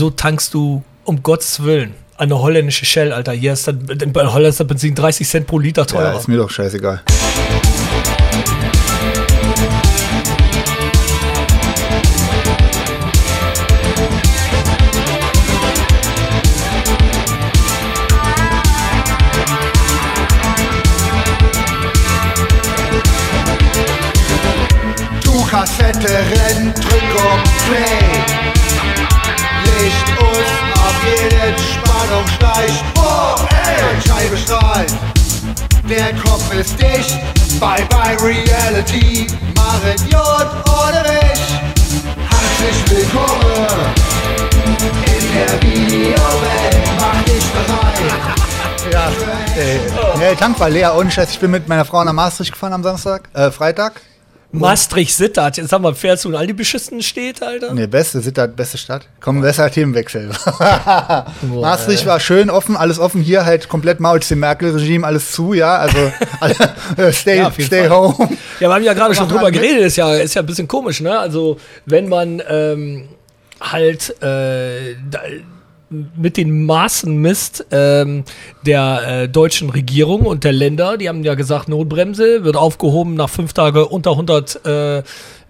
wieso tankst du um Gottes Willen eine holländische Shell, Alter? Hier ist dann, bei Holland ist das Benzin 30 Cent pro Liter teurer. Ja, ist mir doch scheißegal. Bye bye Reality. Machen J oder mich. Herzlich willkommen in der Videowelt. Mach dich bereit. Ja, äh, der Tank war leer. Ohne Scheiß, ich bin mit meiner Frau nach Maastricht gefahren am Samstag, äh, Freitag. Maastricht Sittard. Jetzt haben wir Pferd zu all die beschissenen Städte, Alter. Ne, beste, Sittard, beste Stadt. Komm, besser Themenwechsel. Maastricht war schön offen, alles offen. Hier halt komplett Maul, dem Merkel-Regime, alles zu, ja. Also, alle, äh, stay, Ja, stay Fall. home. Ja, wir haben ja gerade schon drüber mit- geredet, ist ja, ist ja ein bisschen komisch, ne? Also, wenn man ähm, halt äh, da, mit den Maßen misst ähm, der äh, deutschen Regierung und der Länder, die haben ja gesagt, Notbremse wird aufgehoben nach fünf Tage unter 100 äh,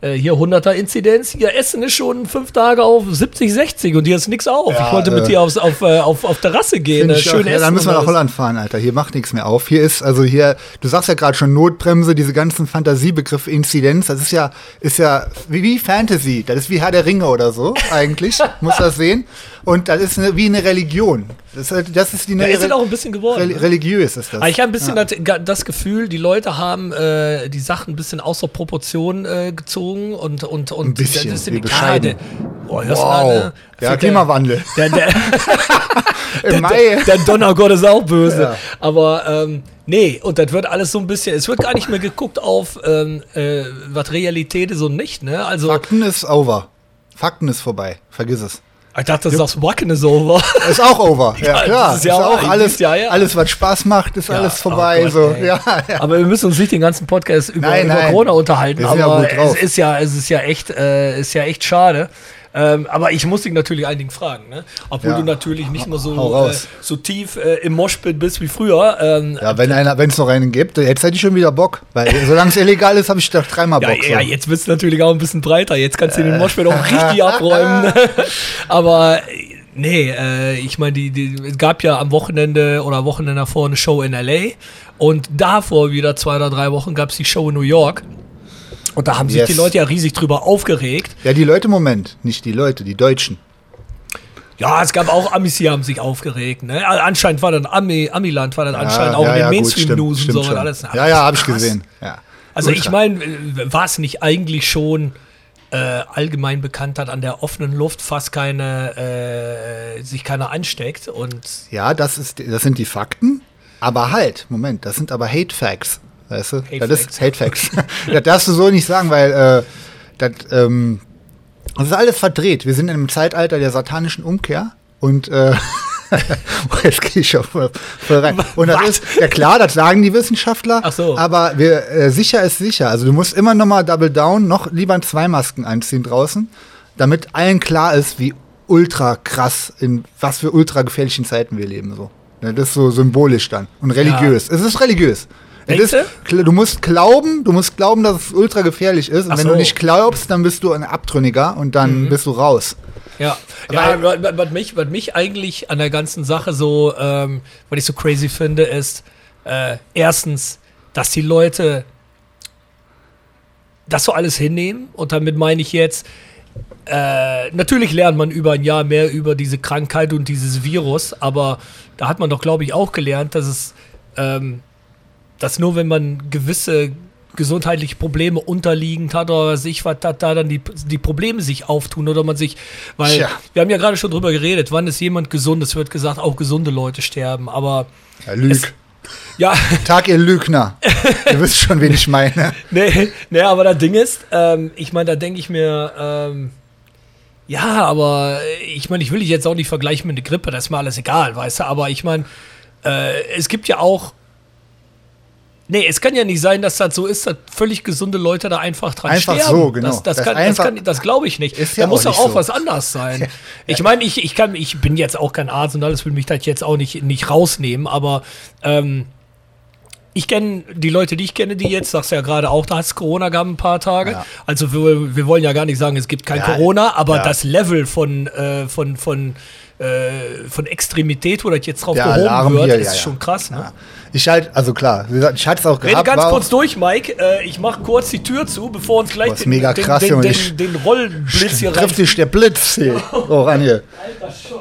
äh, hier 100er Inzidenz. Ihr Essen ist schon fünf Tage auf 70, 60 und hier ist nichts auf. Ja, ich wollte mit äh, dir aufs, auf, äh, auf, auf Terrasse gehen, äh, schön auch, ja, essen. dann müssen wir nach. Holland fahren, Alter. Hier macht nichts mehr auf. Hier ist, also hier, du sagst ja gerade schon Notbremse, diese ganzen Fantasiebegriffe, Inzidenz, das ist ja, ist ja wie, wie Fantasy. Das ist wie Herr der Ringe oder so, eigentlich. muss das sehen. Und das ist eine, wie eine Religion. Das ist, halt- das ist die Ja, ist es auch ein bisschen geworden. Reli ne? religiös ist das. Aber ich habe ein bisschen das, das Gefühl, die Leute haben äh, die Sachen ein bisschen außer Proportion äh, gezogen und und und Ein bisschen, das ist wie ja, bescheiden. der- Boah, Wow. mal, ne? Ja, Der- Klimawandel. Der, der, Im der, Mai. der Donnergott ist auch böse. Ja. Aber ähm, nee, und das wird alles so ein bisschen, es wird gar nicht mehr geguckt auf, ähm, äh, was Realität ist und nicht, ne? Also, Fakten ist over. Fakten ist vorbei. Vergiss es. Ich dachte, das sagst Wacken is over. Ist auch over. Ja, Ja, klar. ist ja ist auch alles, ja, ja. alles, was Spaß macht, ist alles oh vorbei. Gott, so. Ja. Aber wir müssen uns nicht den ganzen Podcast über, Nein, über nein. Corona unterhalten. Aber es ist ja, es ist ja echt, äh, ist ja echt schade. Ähm, aber ich muss dich natürlich ein Ding fragen, ne? Obwohl Ja. du natürlich nicht mehr so, äh, so tief äh, im Moshpit bist wie früher. Ähm, Ja, wenn einer, wenn es noch einen gibt, jetzt hätte ich schon wieder Bock. Weil solange es illegal ist, habe ich doch dreimal ja, Bock. ja, so. jetzt wird es natürlich auch ein bisschen breiter. Jetzt kannst du den Moshpit auch richtig abräumen. aber äh, nee, äh, ich meine, die, die, es gab ja am Wochenende oder Wochenende davor eine Show in L.A. Und davor wieder zwei oder drei Wochen gab es die Show in New York. Und da haben sich Yes. die Leute ja riesig drüber aufgeregt. ja, die Leute, Moment, nicht die Leute, die Deutschen. Ja, es gab auch Amis, die haben sich aufgeregt. Ne? Anscheinend war dann Ami, Amiland, war dann anscheinend auch in den Mainstream-News und so und alles. Ja, ja, habe ich gesehen. Ja. Also Ultra. ich meine, war es nicht eigentlich schon äh, allgemein bekannt, dass an der offenen Luft fast keine, äh, sich keiner ansteckt und Ja, das, ist, das sind die Fakten. Aber halt, Moment, das sind aber Hate Facts. Weißt du? Hate das Facts. ist Hate Facts. das darfst du so nicht sagen, weil äh, das, ähm, das ist alles verdreht. Wir sind in einem Zeitalter der satanischen Umkehr und äh, oh, jetzt gehe ich schon voll, rein. Und das Was? ist, ja klar, das sagen die Wissenschaftler, Ach so. aber wir, äh, sicher ist sicher. Also du musst immer noch mal Double Down, noch lieber zwei Masken anziehen draußen, damit allen klar ist, wie ultra krass, in was für ultra gefährlichen Zeiten wir leben. So. Ja, das ist so symbolisch dann. Und religiös. Es ist religiös. Ist, du musst glauben, du musst glauben, dass es ultra gefährlich ist. Und Ach wenn so. Mhm. du nicht glaubst, dann bist du ein Abtrünniger und dann bist du raus. ja. ja was, was, mich, was mich eigentlich an der ganzen Sache so, ähm, was ich so crazy finde, ist äh, erstens, dass die Leute das so alles hinnehmen und damit meine ich jetzt, äh, natürlich lernt man über ein Jahr mehr über diese Krankheit und dieses Virus, aber da hat man doch, glaube ich, auch gelernt, dass es, ähm, dass nur wenn man gewisse gesundheitliche Probleme unterliegend hat oder sich was, da, da dann die, die Probleme sich auftun oder man sich, weil Tja. wir haben ja gerade schon drüber geredet, wann ist jemand gesund? Es wird gesagt, auch gesunde Leute sterben, aber Ja, Lüg. ja, Tag, ihr Lügner. ihr wisst schon, wen ich meine. nee, nee, aber das Ding ist, ähm, ich meine, da denke ich mir, ähm, ja, aber ich meine, ich will dich jetzt auch nicht vergleichen mit einer Grippe, das ist mir alles egal, weißt du, aber ich meine, äh, es gibt ja auch Nee, es kann ja nicht sein, dass das so ist, dass völlig gesunde Leute da einfach dran Einfach sterben. so, genau. Das, das, Das kann, das, kann, das glaube ich nicht. Ist da ja muss auch doch auch so. was anders sein. Ich meine, ich, ich, kann, ich bin jetzt auch kein Arzt und alles will mich das jetzt auch nicht, nicht rausnehmen, aber ähm, ich kenne die Leute, die ich kenne, die jetzt, sagst du ja gerade auch, da hat es Corona gab ein paar Tage. Ja. Also wir, wir wollen ja gar nicht sagen, es gibt kein Ja, Corona, aber das Level von, äh, von, von, äh, von Extremität, wo das jetzt drauf gehoben wird, hier, ist schon krass. Ne? Ich halt, also klar, ich hatte es auch Rede gehabt. ganz war kurz durch, Mike. Äh, ich mache kurz die Tür zu, bevor uns gleich ist mega den, krass, den, den, den, den Rollblitz hier rein. trifft dich der Blitz hier. Oh, ran hier.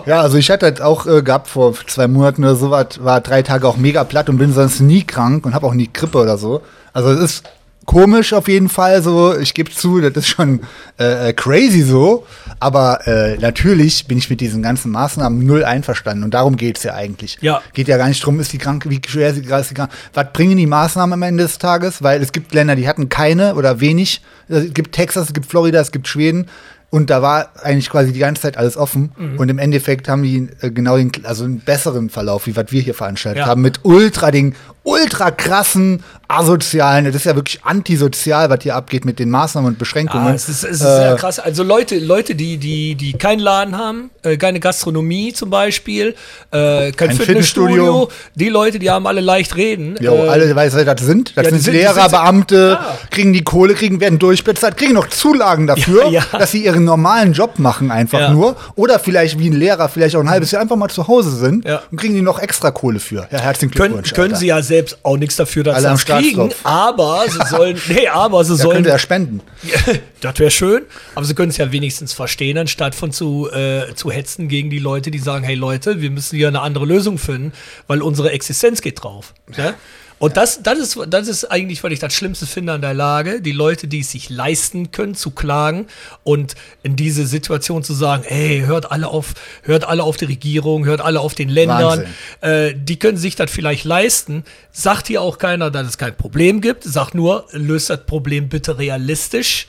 Ja, also ich hatte das auch äh, gehabt vor zwei Monaten oder so, war, war drei Tage auch mega platt und bin sonst nie krank und habe auch nie Grippe oder so. Also es ist komisch auf jeden Fall so, ich gebe zu, das ist schon äh, äh, crazy so, aber äh, natürlich bin ich mit diesen ganzen Maßnahmen null einverstanden und darum geht's ja eigentlich. Ja. Geht ja gar nicht drum, ist die krank, wie schwer sie gerade ist. die krank- Was bringen die Maßnahmen am Ende des Tages? Weil es gibt Länder, die hatten keine oder wenig. Es gibt Texas, es gibt Florida, es gibt Schweden. Und da war eigentlich quasi die ganze Zeit alles offen. Mhm. Und im Endeffekt haben die äh, genau den, also einen besseren Verlauf, wie was wir hier veranstaltet Ja. haben, mit ultra, den ultra krassen, asozialen, das ist ja wirklich antisozial, was hier abgeht mit den Maßnahmen und Beschränkungen. Ah, es ist, es ist Äh, sehr krass. Also Leute, Leute, die, die, die keinen Laden haben, äh, keine Gastronomie zum Beispiel, äh, kein, Kein Fitnessstudio, Fitnessstudio. die Leute, die haben alle leicht reden. Jo, äh, alle, weißt du, das sind, das ja, sind sind- Lehrer, sind- Beamte, Ja. kriegen die Kohle, kriegen, werden durchbezahlt, kriegen noch Zulagen dafür, Ja, ja. dass sie ihren normalen Job machen einfach Ja. nur. Oder vielleicht wie ein Lehrer, vielleicht auch ein halbes Jahr einfach mal zu Hause sind Ja. und kriegen die noch extra Kohle für. Ja, herzlichen können, Glückwunsch. können Alter. sie ja selbst auch nichts dafür, dass sie das kriegen, aber sie sollen, nee, aber sie Ja, sollen, können sie ja spenden. das wäre schön, aber sie können es ja wenigstens verstehen, anstatt von zu, äh, zu hetzen gegen die Leute, die sagen, hey Leute, wir müssen hier eine andere Lösung finden, weil unsere Existenz geht drauf. Ne? Und das, das, ist, das ist eigentlich, was ich das Schlimmste finde an der Lage, die Leute, die es sich leisten können, zu klagen und in diese Situation zu sagen, hey, hört alle auf, hört alle auf die Regierung, hört alle auf den Ländern, äh, die können sich das vielleicht leisten. Sagt hier auch keiner, dass es kein Problem gibt. Sagt nur, löst das Problem bitte realistisch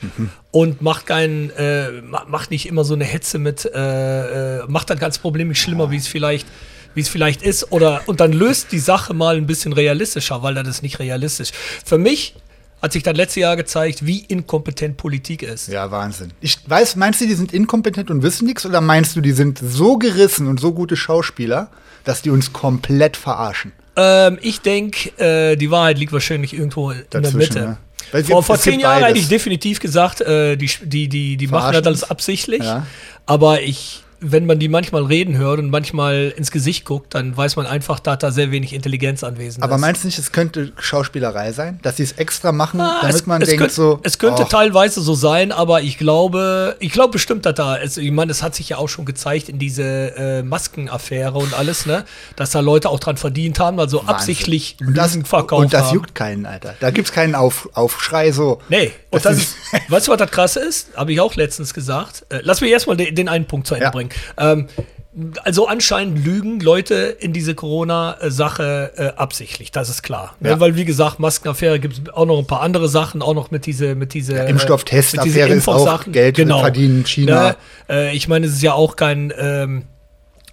und macht keinen, äh, ma- macht nicht immer so eine Hetze mit, äh, äh, macht das ganze Problem nicht schlimmer, wie es vielleicht wie es vielleicht ist oder und dann löst die Sache mal ein bisschen realistischer, weil das ist nicht realistisch. Für mich hat sich das letzte Jahr gezeigt, wie inkompetent Politik ist. Ja, Wahnsinn. Ich weiß, meinst du, die sind inkompetent und wissen nichts oder meinst du, die sind so gerissen und so gute Schauspieler, dass die uns komplett verarschen? Ähm, ich denke, äh, die Wahrheit liegt wahrscheinlich irgendwo in der Mitte. ne? Vor, gibt- vor es zehn Jahren hätte ich definitiv gesagt, äh, die, die, die, die machen das alles absichtlich. Ja. Aber ich, wenn man die manchmal reden hört und manchmal ins Gesicht guckt, dann weiß man einfach, dass da sehr wenig Intelligenz anwesend Aber ist. meinst du nicht, es könnte Schauspielerei sein, dass sie es extra machen, Ah, damit es, man es denkt könnte, so. es könnte oh, teilweise so sein, aber ich glaube, ich glaube bestimmt, dass da, es, ich meine, es hat sich ja auch schon gezeigt in diese äh, Maskenaffäre und alles, ne, dass da Leute auch dran verdient haben, also Wahnsinn. absichtlich und das, Lügen verkauft und das haben. juckt keinen, Alter. Da gibt's keinen Auf, Aufschrei so. Nee, und Das das ist- ist, weißt du, was das krasse ist? Habe ich auch letztens gesagt. Äh, lass mich erstmal den, den einen Punkt zu Ende Ja. bringen. Ähm, also anscheinend lügen Leute in diese Corona-Sache äh, absichtlich, das ist klar. Ne? Ja. Weil, wie gesagt, Maskenaffäre gibt es auch noch ein paar andere Sachen, auch noch mit diese, mit diese Ja, Impfstofftestaffäre ist auch. Geld verdienen, China. Ne? Äh, ich meine, es ist ja auch kein, ähm,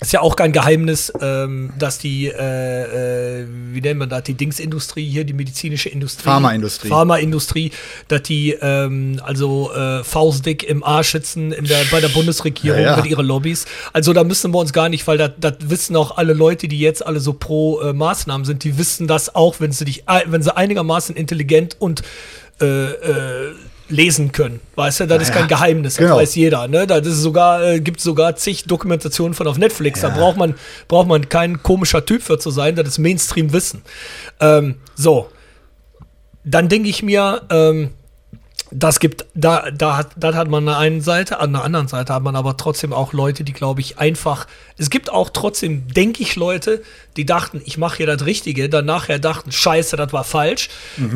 ist ja auch kein Geheimnis, ähm, dass die, äh, äh, wie nennt man das, die Dingsindustrie hier, die medizinische Industrie. Pharmaindustrie. Pharmaindustrie, dass die ähm, also äh, faustdick im Arsch sitzen in der, bei der Bundesregierung Ja, ja. mit ihren Lobbys. Also da müssen wir uns gar nicht, weil das wissen auch alle Leute, die jetzt alle so pro äh, Maßnahmen sind, die wissen das auch, wenn sie dich, äh, wenn sie einigermaßen intelligent und äh, äh, lesen können. Weißt du, das ist ja. kein Geheimnis, das Genau. weiß jeder. Ne? Das ist sogar, äh, gibt sogar zig Dokumentationen von auf Netflix. Da Ja. braucht man, braucht man kein komischer Typ für zu sein, das ist Mainstream-Wissen. Ähm, so, dann denke ich mir, ähm, das gibt, da, da hat, das hat man an der einen Seite, an der anderen Seite hat man aber trotzdem auch Leute, die, glaube ich, einfach, es gibt auch trotzdem, denke ich, Leute, die dachten, ich mache hier das Richtige, dann nachher dachten, scheiße, das war falsch,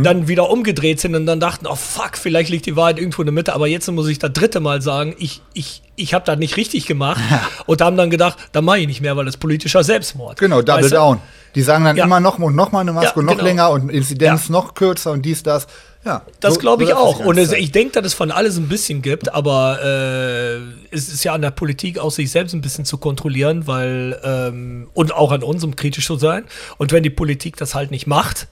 dann wieder umgedreht sind und dann dachten, oh fuck, vielleicht liegt die Wahrheit irgendwo in der Mitte, aber jetzt muss ich das dritte Mal sagen, ich, ich, ich habe das nicht richtig gemacht und haben dann gedacht, da mache ich nicht mehr, weil das politischer Selbstmord. Genau, Double Weißt? Down. Die sagen dann Ja. immer noch und noch mal eine Maske Ja, und noch genau. länger und Inzidenz Ja. noch kürzer und dies, das. Ja. Das so- glaube so ich das auch. Und es, ich denke, dass es von alles ein bisschen gibt, aber äh, es ist ja an der Politik auch, sich selbst ein bisschen zu kontrollieren, weil ähm, und auch an uns, um kritisch zu sein. Und wenn die Politik das halt nicht macht,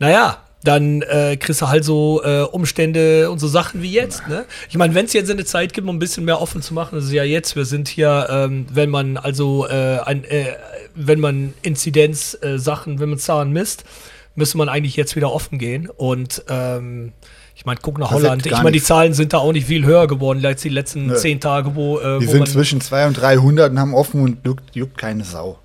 naja, dann äh, kriegst du halt so äh, Umstände und so Sachen wie jetzt. Ne? Ich meine, wenn es jetzt eine Zeit gibt, um ein bisschen mehr offen zu machen, das ist ja jetzt. Wir sind hier, ähm, wenn man also äh, ein, äh, wenn man Inzidenz-Sachen, wenn man Zahlen misst, müsste man eigentlich jetzt wieder offen gehen. Und ähm, ich meine, guck nach Das Holland. Ich meine, die. Zahlen sind da auch nicht viel höher geworden als die letzten Nö. zehn Tage, wo, äh, Die wo sind zwischen 200 und 300 und haben offen und juckt, juckt keine Sau.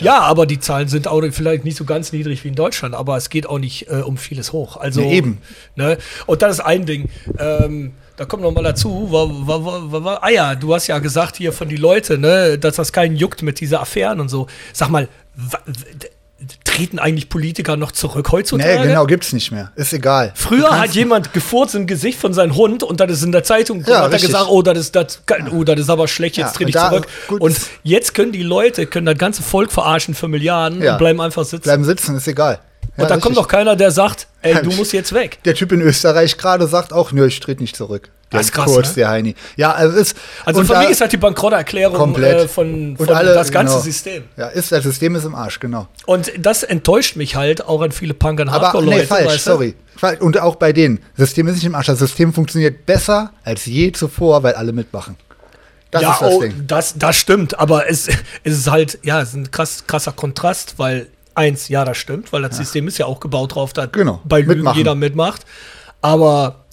Ja, aber die Zahlen sind auch vielleicht nicht so ganz niedrig wie in Deutschland, aber es geht auch nicht äh, um vieles hoch. Also Ja, eben. Ne? Und das ist ein Ding. Ähm, da kommt noch mal dazu, war, war, war, ah ja, du hast ja gesagt hier von die Leute, ne, dass das keinen juckt mit dieser Affären und so. Sag mal, wa- treten eigentlich Politiker noch zurück heutzutage? Nee, genau, gibt's nicht mehr. Ist egal. Früher hat jemand gefurzt im Gesicht von seinem Hund und das ist in der Zeitung Ja, hat er gesagt, oh, das ist das, oh, das ist aber schlecht, jetzt Ja, trete ich da- zurück. gut, und jetzt können die Leute, können das ganze Volk verarschen für Milliarden Ja. und bleiben einfach sitzen. Bleiben sitzen, ist egal. Und da kommt doch keiner, der sagt, ey, du musst jetzt weg. Der Typ in Österreich gerade sagt auch, nö, ich trete nicht zurück. Der Das ist krass, Kurz, ne? der Heini. Ja, also ist. Also und für mich ist das die Bankrotterklärung komplett. äh, von, von alle, das ganze genau. System. Ja, ist, das System ist im Arsch, genau. Und das enttäuscht mich halt auch an viele Punk- und Aber Hardcore-Leute. nee, falsch, sorry. Falsch. Und auch bei denen. Das System ist nicht im Arsch. Das System funktioniert besser als je zuvor, weil alle mitmachen. Das ja, ist das oh, Ding. Das, das stimmt, aber es, es ist halt, ja, es ist ein krass, krasser Kontrast, weil eins, ja, das stimmt, weil das System ist ja auch gebaut drauf, dass Genau, bei Lügen mitmachen. jeder mitmacht. Aber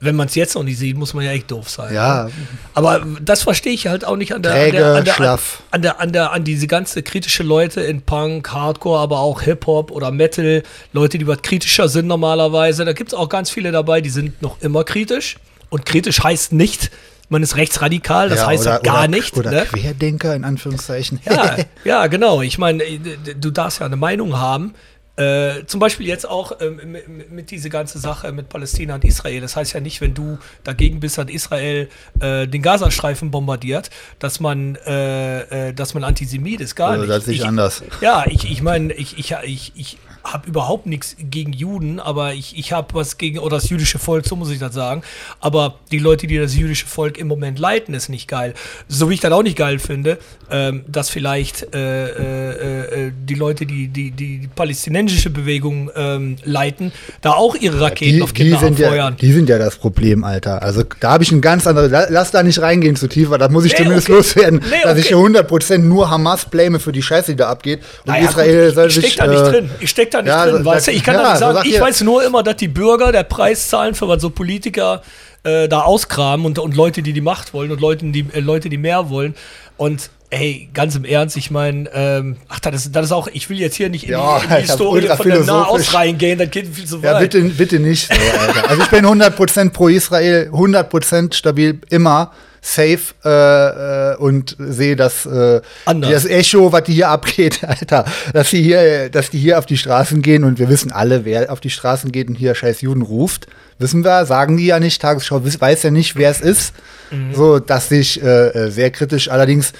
wenn man es jetzt noch nicht sieht, muss man ja echt doof sein. Ja. Ne? Aber das verstehe ich halt auch nicht an der, Träge, an der, an der, schlaff. An der, an der, an diese ganze kritische Leute in Punk, Hardcore, aber auch Hip-Hop oder Metal, Leute, die was kritischer sind normalerweise. Da gibt es auch ganz viele dabei, die sind noch immer kritisch. Und kritisch heißt nicht, man ist rechtsradikal, das Ja, heißt oder, gar oder, nicht. Oder ne? Querdenker in Anführungszeichen. Ja, ja, genau. Ich meine, äh, du darfst ja eine Meinung haben. Äh, zum Beispiel jetzt auch ähm, mit, mit dieser ganzen Sache mit Palästina und Israel. Das heißt ja nicht, wenn du dagegen bist, dass Israel äh, den Gazastreifen bombardiert, dass man, äh, äh, dass man Antisemit ist. Gar Also, nicht. das sehe ich anders. Ja, ich, ich meine, ich, ich, ich, ich habe überhaupt nichts gegen Juden, aber ich, ich habe was gegen, oder das jüdische Volk, so muss ich das sagen. Aber die Leute, die das jüdische Volk im Moment leiten, ist nicht geil. So wie ich das auch nicht geil finde, ähm, dass vielleicht äh, äh, äh, die Leute, die die, die, die palästinensische Bewegung ähm, leiten, da auch ihre Raketen Die, auf die, Kinder sind ja, abfeuern. die sind ja das Problem, Alter. Also da habe ich ein ganz anderes. la- Lass da nicht reingehen zu tief, weil da muss ich Nee, zumindest okay. loswerden, Nee, dass ich okay. hier 100% nur Hamas blame für die Scheiße, die da abgeht. Und Naja, Israel gut, ich, ich steck da nicht äh, drin. Ich steck da nicht ja, drin, das- weißt du? Ich kann ja, da nicht sagen, sag ich ihr- weiß nur immer, dass die Bürger der Preis zahlen für was so Politiker äh, da ausgraben und, und Leute, die die Macht wollen und Leute, die, äh, Leute, die mehr wollen. Und ey, ganz im Ernst, ich meine, ähm, ach, das ist, das ist auch, ich will jetzt hier nicht in Ja, die, in die Historie von der. Nahost reingehen, das geht viel zu Ja, weit. bitte, bitte nicht so. Also ich bin 100% pro Israel, 100% stabil, immer safe äh, äh, und sehe das, äh, das Echo, was die hier abgeht, Alter. Dass die hier, dass die hier auf die Straßen gehen und wir wissen alle, wer auf die Straßen geht und hier scheiß Juden ruft. Wissen wir, sagen die ja nicht, Tagesschau weiß ja nicht, wer es ist. Mhm. So, dass ich äh, äh, sehr kritisch, allerdings,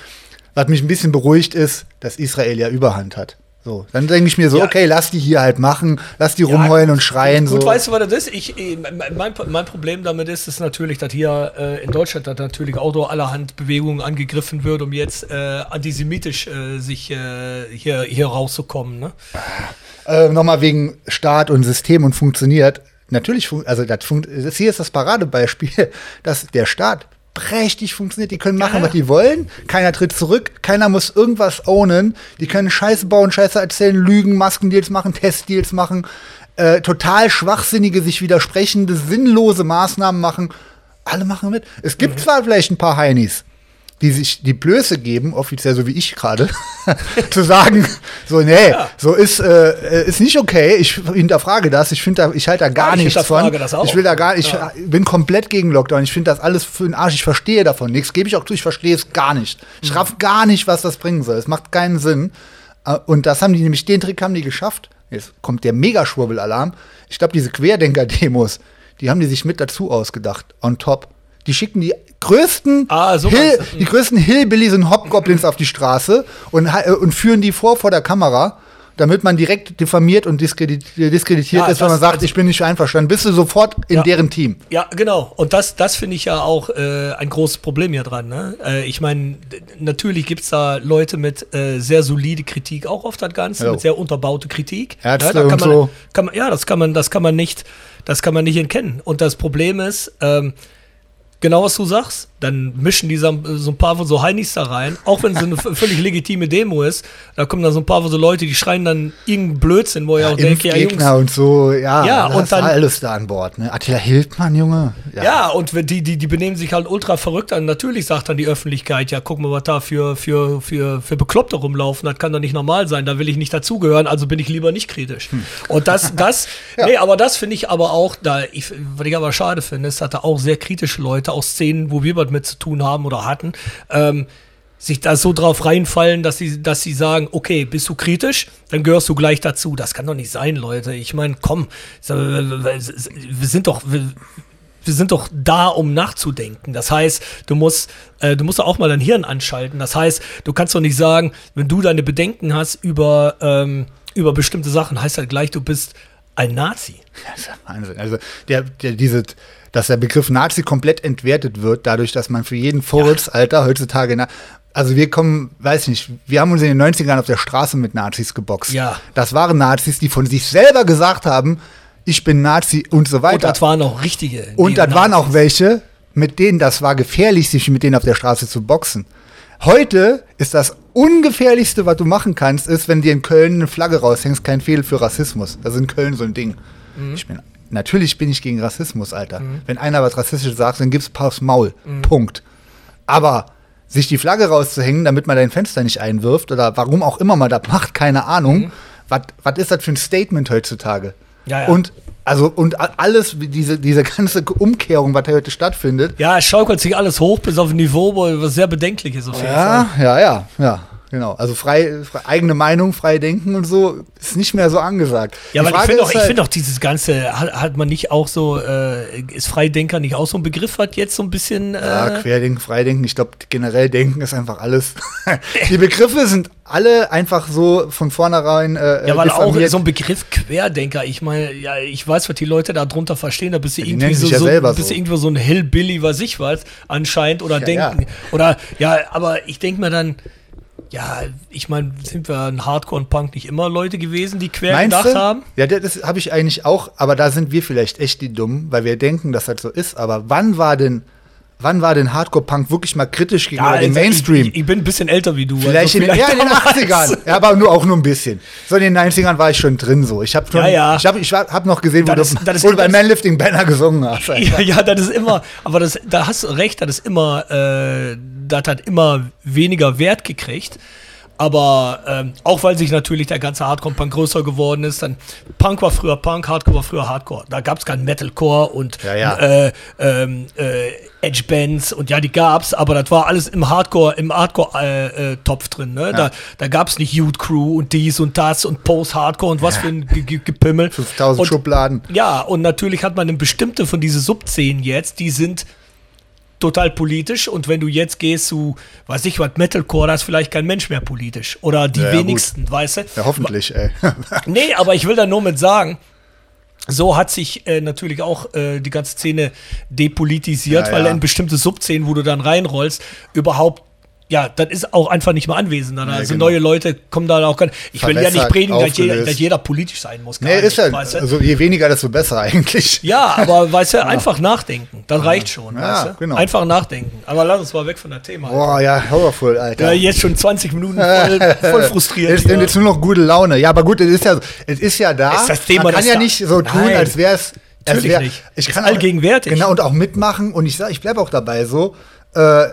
was mich ein bisschen beruhigt ist, dass Israel ja Überhand hat. So, dann denke ich mir so, Ja. okay, lass die hier halt machen, lass die rumheulen und schreien. Gut, so. weißt du, was das ist? Ich, mein, mein Problem damit ist, ist natürlich, dass hier äh, in Deutschland dass natürlich auch durch allerhand Bewegungen angegriffen wird, um jetzt äh, antisemitisch äh, sich äh, hier, hier rauszukommen. Ne? äh, nochmal wegen Staat und System und funktioniert. Natürlich, fun also das, fun das hier ist das Paradebeispiel, dass der Staat prächtig funktioniert. Die können machen, Ja. was die wollen. Keiner tritt zurück. Keiner muss irgendwas ownen. Die können Scheiße bauen, Scheiße erzählen, lügen, Maskendeals machen, Testdeals machen. Äh, total schwachsinnige, sich widersprechende, sinnlose Maßnahmen machen. Alle machen mit. Es Mhm. gibt zwar vielleicht ein paar Heinis, die sich die Blöße geben, offiziell so wie ich gerade, zu sagen, so, nee, Ja. so ist, äh, ist nicht okay. Ich hinterfrage das. Ich finde da, ich halte da gar ich nichts von. hinterfrage das auch. Ich will da gar, ich Ja. bin komplett gegen Lockdown. Ich finde das alles für den Arsch. Ich verstehe davon nichts. Gebe ich auch zu, ich verstehe es gar nicht. Ich Mhm. raff gar nicht, was das bringen soll. Es macht keinen Sinn. Äh, Und das haben die nämlich, den Trick haben die geschafft. Jetzt kommt der Megaschwurbelalarm. Ich glaube, diese Querdenker-Demos, die haben die sich mit dazu ausgedacht. On top. Die schicken die größten, Ah, so Hill, du. die größten Hillbillies und Hobgoblins auf die Straße und, äh, und führen die vor vor der Kamera. damit man direkt diffamiert und diskredit diskreditiert Ja, ist, wenn man sagt, ich bin nicht einverstanden, bist du sofort in Ja. deren Team. Ja, genau. Und das, das finde ich ja auch äh, ein großes Problem hier dran. Ne? Äh, ich meine, natürlich gibt es da Leute mit äh, sehr solide Kritik auch auf das Ganze, Jo. mit sehr unterbaute Kritik. Ärzte da und kann man, so. Kann man, ja, das kann man, das kann man nicht, das kann man nicht entkennen. Und das Problem ist, ähm, genau was du sagst, dann mischen die so, ein paar von so Heinis da rein, auch wenn es eine völlig legitime Demo ist, da kommen dann so ein paar von so Leute, die schreien dann irgendeinen Blödsinn, wo ich auch denke, ja Jungs, und so, ja, Ja, das und ist dann- alles da an Bord. Ne? Attila Hildmann, Junge. Ja, und wenn die, die, die benehmen sich halt ultra verrückt an. Natürlich sagt dann die Öffentlichkeit, ja, guck mal, was da für, für, für, für Bekloppte rumlaufen. Das kann doch nicht normal sein. Da will ich nicht dazugehören, also bin ich lieber nicht kritisch. Und das, das, nee, aber das finde ich aber auch, da, ich, was ich aber schade finde, ist, dass da auch sehr kritische Leute aus Szenen, wo wir was mit zu tun haben oder hatten, ähm, sich da so drauf reinfallen, dass sie, dass sie sagen, okay, bist du kritisch, dann gehörst du gleich dazu. Das kann doch nicht sein, Leute. Ich meine, komm, wir sind doch, wir, wir sind doch da, um nachzudenken. Das heißt, du musst, äh, du musst auch mal dein Hirn anschalten. Das heißt, du kannst doch nicht sagen, wenn du deine Bedenken hast über, ähm, über bestimmte Sachen, heißt das gleich, du bist ein Nazi. Das ist ja Wahnsinn. Also der, der, diese, dass der Begriff Nazi komplett entwertet wird, dadurch, dass man für jeden Vorwurfsalter heutzutage na also wir kommen, weiß nicht, wir haben uns in den 90ern auf der Straße mit Nazis geboxt. Ja. Das waren Nazis, die von sich selber gesagt haben, ich bin Nazi und so Und weiter. das waren auch richtige. Und das waren auch welche, mit denen das war gefährlich, sich mit denen auf der Straße zu boxen. Heute ist das ungefährlichste, was du machen kannst, ist, wenn dir in Köln eine Flagge raushängst, kein Fehl für Rassismus. Das ist in Köln so ein Ding. Ich bin, natürlich bin ich gegen Rassismus, Alter. Wenn einer was Rassistisches sagt, dann gibt's Paus Maul. Punkt. Aber sich die Flagge rauszuhängen, damit man dein Fenster nicht einwirft oder warum auch immer man das macht, keine Ahnung. Was Was ist das für ein Statement heutzutage? Ja, ja. Und also und alles, diese, diese ganze Umkehrung, was da heute stattfindet. Ja, es schaukelt sich alles hoch bis auf ein Niveau, wo- was sehr bedenklich ist auf jeden Fall. Ja, ja, ja, ja, genau. Also frei, frei eigene Meinung, frei denken und so ist nicht mehr so angesagt. Ja, aber ich finde auch, halt- finde auch dieses Ganze, hat, hat man nicht auch so, äh, ist Freidenker nicht auch so ein Begriff, hat jetzt so ein bisschen. Äh, Ja, Querdenken, Freidenken, ich glaube, generell Denken ist einfach alles. die Begriffe sind alle einfach so von vornherein äh, Ja, weil auch diffamiert. so ein Begriff Querdenker, ich meine, ja, ich weiß, was die Leute da drunter verstehen, da bist du die irgendwie so, ja so, bist so. irgendwo so ein Hillbilly, was ich was, anscheinend, oder Ja, denken. Oder, ja, aber ich denke mir dann, ja, ich meine, sind wir ein Hardcore und Punk nicht immer Leute gewesen, die quer Meinst gedacht du? haben? Ja, das- das habe ich eigentlich auch, aber da sind wir vielleicht echt die Dummen, weil wir denken, dass das so ist. Aber wann war denn, wann war denn Hardcore-Punk wirklich mal kritisch gegenüber dem also Mainstream? Ich, ich bin ein bisschen älter wie du. Vielleicht, also in, ja, in den damals. 80ern. Ja, aber nur auch nur ein bisschen. So in den 90ern war ich schon drin so. Ich habe Ja, ja. ich habe ich hab noch gesehen, wo Das du, das wo du bei das- Manlifting Banner gesungen hast. Ja, ja, das ist immer, aber das, da hast du recht, das ist immer, äh, das hat immer weniger Wert gekriegt. Aber ähm, auch weil sich natürlich der ganze Hardcore-Punk größer geworden ist, dann Punk war früher Punk, Hardcore war früher Hardcore. Da gab es kein Metalcore und Ja, ja. Äh, ähm, äh, Edge-Bands und ja, die gab's, aber das war alles im Hardcore, im Hardcore-Topf drin. Ne? Da, da gab's nicht Youth Crew und dies und das und Post-Hardcore und was für ein Ge- Ge- Gepimmel. 5000 Und- Schubladen. ja, und natürlich hat man eine bestimmte von diese Subszenen jetzt, die sind total politisch und wenn du jetzt gehst zu, weiß ich was, Metalcore, da ist vielleicht kein Mensch mehr politisch. Oder die Ja, ja, gut. wenigsten, weißt du? Ja, hoffentlich, ey. Nee, aber ich will da nur mit sagen, so hat sich äh, natürlich auch äh, die ganze Szene depolitisiert, Ja, weil ja. in bestimmte Subszenen, wo du dann reinrollst, überhaupt ja, das ist auch einfach nicht mehr anwesend. Also genau. neue Leute kommen da auch gar Ich will ja nicht predigen, dass jeder, dass jeder politisch sein muss. nee, ist nicht, ja, weißt du? also je weniger, desto besser eigentlich. Ja, aber weißt du, einfach nachdenken. Das reicht schon. Ja, genau. Einfach nachdenken. Aber lass uns mal weg von der Thema. Boah, ja, horrorvoll, Alter. Ja, jetzt schon 20 Minuten voll, voll frustriert. Es ist hier. jetzt nur noch gute Laune. Ja, aber gut, es ist ja, es ist ja da. Ist das Thema, Man kann ja nicht so tun, Nein. als wäre es. Natürlich nicht. Ich Ist kann allgegenwärtig. Genau, und auch mitmachen. Und ich sag, ich bleibe auch dabei so. Äh,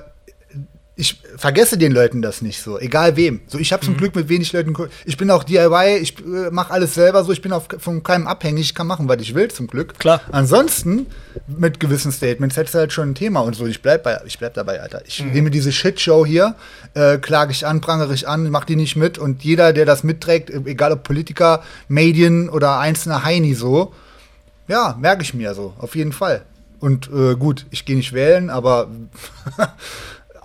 ich vergesse den Leuten das nicht so, egal wem. So, ich habe Mhm. zum Glück mit wenig Leuten. Ich bin auch DIY, ich äh, mache alles selber so. Ich bin auf, von keinem abhängig. Ich kann machen, was ich will, zum Glück. Klar. Ansonsten mit gewissen Statements hättest du halt schon ein Thema und so. Ich bleib bei, ich bleib dabei, Alter. Ich Mhm. nehme diese Shitshow hier, äh, klage ich an, prangere ich an, mach die nicht mit und jeder, der das mitträgt, äh, egal ob Politiker, Medien oder einzelner Heini so, ja, merke ich mir so, auf jeden Fall. Und äh, gut, ich gehe nicht wählen, aber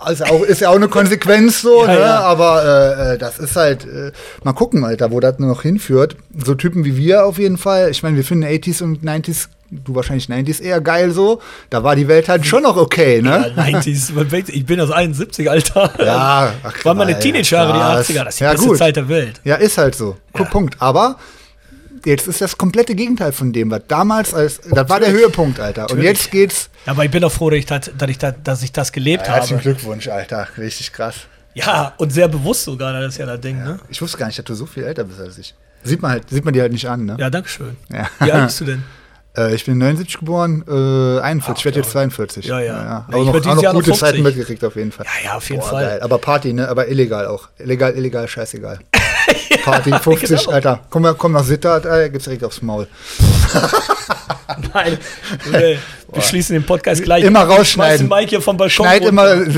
Also auch, ist ja auch eine Konsequenz so, Ja, ne? ja. aber äh, äh, das ist halt, äh, mal gucken, Alter, wo das noch hinführt. So Typen wie wir auf jeden Fall. Ich meine, wir finden 80s und 90s, du wahrscheinlich 90s eher geil so. Da war die Welt halt schon noch okay, Ja, ne? 90s, man denkt, ich bin aus 71, Alter. Ja, ach, Waren meine Teenager-Jahre die 80er, das ist die ja, beste gut. Zeit der Welt. Ja, ist halt so. Punkt. Aber jetzt ist das komplette Gegenteil von dem, was damals als, das war der Höhepunkt, Alter. Und Natürlich. jetzt geht's. Aber ich bin auch froh, dass ich das, dass ich das, dass ich das gelebt habe. Glückwunsch, Alter. Richtig krass. Ja, und sehr bewusst sogar, das ist ja das Ding, ne? Ich wusste gar nicht, dass du so viel älter bist als ich. Sieht man halt, sieht man dir halt nicht an, ne? Ja, danke schön. Ja. Wie alt bist du denn? Äh, ich bin 79 geboren, äh, 41, ich werde jetzt 42. Ja, ja. Ja, Aber ich noch, auch noch Jahr noch gute 50. Zeiten mitgekriegt auf jeden Fall. Ja, ja, auf jeden Boah, Fall. Geil. Aber Party, ne? Aber illegal auch. Illegal, illegal, scheißegal. Party 50, genau. Alter. Komm, mal- komm nach Sittard, Alter, gibt's direkt aufs Maul. Nein, wir, wir schließen den Podcast gleich. Immer rausschneiden. den Mike hier vom Balkon Schneid runter. immer,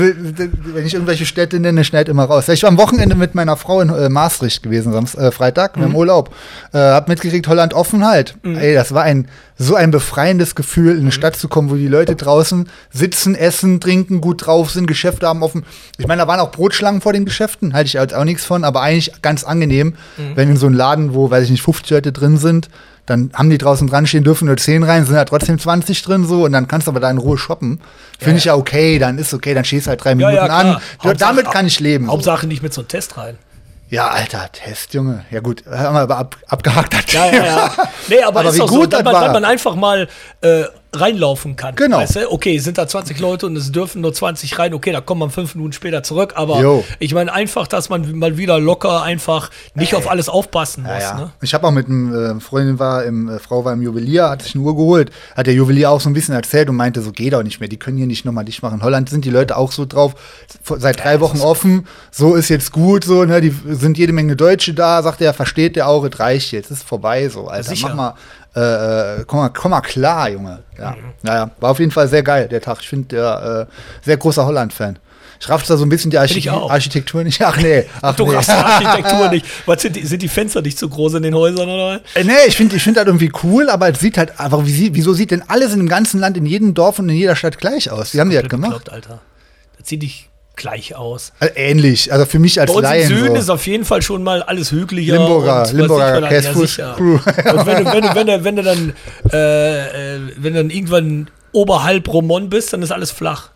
wenn ich irgendwelche Städte nenne, schneid immer raus. Ich war am Wochenende mit meiner Frau in äh, Maastricht gewesen, Samst, äh, Freitag, Mhm. im Urlaub. Äh, hab mitgekriegt, Holland offen halt. Ey, das war ein so ein befreiendes Gefühl, in eine Mhm. Stadt zu kommen, wo die Leute draußen sitzen, essen, trinken, gut drauf sind, Geschäfte haben offen. Ich meine, da waren auch Brotschlangen vor den Geschäften, halte ich auch nichts von, aber eigentlich ganz angenehm, Mhm. wenn in so einem Laden, wo, weiß ich nicht, 50 Leute drin sind, dann haben die draußen dran stehen, dürfen nur 10 rein, sind ja trotzdem 20 drin so und dann kannst du aber da in Ruhe shoppen. Finde ich ja okay, dann ist okay, dann stehst du halt drei Ja, Minuten ja, an. Ja, Hauptsache- damit kann ich leben. So. Hauptsache nicht mit so einem Test rein. Ja, Alter, Test, Junge. Ja gut, haben wir aber ab, abgehakt. Ja, ja, ja. Nee, aber, Aber ist wie doch so, gut dass das man, war. dass man einfach mal äh, reinlaufen kann. Genau. Weißt du? Okay, sind da 20 Leute und es dürfen nur 20 rein. Okay, da kommt man fünf Minuten später zurück. Aber Jo. ich meine einfach, dass man mal wieder locker einfach nicht auf alles aufpassen muss. Ja, ja. Ne? Ich habe auch mit einem äh, Freundin war im äh, Frau war im Juwelier, hat sich eine Uhr geholt, hat der Juwelier auch so ein bisschen erzählt und meinte, so geht auch nicht mehr, die können hier nicht nochmal dicht machen. In Holland sind die Leute auch so drauf, seit drei Wochen offen, so ist jetzt gut, so, ne, die sind jede Menge Deutsche da, sagt er, versteht der auch, es reicht jetzt, ist vorbei, so, Alter, Sicher. mach mal, äh, äh, komm mal, komm mal klar, Junge. Ja, Mhm. ja, ja, war auf jeden Fall sehr geil, der Tag. Ich finde, der äh, sehr großer Holland-Fan. Ich raff da so ein bisschen die auch. Architektur nicht. Ach nee. Ach, Du nee. hast die Architektur nicht. Was sind die, sind die Fenster nicht zu groß in den Häusern oder? was? Äh, Nee, ich finde ich find das irgendwie cool, aber es sieht halt einfach, wie wieso sieht denn alles in dem ganzen Land, in jedem Dorf und in jeder Stadt gleich aus? Wie haben die das gemacht? Bekloppt, Alter. Das sieht nicht gleich aus. Also ähnlich, also für mich als Bei uns im Laien Süden ist so. auf jeden Fall schon mal alles hügeliger. Limburger- und Limburger Käsefuß sicher. Crew. Und wenn du, wenn du, wenn du, wenn du dann, äh, äh, wenn du dann irgendwann oberhalb Romon bist, dann ist alles flach.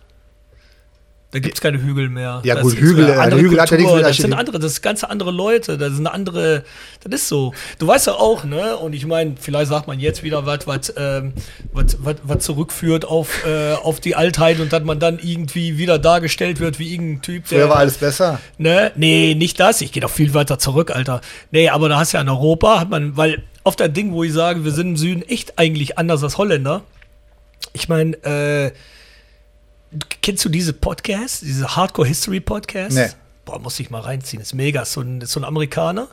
Da gibt es keine Hügel mehr. Ja, Das gut, Hügel, äh, andere Hügel hat ja nichts Kultur, mit Das sind andere, das ist ganz andere Leute, das sind andere, das ist so. Du weißt ja auch, ne? Und ich meine, vielleicht sagt man jetzt wieder was, was, ähm, was, was, was zurückführt auf, äh, auf die Altheit und dass man dann irgendwie wieder dargestellt wird wie irgendein Typ, Früher war alles besser. Ne? Nee, nicht das. Ich gehe doch viel weiter zurück, Alter. Nee, aber da hast du ja in Europa, hat man, weil auf das Ding, wo ich sage, wir sind im Süden echt eigentlich anders als Holländer. Ich meine, äh, kennst du diese Podcasts, diese Hardcore History Podcasts? Nee. Boah, muss ich mal reinziehen. Ist mega. Ist so ein, ist so ein Amerikaner,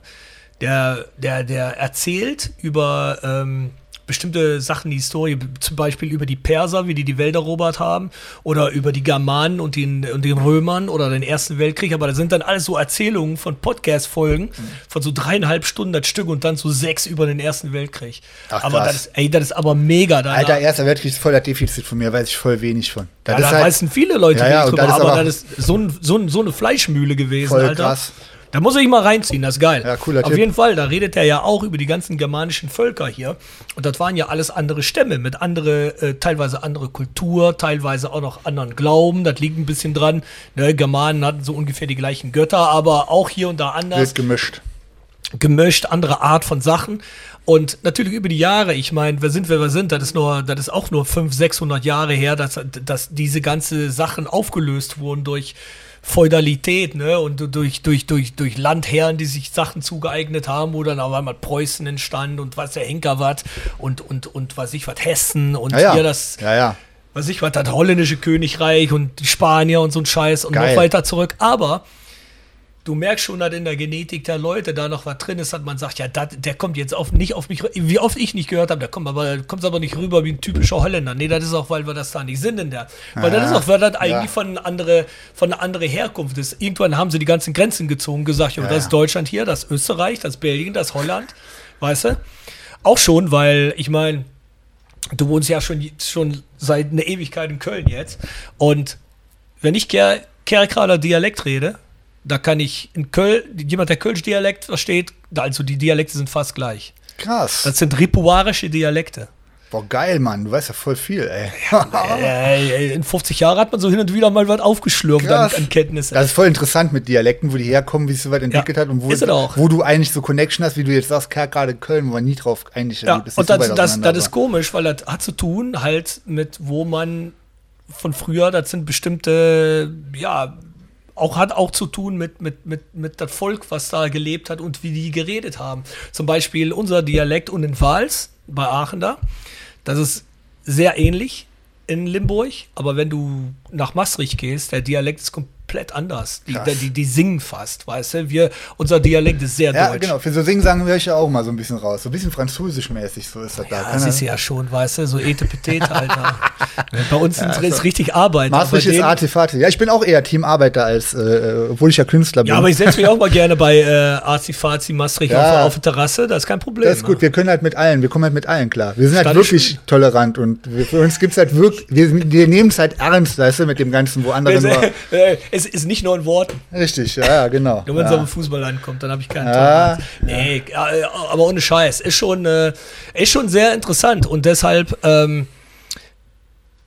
der, der, der erzählt über ähm, bestimmte Sachen, die Historie, zum Beispiel über die Perser, wie die die Welt erobert haben, oder über die Germanen und den, und den Römern oder den Ersten Weltkrieg. Aber das sind dann alles so Erzählungen von Podcast-Folgen von so dreieinhalb Stunden das Stück und dann so sechs über den Ersten Weltkrieg. Ach, aber das ist, ey, das ist aber mega. Danach. Alter, Erster Weltkrieg ist voll das Defizit von mir, weiß ich voll wenig von. Das ja, da halt weißen viele Leute Ja, ja, drüber, das aber, aber- das ist so, ein, so, ein, so eine Fleischmühle gewesen, Voll Alter. krass. Da muss ich mal reinziehen, das ist geil. Ja, cooler Auf Tipp. jeden Fall, da redet er ja auch über die ganzen germanischen Völker hier. Und das waren ja alles andere Stämme mit andere, äh, teilweise andere Kultur, teilweise auch noch anderen Glauben. Das liegt ein bisschen dran. Ne, Germanen hatten so ungefähr die gleichen Götter, aber auch hier und da anders wild gemischt. gemischt, andere Art von Sachen. Und natürlich über die Jahre, ich meine, wer sind wir, wer sind, das ist nur, das ist auch nur 500, 600 Jahre her, dass, dass diese ganze Sachen aufgelöst wurden durch Feudalität, ne, und durch, durch, durch, durch Landherren, die sich Sachen zugeeignet haben, wo dann auf einmal Preußen entstand und was der Henker was und, und, und was ich was, Hessen und Ja, ja. hier das, ja, ja. was ich was, das holländische Königreich und die Spanier und so ein Scheiß und Geil. noch weiter zurück. Aber du merkst schon, dass in der Genetik der Leute da noch was drin ist, dass man sagt, ja, dat, der kommt jetzt auf, nicht auf mich, wie oft ich nicht gehört habe, der kommt aber, kommt aber nicht rüber wie ein typischer Holländer. Nee, das ist auch, weil wir das da nicht sind in der. Weil das ist auch, weil das eigentlich ja. von andere, von einer anderen Herkunft ist. Irgendwann haben sie die ganzen Grenzen gezogen, gesagt, ja, Ja, das ist ja. Deutschland hier, das ist Österreich, das ist Belgien, das ist Holland, weißt du? Auch schon, weil, ich meine, du wohnst ja schon, schon seit einer Ewigkeit in Köln jetzt. Und wenn ich gehe Kerkrader Dialekt rede, da kann ich in Köln, jemand, der Kölsch Dialekt versteht, also die Dialekte sind fast gleich. Krass. Das sind ripuarische Dialekte. Boah, geil, Mann. Du weißt ja voll viel, ey. Äh, in 50 Jahren hat man so hin und wieder mal was aufgeschlürft an, an Kenntnissen. Das ist voll interessant mit Dialekten, wo die herkommen, wie es so weit entwickelt hat und wo, wo du eigentlich so Connection hast, wie du jetzt sagst, gerade Köln, wo man nie drauf eigentlich Ja, ist und so das, weit das, das ist komisch, weil das hat zu tun halt mit, wo man von früher, das sind bestimmte, ja, auch hat auch zu tun mit, mit, mit, mit das Volk, was da gelebt hat und wie die geredet haben. Zum Beispiel unser Dialekt und in Wals, bei Aachen da, das ist sehr ähnlich in Limburg, aber wenn du nach Maastricht gehst, der Dialekt ist komplett anders. Die, die, die singen fast, weißt du? Wir, unser Dialekt ist sehr Ja, deutsch. genau. Für so Singen höre ich ja auch mal so ein bisschen raus. So ein bisschen französisch-mäßig, so ist das da. Ja, Kann das ist ja schon, weißt du, so Etepetete, Alter. Bei uns sind ist richtig Arbeit. Maastricht ist Artefati. Ja, ich bin auch eher Teamarbeiter als, äh, obwohl ich ja Künstler bin. Ja, aber ich setze mich auch mal gerne bei äh, Arzi-Fazi Maastricht Ja. auf, auf der Terrasse, das ist kein Problem. das ist gut, wir können halt mit allen, wir kommen halt mit allen klar. Wir sind halt Stadt- wirklich tolerant und wir, für uns gibt's halt wirklich, wir, wir nehmen es halt ernst, weißt du, mit dem Ganzen, wo andere es, nur. äh, es ist nicht nur in Worten. Richtig, ja, genau. Nur wenn es ja. auf den Fußball ankommt, dann habe ich keinen Ja. Nee, ja, aber ohne Scheiß. Ist schon, äh, ist schon sehr interessant und deshalb, ähm,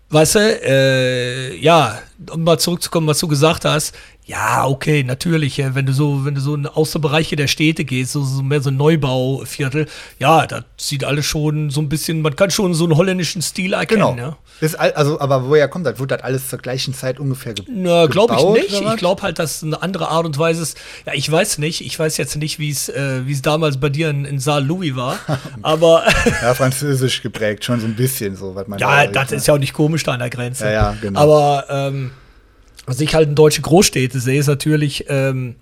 weißt du, äh, ja, um mal zurückzukommen, was du gesagt hast. Ja, okay, natürlich, wenn du so, wenn du so in Außenbereiche der Städte gehst, so, so mehr so Neubauviertel, ja, das sieht alles schon so ein bisschen, man kann schon so einen holländischen Stil erkennen, Genau. ja. All, also, aber woher kommt das? Wurde das alles zur gleichen Zeit ungefähr ge Na, glaube ich gebaut, nicht. oder was? Ich glaube halt, dass es eine andere Art und Weise ist. Ja, ich weiß nicht. Ich weiß jetzt nicht, wie es äh, wie es damals bei dir in, in Saal Louis war. Aber Ja, französisch geprägt, schon so ein bisschen so, was man ja, da das ist ja auch nicht komisch da an der Grenze. Ja, ja, genau. Aber ähm, was ich halt in deutsche Großstädte sehe, ist natürlich ähm,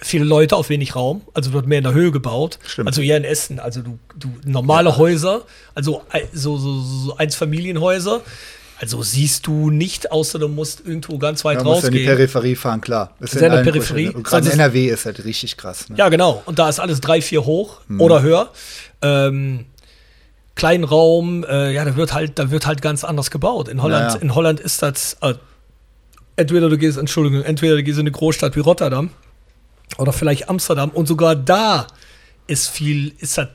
viele Leute auf wenig Raum. Also wird mehr in der Höhe gebaut. Stimmt. Also hier in Essen. Also du, du normale Häuser, also so, so, so Einfamilienhäuser. Also siehst du nicht, außer du musst irgendwo ganz weit Man muss ja in die rausgehen. Peripherie fahren, klar. Das Sehr in der Peripherie. Großstädten. Und Gerade Sonst ist- NRW ist halt richtig krass. Ne? Ja, genau. Und da ist alles drei, vier hoch Hm. oder höher. Ähm, kleinen Raum, äh, ja, da wird halt, da wird halt ganz anders gebaut. In Holland, Ja, ja. in Holland ist das, äh, entweder du gehst, Entschuldigung, entweder du gehst in eine Großstadt wie Rotterdam oder vielleicht Amsterdam und sogar da ist viel, ist das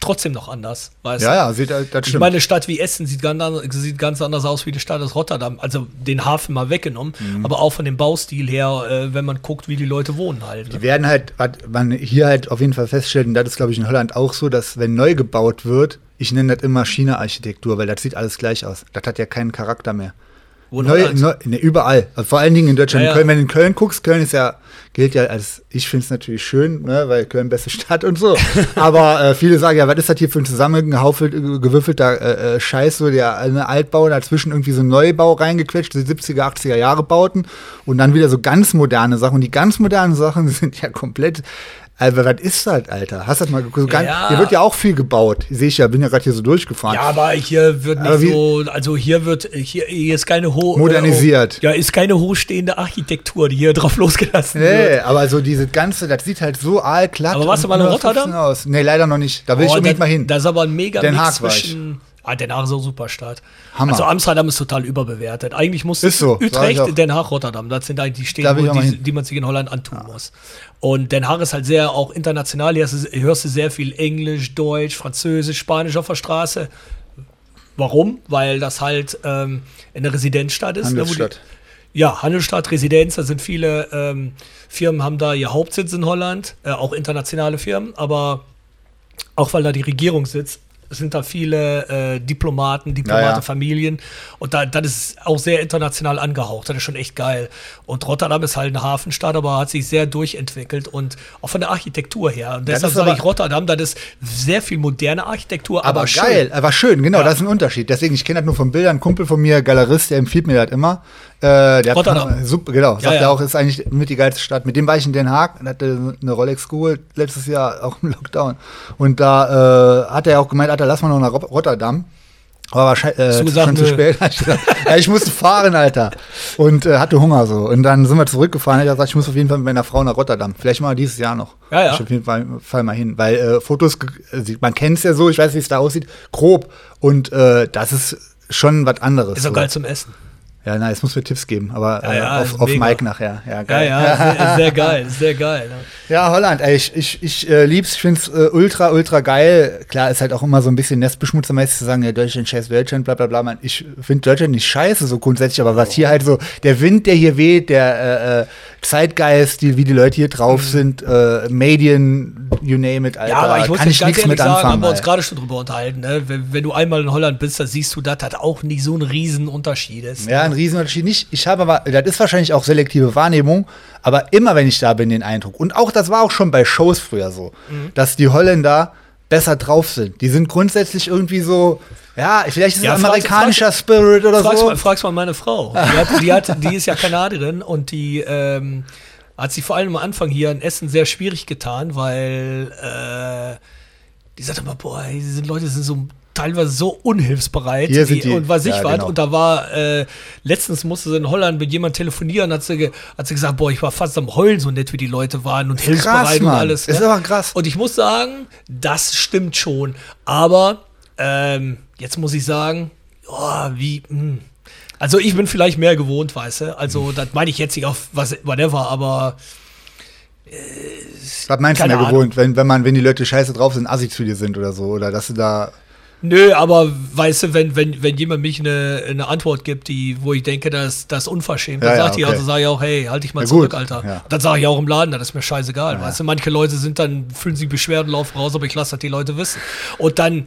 trotzdem noch anders, weißt Ja, ja, sieht, das Ich stimmt. meine, eine Stadt wie Essen sieht ganz, anders, sieht ganz anders aus wie die Stadt aus Rotterdam. Also den Hafen mal weggenommen, Mhm. aber auch von dem Baustil her, äh, wenn man guckt, wie die Leute wohnen halt. Ne? Die werden halt, man hier halt auf jeden Fall feststellt, und das ist, glaube ich, in Holland auch so, dass wenn neu gebaut wird, ich nenne das immer China-Architektur, weil das sieht alles gleich aus. Das hat ja keinen Charakter mehr. Neu, neu, ne, überall. Also vor allen Dingen in Deutschland. Ja, ja. In Köln, wenn du in Köln guckst, Köln ist ja, gilt ja als, ich finde es natürlich schön, ne, weil Köln beste Stadt und so. Aber äh, viele sagen, ja, was ist das hier für ein zusammengehaufelt, äh, gewürfelter äh, äh, Scheiß, so der eine Altbau, dazwischen irgendwie so ein Neubau reingequetscht, die 70er, 80er Jahre Bauten und dann wieder so ganz moderne Sachen. Und die ganz modernen Sachen sind ja komplett. Also, was ist das, Alter? Hast du das mal geguckt? So Ja. Hier wird ja auch viel gebaut. Sehe ich ja, bin ja gerade hier so durchgefahren. Ja, aber hier wird Aber nicht wie- so, also hier wird, hier, hier ist keine hohe. Modernisiert. ja, ist keine hochstehende Architektur, die hier drauf losgelassen Nee, wird. aber so diese ganze, das sieht halt so aalglatt Aber warst du mal in 0815 Rotterdam? aus. Nee, leider noch nicht. Da will ich Oh, unbedingt das- mal hin. Das ist aber ein mega Den Haag ich. zwischen. Ah, Den Haag ist auch super Stadt. Hammer. Also Amsterdam ist total überbewertet. Eigentlich muss Ist so, ich. Utrecht, Den Haag, Rotterdam. Das sind eigentlich die Da Städte, ich die, die man sich in Holland antun muss. Und Den Haag ist halt sehr auch international. Hier hörst du sehr viel Englisch, Deutsch, Französisch, Spanisch auf der Straße. Warum? Weil das halt ähm, eine Residenzstadt ist. ne, wo die- Handelsstadt. ja, Handelsstadt, Residenz, da sind viele ähm, Firmen, haben da ihr Hauptsitz in Holland, äh, auch internationale Firmen, aber auch weil da die Regierung sitzt, sind da viele äh, Diplomaten, Diplomatenfamilien und da, das ist auch sehr international angehaucht, das ist schon echt geil. Und Rotterdam ist halt eine Hafenstadt, aber hat sich sehr durchentwickelt und auch von der Architektur her. Und Das deshalb ist sage ich Rotterdam, das ist sehr viel moderne Architektur, aber, aber schön. geil, aber schön, genau, Ja. das ist ein Unterschied. Deswegen, ich kenne das nur von Bildern. Ein Kumpel von mir, Galerist, der empfiehlt mir das immer. Äh, der Rotterdam. Hat, super, genau, sagt ja. er auch, ist eigentlich mit die geilste Stadt. Mit dem war ich in Den Haag, und hatte eine Rolex geholt, letztes Jahr, auch im Lockdown. Und da äh, hat er auch gemeint, Alter, lass mal noch nach Ro- Rotterdam. Aber wahrscheinlich äh, gesagt, schon zu nö. spät. Ja, ich musste fahren, Alter. Und äh, hatte Hunger so. Und dann sind wir zurückgefahren. Er hat gesagt, ich muss auf jeden Fall mit meiner Frau nach Rotterdam. Vielleicht mal dieses Jahr noch. Ja, ja. Ich auf jeden Fall, Fall mal hin. Weil äh, Fotos, äh, man kennt es ja so, ich weiß, wie es da aussieht, grob. Und äh, das ist schon was anderes. Ist auch so. geil zum Essen. Ja, nein, es muss mir Tipps geben, aber Ja, äh, ja, auf, auf. Mike nachher. Ja, Ja, geil. ja, sehr, sehr geil, sehr geil. Ja, Holland, ey, ich, ich, ich äh, lieb's, ich find's äh, ultra, ultra geil. Klar, ist halt auch immer so ein bisschen nestbeschmutzermäßig zu sagen, ja, Deutschland, scheiß Deutschland, bla bla bla. Man, ich finde Deutschland nicht scheiße, so grundsätzlich, aber was hier halt so, der Wind, der hier weht, der äh, äh, Zeitgeist, die, wie die Leute hier drauf sind, äh, Medien, you name it, Alter, Mhm. Ja, aber ich muss kann jetzt ich ganz nichts ehrlich mit sagen, haben anfangen. wir uns gerade schon drüber unterhalten. Ne? Wenn, wenn du einmal in Holland bist, dann siehst du, dass das auch nicht so ein Riesenunterschied ist. Ja, Riesenunterschied nicht. Ich habe aber, das ist wahrscheinlich auch selektive Wahrnehmung, aber immer wenn ich da bin, den Eindruck. Und auch, das war auch schon bei Shows früher so, Mhm. dass die Holländer besser drauf sind. Die sind grundsätzlich irgendwie so, ja, vielleicht ist es Ja, fragst- amerikanischer Spirit oder Fragst, so. mal, fragst mal meine Frau. Die, hat, die, hat, die ist ja Kanadierin und die ähm, hat sich vor allem am Anfang hier in Essen sehr schwierig getan, weil äh, die sagt immer, boah, diese Leute sind so teilweise so unhilfsbereit Hier sind die- und weiß ich ja, was. genau. Und da war, äh, letztens musste sie in Holland mit jemandem telefonieren, hat sie, hat sie gesagt, boah, ich war fast am Heulen, so nett wie die Leute waren und hilfsbereit und Mann. alles. Ist ne? aber krass. Und ich muss sagen, das stimmt schon. Aber ähm, jetzt muss ich sagen, oh, wie. Mh. Also ich bin vielleicht mehr gewohnt, weißt du. Also das meine ich jetzt nicht auf was whatever, aber Was meinst du Ahnung. gewohnt, wenn, wenn man, wenn die Leute scheiße drauf sind, Assi zu dir sind oder so, oder dass du da. Nö, aber weißt du, wenn, wenn, wenn jemand mich eine, eine Antwort gibt, die, wo ich denke, das, das ist unverschämt, dann Ja, ja, sagt okay. also sage ich auch, hey, halt dich mal Ja, zurück, gut, Alter. ja. Dann sage ich auch im Laden, das ist mir scheißegal, weißt du. Manche Leute sind dann, fühlen sich beschwert und laufen raus, aber ich lasse das die Leute wissen. Und dann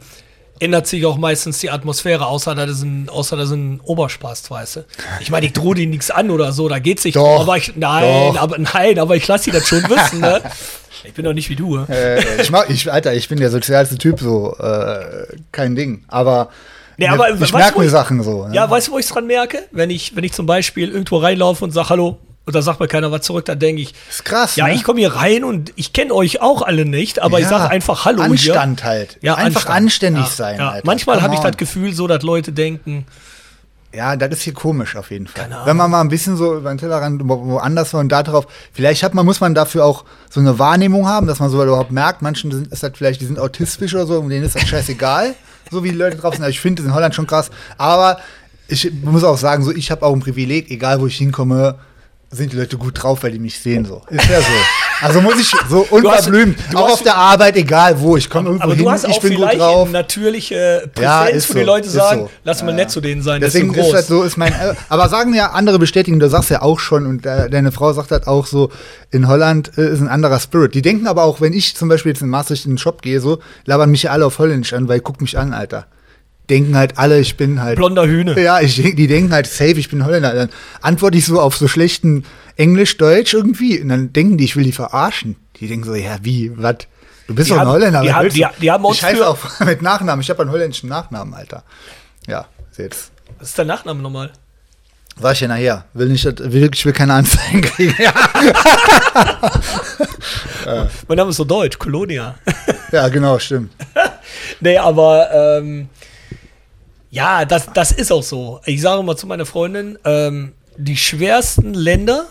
ändert sich auch meistens die Atmosphäre, außer ist ein, außer ist ein Oberspaß, weißt du. Ich meine, ich drohe dir nichts an oder so, da geht's nicht. Doch, aber ich, nein, doch. aber nein, aber ich lasse die das schon wissen, ne? Ich bin doch nicht wie du. ne? Äh, ich, mag, ich, Alter, ich bin der sozialste Typ, so, äh, kein Ding. Aber, Nee, aber ich merke mir Sachen so. ne? Ja, weißt du, wo ich es dran merke? Wenn ich, wenn ich zum Beispiel irgendwo reinlaufe und sage Hallo und da sagt mir keiner was zurück, dann denke ich, ist krass. ja, ne? ich komme hier rein und ich kenne euch auch alle nicht, aber ich Ja, sage einfach Hallo Anstand hier. halt. Ja, Einfach Anstand. anständig ja, sein. Ja. Alter. Manchmal habe ich das Gefühl so, dass Leute denken, Ja, das ist hier komisch auf jeden Fall. Wenn man mal ein bisschen so über den Tellerrand wo- woanders war und da drauf, vielleicht hat man, muss man dafür auch so eine Wahrnehmung haben, dass man so überhaupt merkt, manchen sind, ist das vielleicht, die sind autistisch oder so, und denen ist das scheißegal, so wie die Leute drauf sind. Also ich finde das in Holland schon krass. Aber ich muss auch sagen, so ich habe auch ein Privileg, egal wo ich hinkomme, sind die Leute gut drauf, weil die mich sehen so. Ist ja so. Also muss ich so unverblümt, auch hast- auf der Arbeit, egal wo, ich komme irgendwo aber hin, du hast auch ich bin gut drauf. natürliche Präsenz, Ja, ist wo die so, Leute ist sagen, so. lass mal Ja, nett zu denen sein, Deswegen das ist ist das so, ist mein. Aber sagen ja andere bestätigen, du sagst ja auch schon, und äh, deine Frau sagt das auch so, in Holland äh, ist ein anderer Spirit. Die denken aber auch, wenn ich zum Beispiel jetzt in Maastricht in den Shop gehe, so, labern mich ja alle auf Holländisch an, weil guck mich an, Alter. Denken halt alle, ich bin halt. Blonder Hühne. Ja, ich, die denken halt safe, ich bin Holländer. Dann antworte ich so auf so schlechten Englisch, Deutsch irgendwie. Und dann denken die, ich will die verarschen. Die denken so, ja, wie, was? Du bist Die doch ein haben- Holländer. die haben- die- die haben uns für- auch mit Nachnamen. Ich habe einen holländischen Nachnamen, Alter. Ja, jetzt. Was ist der Nachname nochmal? Sag ich ja nachher. Will nicht, will, ich will keine Anzeigen kriegen. Ja, Mein Name ist so deutsch, Colonia. ja genau, stimmt. Nee, aber ähm, ja, das, das ist auch so. Ich sage mal zu meiner Freundin, ähm, die schwersten Länder,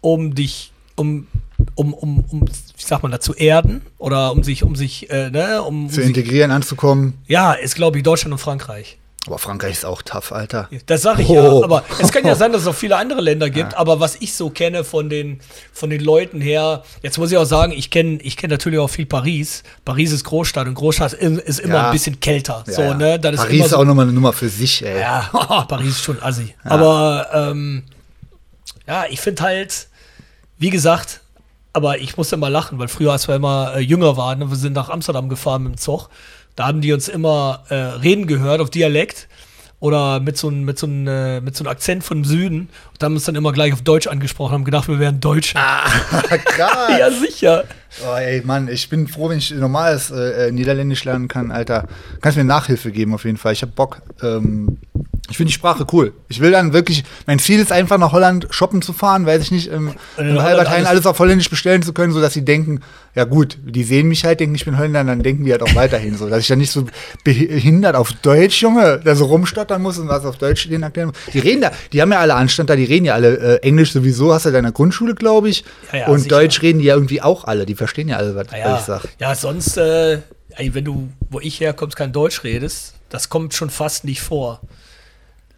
um dich, um, um, um, um, wie sagt man da, zu erden oder um sich, um sich, äh, ne, um, um Zu sich, integrieren, anzukommen. ja, ist glaube ich Deutschland und Frankreich. Aber Frankreich ist auch tough, Alter. Das sage ich Oh. ja, aber es kann ja sein, dass es auch viele andere Länder gibt, aber was ich so kenne von den, von den Leuten her, jetzt muss ich auch sagen, ich kenne ich kenn natürlich auch viel Paris. Paris ist Großstadt und Großstadt ist, immer Ja. ein bisschen kälter. Ja, so, ja. ne? Das ist Paris immer ist so, auch nochmal eine Nummer für sich, ey. Ja, Paris ist schon assi. Aber ähm, ja, ich finde halt, wie gesagt, aber ich musste immer lachen, weil früher, als wir immer äh, jünger waren, ne, wir sind nach Amsterdam gefahren mit dem Zug, da haben die uns immer äh, reden gehört auf Dialekt oder mit so einem mit so einem, äh, mit so einem Akzent von Süden und haben uns dann immer gleich auf Deutsch angesprochen, haben gedacht, wir wären Deutsche. Krass. Ja, sicher. Oh, ey, Mann, ich bin froh, wenn ich normales äh, äh, Niederländisch lernen kann, Alter. Kannst mir Nachhilfe geben auf jeden Fall. Ich hab Bock. Ähm, ich finde die Sprache cool. Ich will dann wirklich, mein Ziel ist einfach nach Holland shoppen zu fahren, weiß ich nicht, im, in im Holland Albert Heijn alles- auf Holländisch bestellen zu können, sodass sie denken, ja gut, die sehen mich halt, denken, ich bin Holländer, dann denken die halt auch weiterhin so. Dass ich dann nicht so behindert auf Deutsch, Junge, da so rumstottern muss und was auf Deutsch denen erklären muss. Die reden da, die haben ja alle Anstand da, die reden ja alle äh, Englisch sowieso, hast du ja in der Grundschule, glaube ich. Ja, ja, und sicher. Deutsch reden die ja irgendwie auch alle, die verstehen ja alle, was, was Ja, ich sag. ja sonst, äh, ey, wenn du, wo ich herkommst, kein Deutsch redest, das kommt schon fast nicht vor.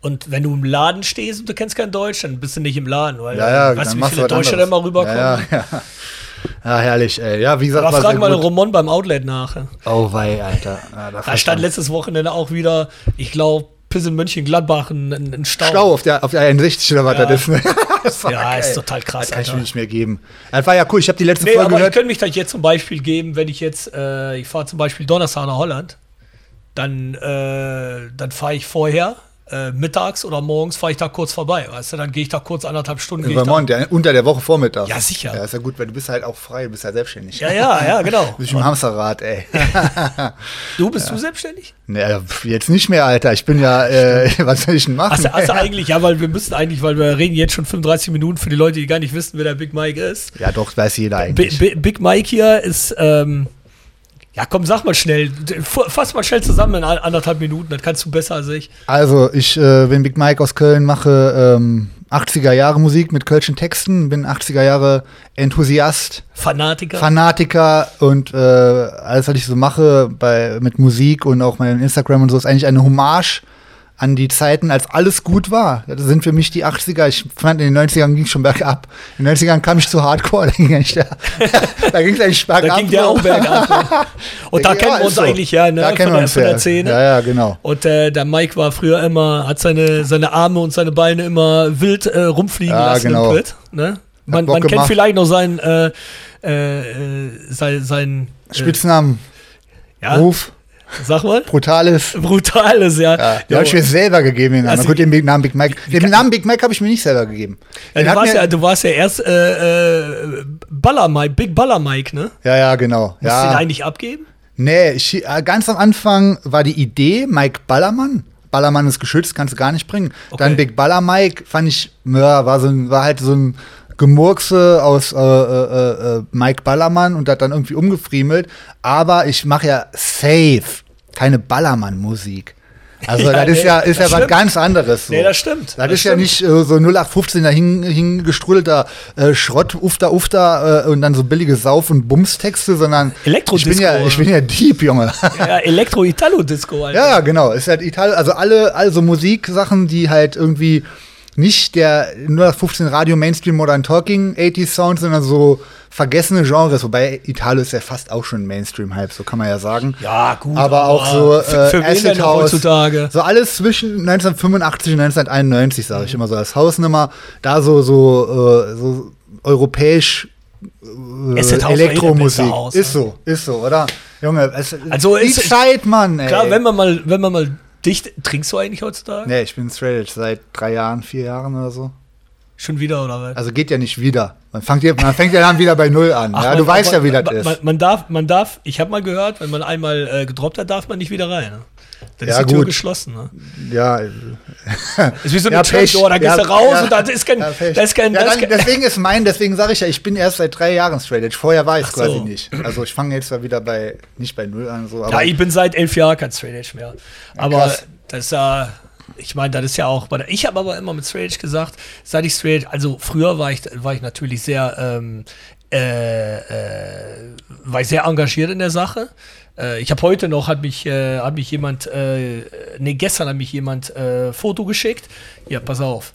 Und wenn du im Laden stehst und du kennst kein Deutsch, dann bist du nicht im Laden, weil Ja, ja, weißt du, wie viele was Deutsche da immer rüberkommen. Ja, ja, ja. ja, herrlich, ey. Ja, wie gesagt, Aber frag mal. Romon beim Outlet nach. Oh, wei, Alter. Ja, da stand letztes Wochenende auch wieder, ich glaube, bis in Mönchengladbach ein, ein Stau. Stau auf der, auf der 61 oder was Ja. das ist. Ne? Das Ja, geil. ist total krass. Das kann ich Alter. mir nicht mehr geben. Das war ja cool. Ich habe die letzte Nee, Folge aber ich gehört. könnte mich das jetzt zum Beispiel geben, wenn ich jetzt, äh, ich fahre zum Beispiel Donnerstag nach Holland, dann, äh, dann fahre ich vorher, äh, mittags oder morgens fahre ich da kurz vorbei, weißt du, dann gehe ich da kurz anderthalb Stunden. In Vermont, ja, unter der Woche Vormittag. Ja, sicher. Ja, ist ja gut, weil du bist halt auch frei, du bist ja selbstständig. Ja, ja, ja, genau. Du bist im Hamsterrad, ey. Du, bist du selbstständig? naja, jetzt nicht mehr, Alter. Ich bin ja, äh, was soll ich denn machen? Hast du, hast du eigentlich, ja, weil wir müssen eigentlich, weil wir reden jetzt schon 35 Minuten für die Leute, die gar nicht wissen, wer der Big Mike ist. ja, doch, weiß jeder eigentlich. Bi- Big Mike hier ist, ähm, ja, komm, sag mal schnell, fass mal schnell zusammen in an- anderthalb Minuten, das kannst du besser als ich. Also, ich äh, bin Big Mike aus Köln, mache ähm, 80er Jahre Musik mit kölschen Texten, bin 80er Jahre Enthusiast, Fanatiker. Fanatiker und äh, alles, was ich so mache bei, mit Musik und auch mein Instagram und so, ist eigentlich eine Hommage an die Zeiten, als alles gut war. Das sind für mich die 80er. Ich fand, in den 90ern ging es schon bergab. In den 90ern kam ich zu Hardcore, da ging eigentlich da ging es eigentlich bergab. da ging der auch bergab. Und da Ja, kennen wir uns so. eigentlich ja, ne? Da kennen wir uns von ja. der Szene. Ja, ja, genau. Und äh, der Mike war früher immer, hat seine, seine Arme und seine Beine immer wild äh, rumfliegen Ja, lassen genau. im Pit. Ne? Man, man kennt vielleicht noch seinen, äh, äh, äh, sein, sein äh, Spitznamen, ja, Ruf, sag mal. Brutales. Brutales, ja. Ja, den habe ich mir selber gegeben, den Namen. Also, Gut, den Big- Namen Big Mike. Den Namen Big Mike habe ich mir nicht selber gegeben. ja, du, warst ja, du warst ja erst äh, äh, Baller Mike, Big Baller Mike, ne? ja, ja, genau. Musst du den Ja. eigentlich abgeben? Nee, ich, äh, ganz am Anfang war die Idee Mike Ballermann. Ballermann ist geschützt, kannst du gar nicht bringen. Okay. Dann Big Baller Mike fand ich, ja, war, so ein, war halt so ein Gemurkse aus äh, äh, äh, Mike Ballermann und hat dann irgendwie umgefriemelt. Aber ich mache ja safe keine Ballermann-Musik. Also Ja, das ist ja, ist ja was ganz anderes. So. Nee, das stimmt. Das, Das ist ja stimmt. nicht äh, so 0815er hin, hingestrudelter äh, Schrott, Ufter, Ufter äh, und dann so billige Sauf- und Bumstexte, sondern ich Elektrodisco, bin ja, ich bin ja Dieb, Junge. Ja, Elektro-Italo-Disco. Ja, genau. Ist halt Italien, also alle, also Musiksachen, die halt irgendwie nicht der 0815 Radio Mainstream Modern Talking 80s Sound, sondern so vergessene Genres, wobei Italo ist ja fast auch schon Mainstream-Hype, so kann man ja sagen. Ja, gut. Aber auch so für, äh, für wen Acid House. heutzutage? So alles zwischen 1985 und 1991, sage ich immer so als Hausnummer. Da so, so, äh, so europäisch äh, Elektromusik. Haus, ist ne? so, ist so, oder? Junge, es, Also die ist- Zeit, Mann, ey. Klar, wenn man mal, wenn man mal dicht, trinkst du eigentlich heutzutage? Nee, ich bin straight edge seit drei Jahren, vier Jahren oder so. Schon wieder oder was? Also geht ja nicht wieder. Man fängt ja, man fängt ja dann wieder bei Null an. Ach, ja, man- du weißt aber- ja, wie das man, ist. Man, man darf, man darf, ich habe mal gehört, wenn man einmal äh, gedroppt hat, darf man nicht wieder rein. Ne? Dann Ja, ist die Tür gut. geschlossen. Ne? ja, Ist wie so eine ja, Trapdoor, da gehst Ja, du raus ja, und da ist kein, ja, da ist kein, da ist kein deswegen ist mein, deswegen sage ich ja, ich bin erst seit drei Jahren straight edge. Vorher war ich so. quasi nicht. Also ich fange jetzt zwar wieder bei, nicht bei Null an, so, Ja, ich bin seit elf Jahren kein Straight Edge mehr. Aber krass. das ist ja, ich meine, das ist ja auch ich habe aber immer mit Straight Edge gesagt, seit ich Straight Edge, also früher war ich, war ich natürlich sehr, ähm, äh, äh, war ich sehr engagiert in der Sache. Äh, ich habe heute noch, hat mich, äh, hat mich jemand, äh, nee, gestern hat mich jemand äh, Foto geschickt. Ja, pass auf.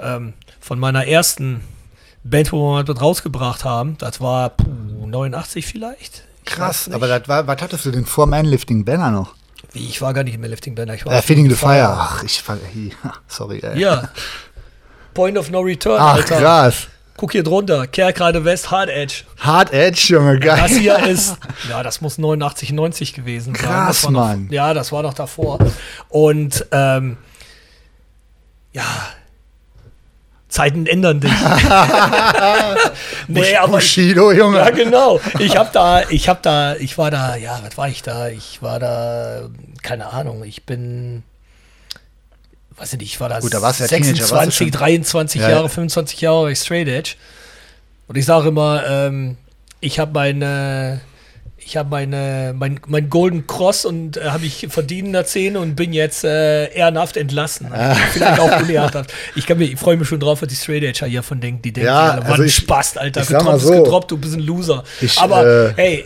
Ähm, von meiner ersten Band, wo wir das rausgebracht haben, das war puh, 89 vielleicht. Ich krass. Aber das war, was hattest du denn vor meinem Lifting Banner noch? Wie, ich war gar nicht im Lifting Banner. Ich war Äh, Feeding the Fire. Ach, ich sorry, ey. Ja. Point of No Return, Ach, Alter. krass. Guck hier drunter. Kerkrade West, Hard Edge. Hard Edge, Junge, geil. Das hier ist, ja, das muss 89, 90 gewesen sein. Krass, noch, Mann. Ja, das war noch davor. Und, ähm, ja, Zeiten ändern dich. nee, aber Bushido, Junge. Ja, genau. Ich hab da, ich hab da, ich war da, ja, was war ich da? Ich war da, keine Ahnung, ich bin, weiß ich nicht, ich war da, Gut, da ja Teenager, warst du 26, schon. 23 Ja, Jahre, ja. 25 Jahre war ich Straight Edge. Und ich sage immer, ähm, ich habe meine, ich habe meine, mein, mein Golden Cross und äh, habe ich verdient in der Szene und bin jetzt äh, ehrenhaft entlassen. Ah. Vielleicht auch unehrenhaft. Ich, kann ich freue mich schon drauf, was die Straight Edger hier von denken. Die denken, Ja, alle, also ich- Spaß, Alter. mal Gedroppt ist so. gedroppt, du bist ein Loser. Ich, Aber äh, hey,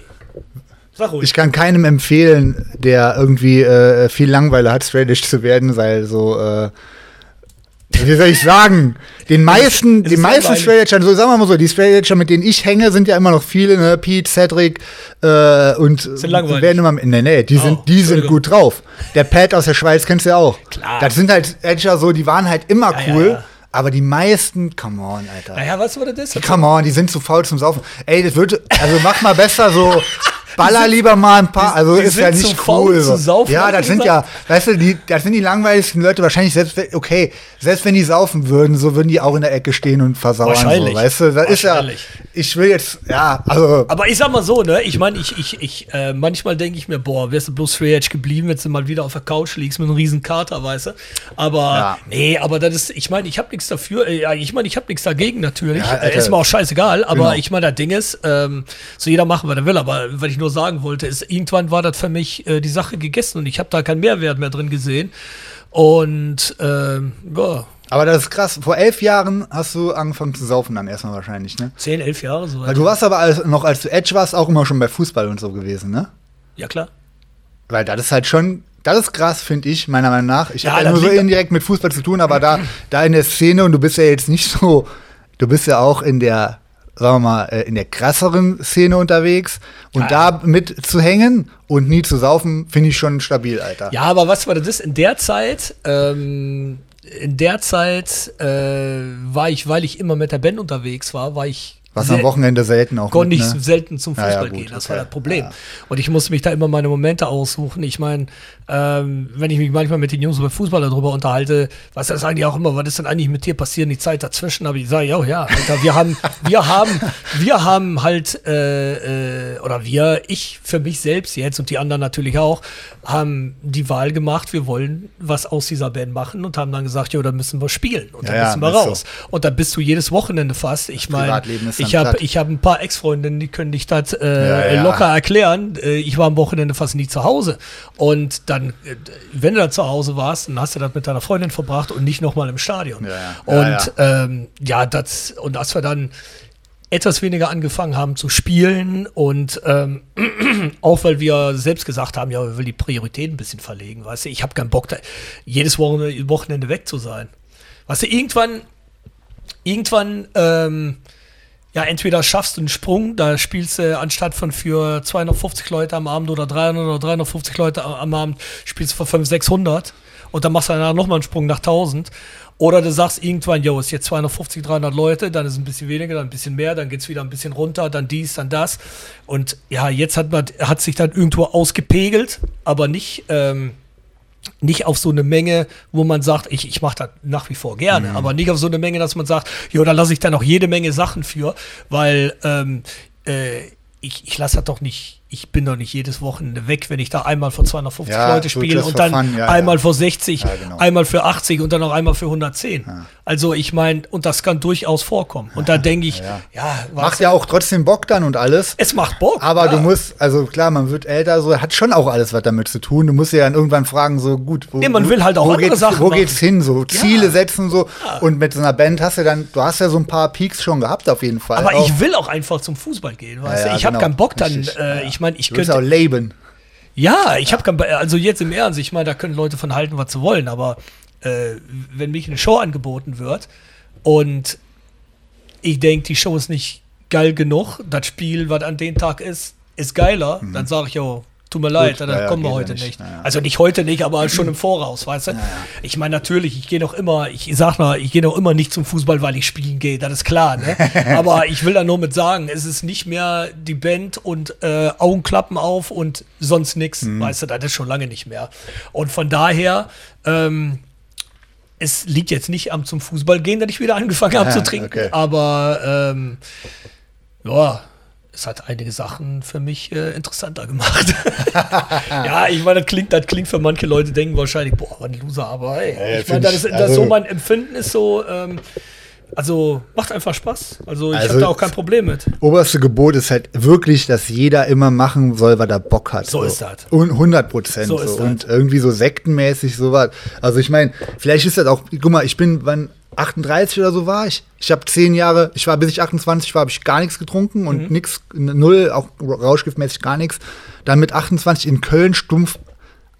sag ruhig. Ich kann keinem empfehlen, der irgendwie äh, viel Langeweile hat, straight edge zu werden, weil so, äh, wie soll ich sagen, den meisten, den ist meisten so sagen wir mal so, die Straight Edger, mit denen ich hänge, sind ja immer noch viele, ne, Pete, Cedric, äh, und Sind langweilig. werden immer, nee, nee, die sind, Oh, die sind gut drauf. Der Pat aus der Schweiz kennst du ja auch. Klar. Das sind halt Edger so, die waren halt immer Ja, ja, cool, ja. aber die meisten, come on, Alter. Naja, weißt du, was das ist? Come on, die sind zu faul zum Saufen. Ey, das wird, also mach mal besser so, baller lieber mal ein paar, die- also die ist ja nicht faul cool. zu so. saufen, ja, das sind ja, weißt du, die, das sind die langweiligsten Leute, wahrscheinlich selbst, wenn- okay, selbst wenn die saufen würden, so würden die auch in der Ecke stehen und versauern, so, Wahrscheinlich. weißt du, das ist ja, ich will jetzt, ja, also, Aber ich sag mal so, ne, ich meine, ich, ich, ich, äh, manchmal denke ich mir, boah, wärst du bloß Free Edge geblieben, wenn du mal wieder auf der Couch liegst mit einem riesen Kater, weißt du? Aber, Ja. nee, aber das ist, ich meine, ich habe nichts dafür, äh, ja, ich meine, ich habe nichts dagegen natürlich, Ja, äh, Alter. ist mir auch scheißegal, aber Genau. ich meine, das Ding ist, ähm, so jeder machen, was er will, aber was ich nur sagen wollte, ist, irgendwann war das für mich äh, die Sache gegessen und ich habe da keinen Mehrwert mehr drin gesehen und, ähm, ja, aber das ist krass. Vor elf Jahren hast du angefangen zu saufen dann erstmal wahrscheinlich, ne? zehn, elf Jahre so. Weil du warst aber als, noch, als du Edge warst, auch immer schon bei Fußball und so gewesen, ne? ja, klar. Weil das ist halt schon, das ist krass, finde ich, meiner Meinung nach. Ich Ja, habe ja nur so indirekt mit Fußball zu tun, aber da, da in der Szene und du bist ja jetzt nicht so, du bist ja auch in der, sagen wir mal, äh, in der krasseren Szene unterwegs und Ja. da mit zu hängen und nie zu saufen, finde ich schon stabil, Alter. Ja, aber was war das? In der Zeit, ähm, in der Zeit äh, war ich, weil ich immer mit der Band unterwegs war, war ich Was sel- am Wochenende selten auch. konnte mit, ich ne? selten zum Ja, ja, Fußball gut, gehen. Das okay. war das Problem. Ja. Und ich musste mich da immer meine Momente aussuchen. Ich meine, ähm, wenn ich mich manchmal mit den Jungs über Fußball darüber unterhalte, was das die auch immer, was ist denn eigentlich mit dir passiert, die Zeit dazwischen? Aber ich sage, ja, ja, Alter, wir haben, wir haben, wir haben halt, äh, äh, oder wir, ich für mich selbst jetzt und die anderen natürlich auch, haben die Wahl gemacht, wir wollen was aus dieser Band machen und haben dann gesagt, ja, da müssen wir spielen und Ja, da müssen wir ist so. raus. Und da bist du jedes Wochenende fast. Ich meine, ich habe ich hab ein paar Ex-Freundinnen, die können dich das äh, Ja, ja. locker erklären. Äh, ich war am Wochenende fast nie zu Hause. Und dann, äh, wenn du da zu Hause warst, dann hast du das mit deiner Freundin verbracht und nicht nochmal im Stadion. Ja, ja. Und ja, ähm, ja das, und als wir dann etwas weniger angefangen haben zu spielen und ähm, auch weil wir selbst gesagt haben, ja, wir will die Prioritäten ein bisschen verlegen, weißt du, ich habe keinen Bock, da jedes Wochenende, Wochenende weg zu sein. Weißt du, irgendwann, irgendwann, ähm, ja, entweder schaffst du einen Sprung, da spielst du anstatt von für 250 Leute am Abend oder 300 oder 350 Leute am- Abend, spielst du für 500, 600 und dann machst du danach nochmal einen Sprung nach 1000. Oder du sagst irgendwann, jo, ist jetzt 250, 300 Leute, dann ist ein bisschen weniger, dann ein bisschen mehr, dann geht's wieder ein bisschen runter, dann dies, dann das. Und ja, jetzt hat, man, hat sich dann irgendwo ausgepegelt, aber nicht, ähm, nicht auf so eine Menge, wo man sagt, ich, ich mache das nach wie vor gerne, aber nicht auf so eine Menge, dass man sagt, ja, da lasse ich dann auch jede Menge Sachen für, weil ähm, äh, ich, ich lasse das doch nicht, ich bin doch nicht jedes Wochenende weg, wenn ich da einmal für 250 Ja, Leute spiele und dann fun, ja, einmal ja. für 60, Ja, genau. einmal für 80 und dann noch einmal für 110. Also ich meine, und das kann durchaus vorkommen. Und da denke ich, ja, was, Macht ja auch trotzdem Bock dann und alles. es macht Bock. Aber du musst, also klar, man wird älter, so hat schon auch alles was damit zu tun. Du musst ja dann irgendwann fragen, so gut, wo, Nee, man will halt auch wo andere geht's, Sachen wo machen. geht's hin, so Ziele setzen so. Und mit so einer Band hast du dann, du hast ja so ein paar Peaks schon gehabt auf jeden Fall. aber auch, ich will auch einfach zum Fußball gehen, weißt du? Ich habe genau. keinen Bock dann, äh, Ja. Ich meine, ich du könnte, auch leben. Ja, ich habe kein, also jetzt im Ernst, ich meine, da können Leute von halten, was sie wollen, aber äh, wenn mich eine Show angeboten wird und ich denke, die Show ist nicht geil genug, das Spiel, was an dem Tag ist, ist geiler, dann sage ich, jo, tut mir leid, dann ja, ja, kommen wir ja heute nicht. nicht. Ja, ja. Also nicht heute nicht, aber schon im Voraus, weißt du? Ich meine, natürlich, ich gehe noch immer, ich sag mal, ich gehe noch immer nicht zum Fußball, weil ich spielen gehe, das ist klar, ne? aber ich will da nur mit sagen, es ist nicht mehr die Band und äh, Augenklappen auf und sonst nix, Mhm. weißt du, das ist schon lange nicht mehr. Und von daher, ähm, es liegt jetzt nicht am zum Fußball gehen, dass ich wieder angefangen habe Ja, zu trinken, okay. aber ähm, ja, es hat einige Sachen für mich äh, interessanter gemacht. ja, ich meine, das klingt, das klingt für manche Leute, denken wahrscheinlich, boah, was ein Loser, aber ey, Ja, ich meine, das ist das also- so mein Empfinden ist so, ähm, also macht einfach Spaß. Also ich Also habe da auch kein Problem mit. Oberste Gebot ist halt wirklich, dass jeder immer machen soll, was er Bock hat. So ist das. Und 100 Prozent. So So. Und irgendwie so sektenmäßig sowas. Also ich meine, vielleicht ist das auch, guck mal, ich bin, wann 38 oder so war ich. Ich habe zehn Jahre, ich war bis ich 28 war, habe ich gar nichts getrunken und nix, null, auch rauschgiftmäßig gar nichts. Dann mit 28 in Köln stumpf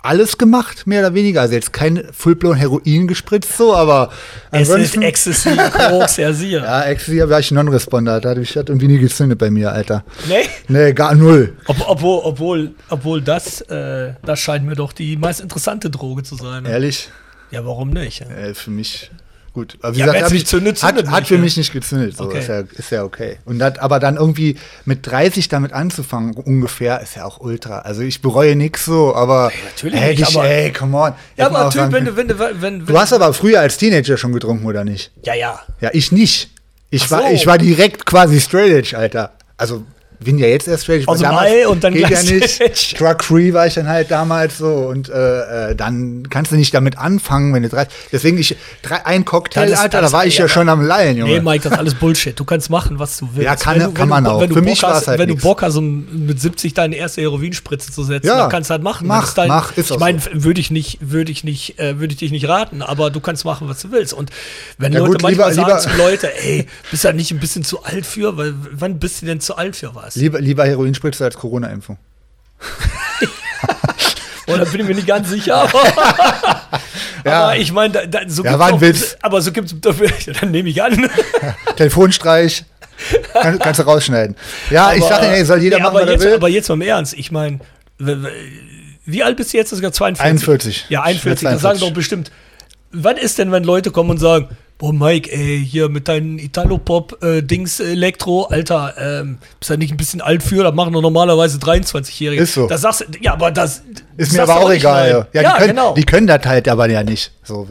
alles gemacht, mehr oder weniger. Also jetzt kein Fullblown Heroin gespritzt, so, aber Es ist. Ecstasy, Koks, ja, siehe. ja, Ecstasy war ich Non-Responder. Da hat mich- hat irgendwie nie gezündet bei mir, Alter. Nee? Nee, gar null. Ob, obwohl, obwohl, obwohl das, äh, das scheint mir doch die meist interessante Droge zu sein. Ne? Ehrlich? Ja, warum nicht? Äh, für mich gut. Aber wie Ja, gesagt, nicht ich, zündet, hat, zündet hat nicht, für ne? mich nicht gezündet. So, Okay. ist, ja, ist ja okay. Und das, aber dann irgendwie mit 30 damit anzufangen, ungefähr, ist ja auch ultra. Also ich bereue nichts so, aber. natürlich ey, nicht, ich, aber- ey, come on. Ja, Hätte aber Typ, sagen wenn du, wenn du, wenn, wenn, Du hast aber früher als Teenager schon getrunken, oder nicht? ja, ja. Ja, ich nicht. Ich, Ach war, so. ich war direkt quasi straight edge, Alter. Also bin ja jetzt erst edge. Aus dem Ei und dann geht ja nicht. straight edge. Drug free war ich dann halt damals so und äh, äh, dann kannst du nicht damit anfangen, wenn du drei. Deswegen ich drei, ein Cocktail, ist- Alter, da war ich ja, ja, schon am Lallen, Junge. Nee, Mike, das ist alles Bullshit. Du kannst machen, was du willst. Ja, kann- du- kann man du, auch. Wenn du Für Bock mich war's hast, halt wenn du nix. Bock hast, um mit 70 deine erste Heroinspritze zu setzen, Ja, dann kannst du halt machen. mach, dein, mach, ist ich meine, so. würde ich nicht, würde ich nicht, äh, würde ich dich nicht raten, aber du kannst machen, was du willst. Und wenn Ja, Leute gut, manchmal lieber- sagen lieber- zu Leute, ey, bist du da nicht ein bisschen zu alt für? Weil wann bist du denn zu alt für was? Lieber, lieber Heroinspritze als Corona-Impfung. Oder bin ich mir nicht ganz sicher. Ja. Aber ich meine, da, da, so Ja, gibt's war ein auch- Witz. Aber so gibt es dafür, dann nehme ich an. Telefonstreich. Kann, kannst du rausschneiden. Ja, ich sage, ey, soll jeder nee, machen, aber was er jetzt, will. Aber jetzt mal im Ernst, ich meine, wie alt bist du jetzt? Das ist ja 42. 41. Ja, 41. Ja, Da sagen 42. doch bestimmt, wann ist denn, wenn Leute kommen und sagen, boah, Mike, ey, hier mit deinen Italo-Pop-Dings Elektro, Alter, ähm, bist du nicht ein bisschen alt für? Das machen doch normalerweise 23-Jährige. Ist so. Da sagst du, ja, aber das Ist mir aber auch egal. Ja, Ja, die, können, genau. die können das halt aber ja nicht. So.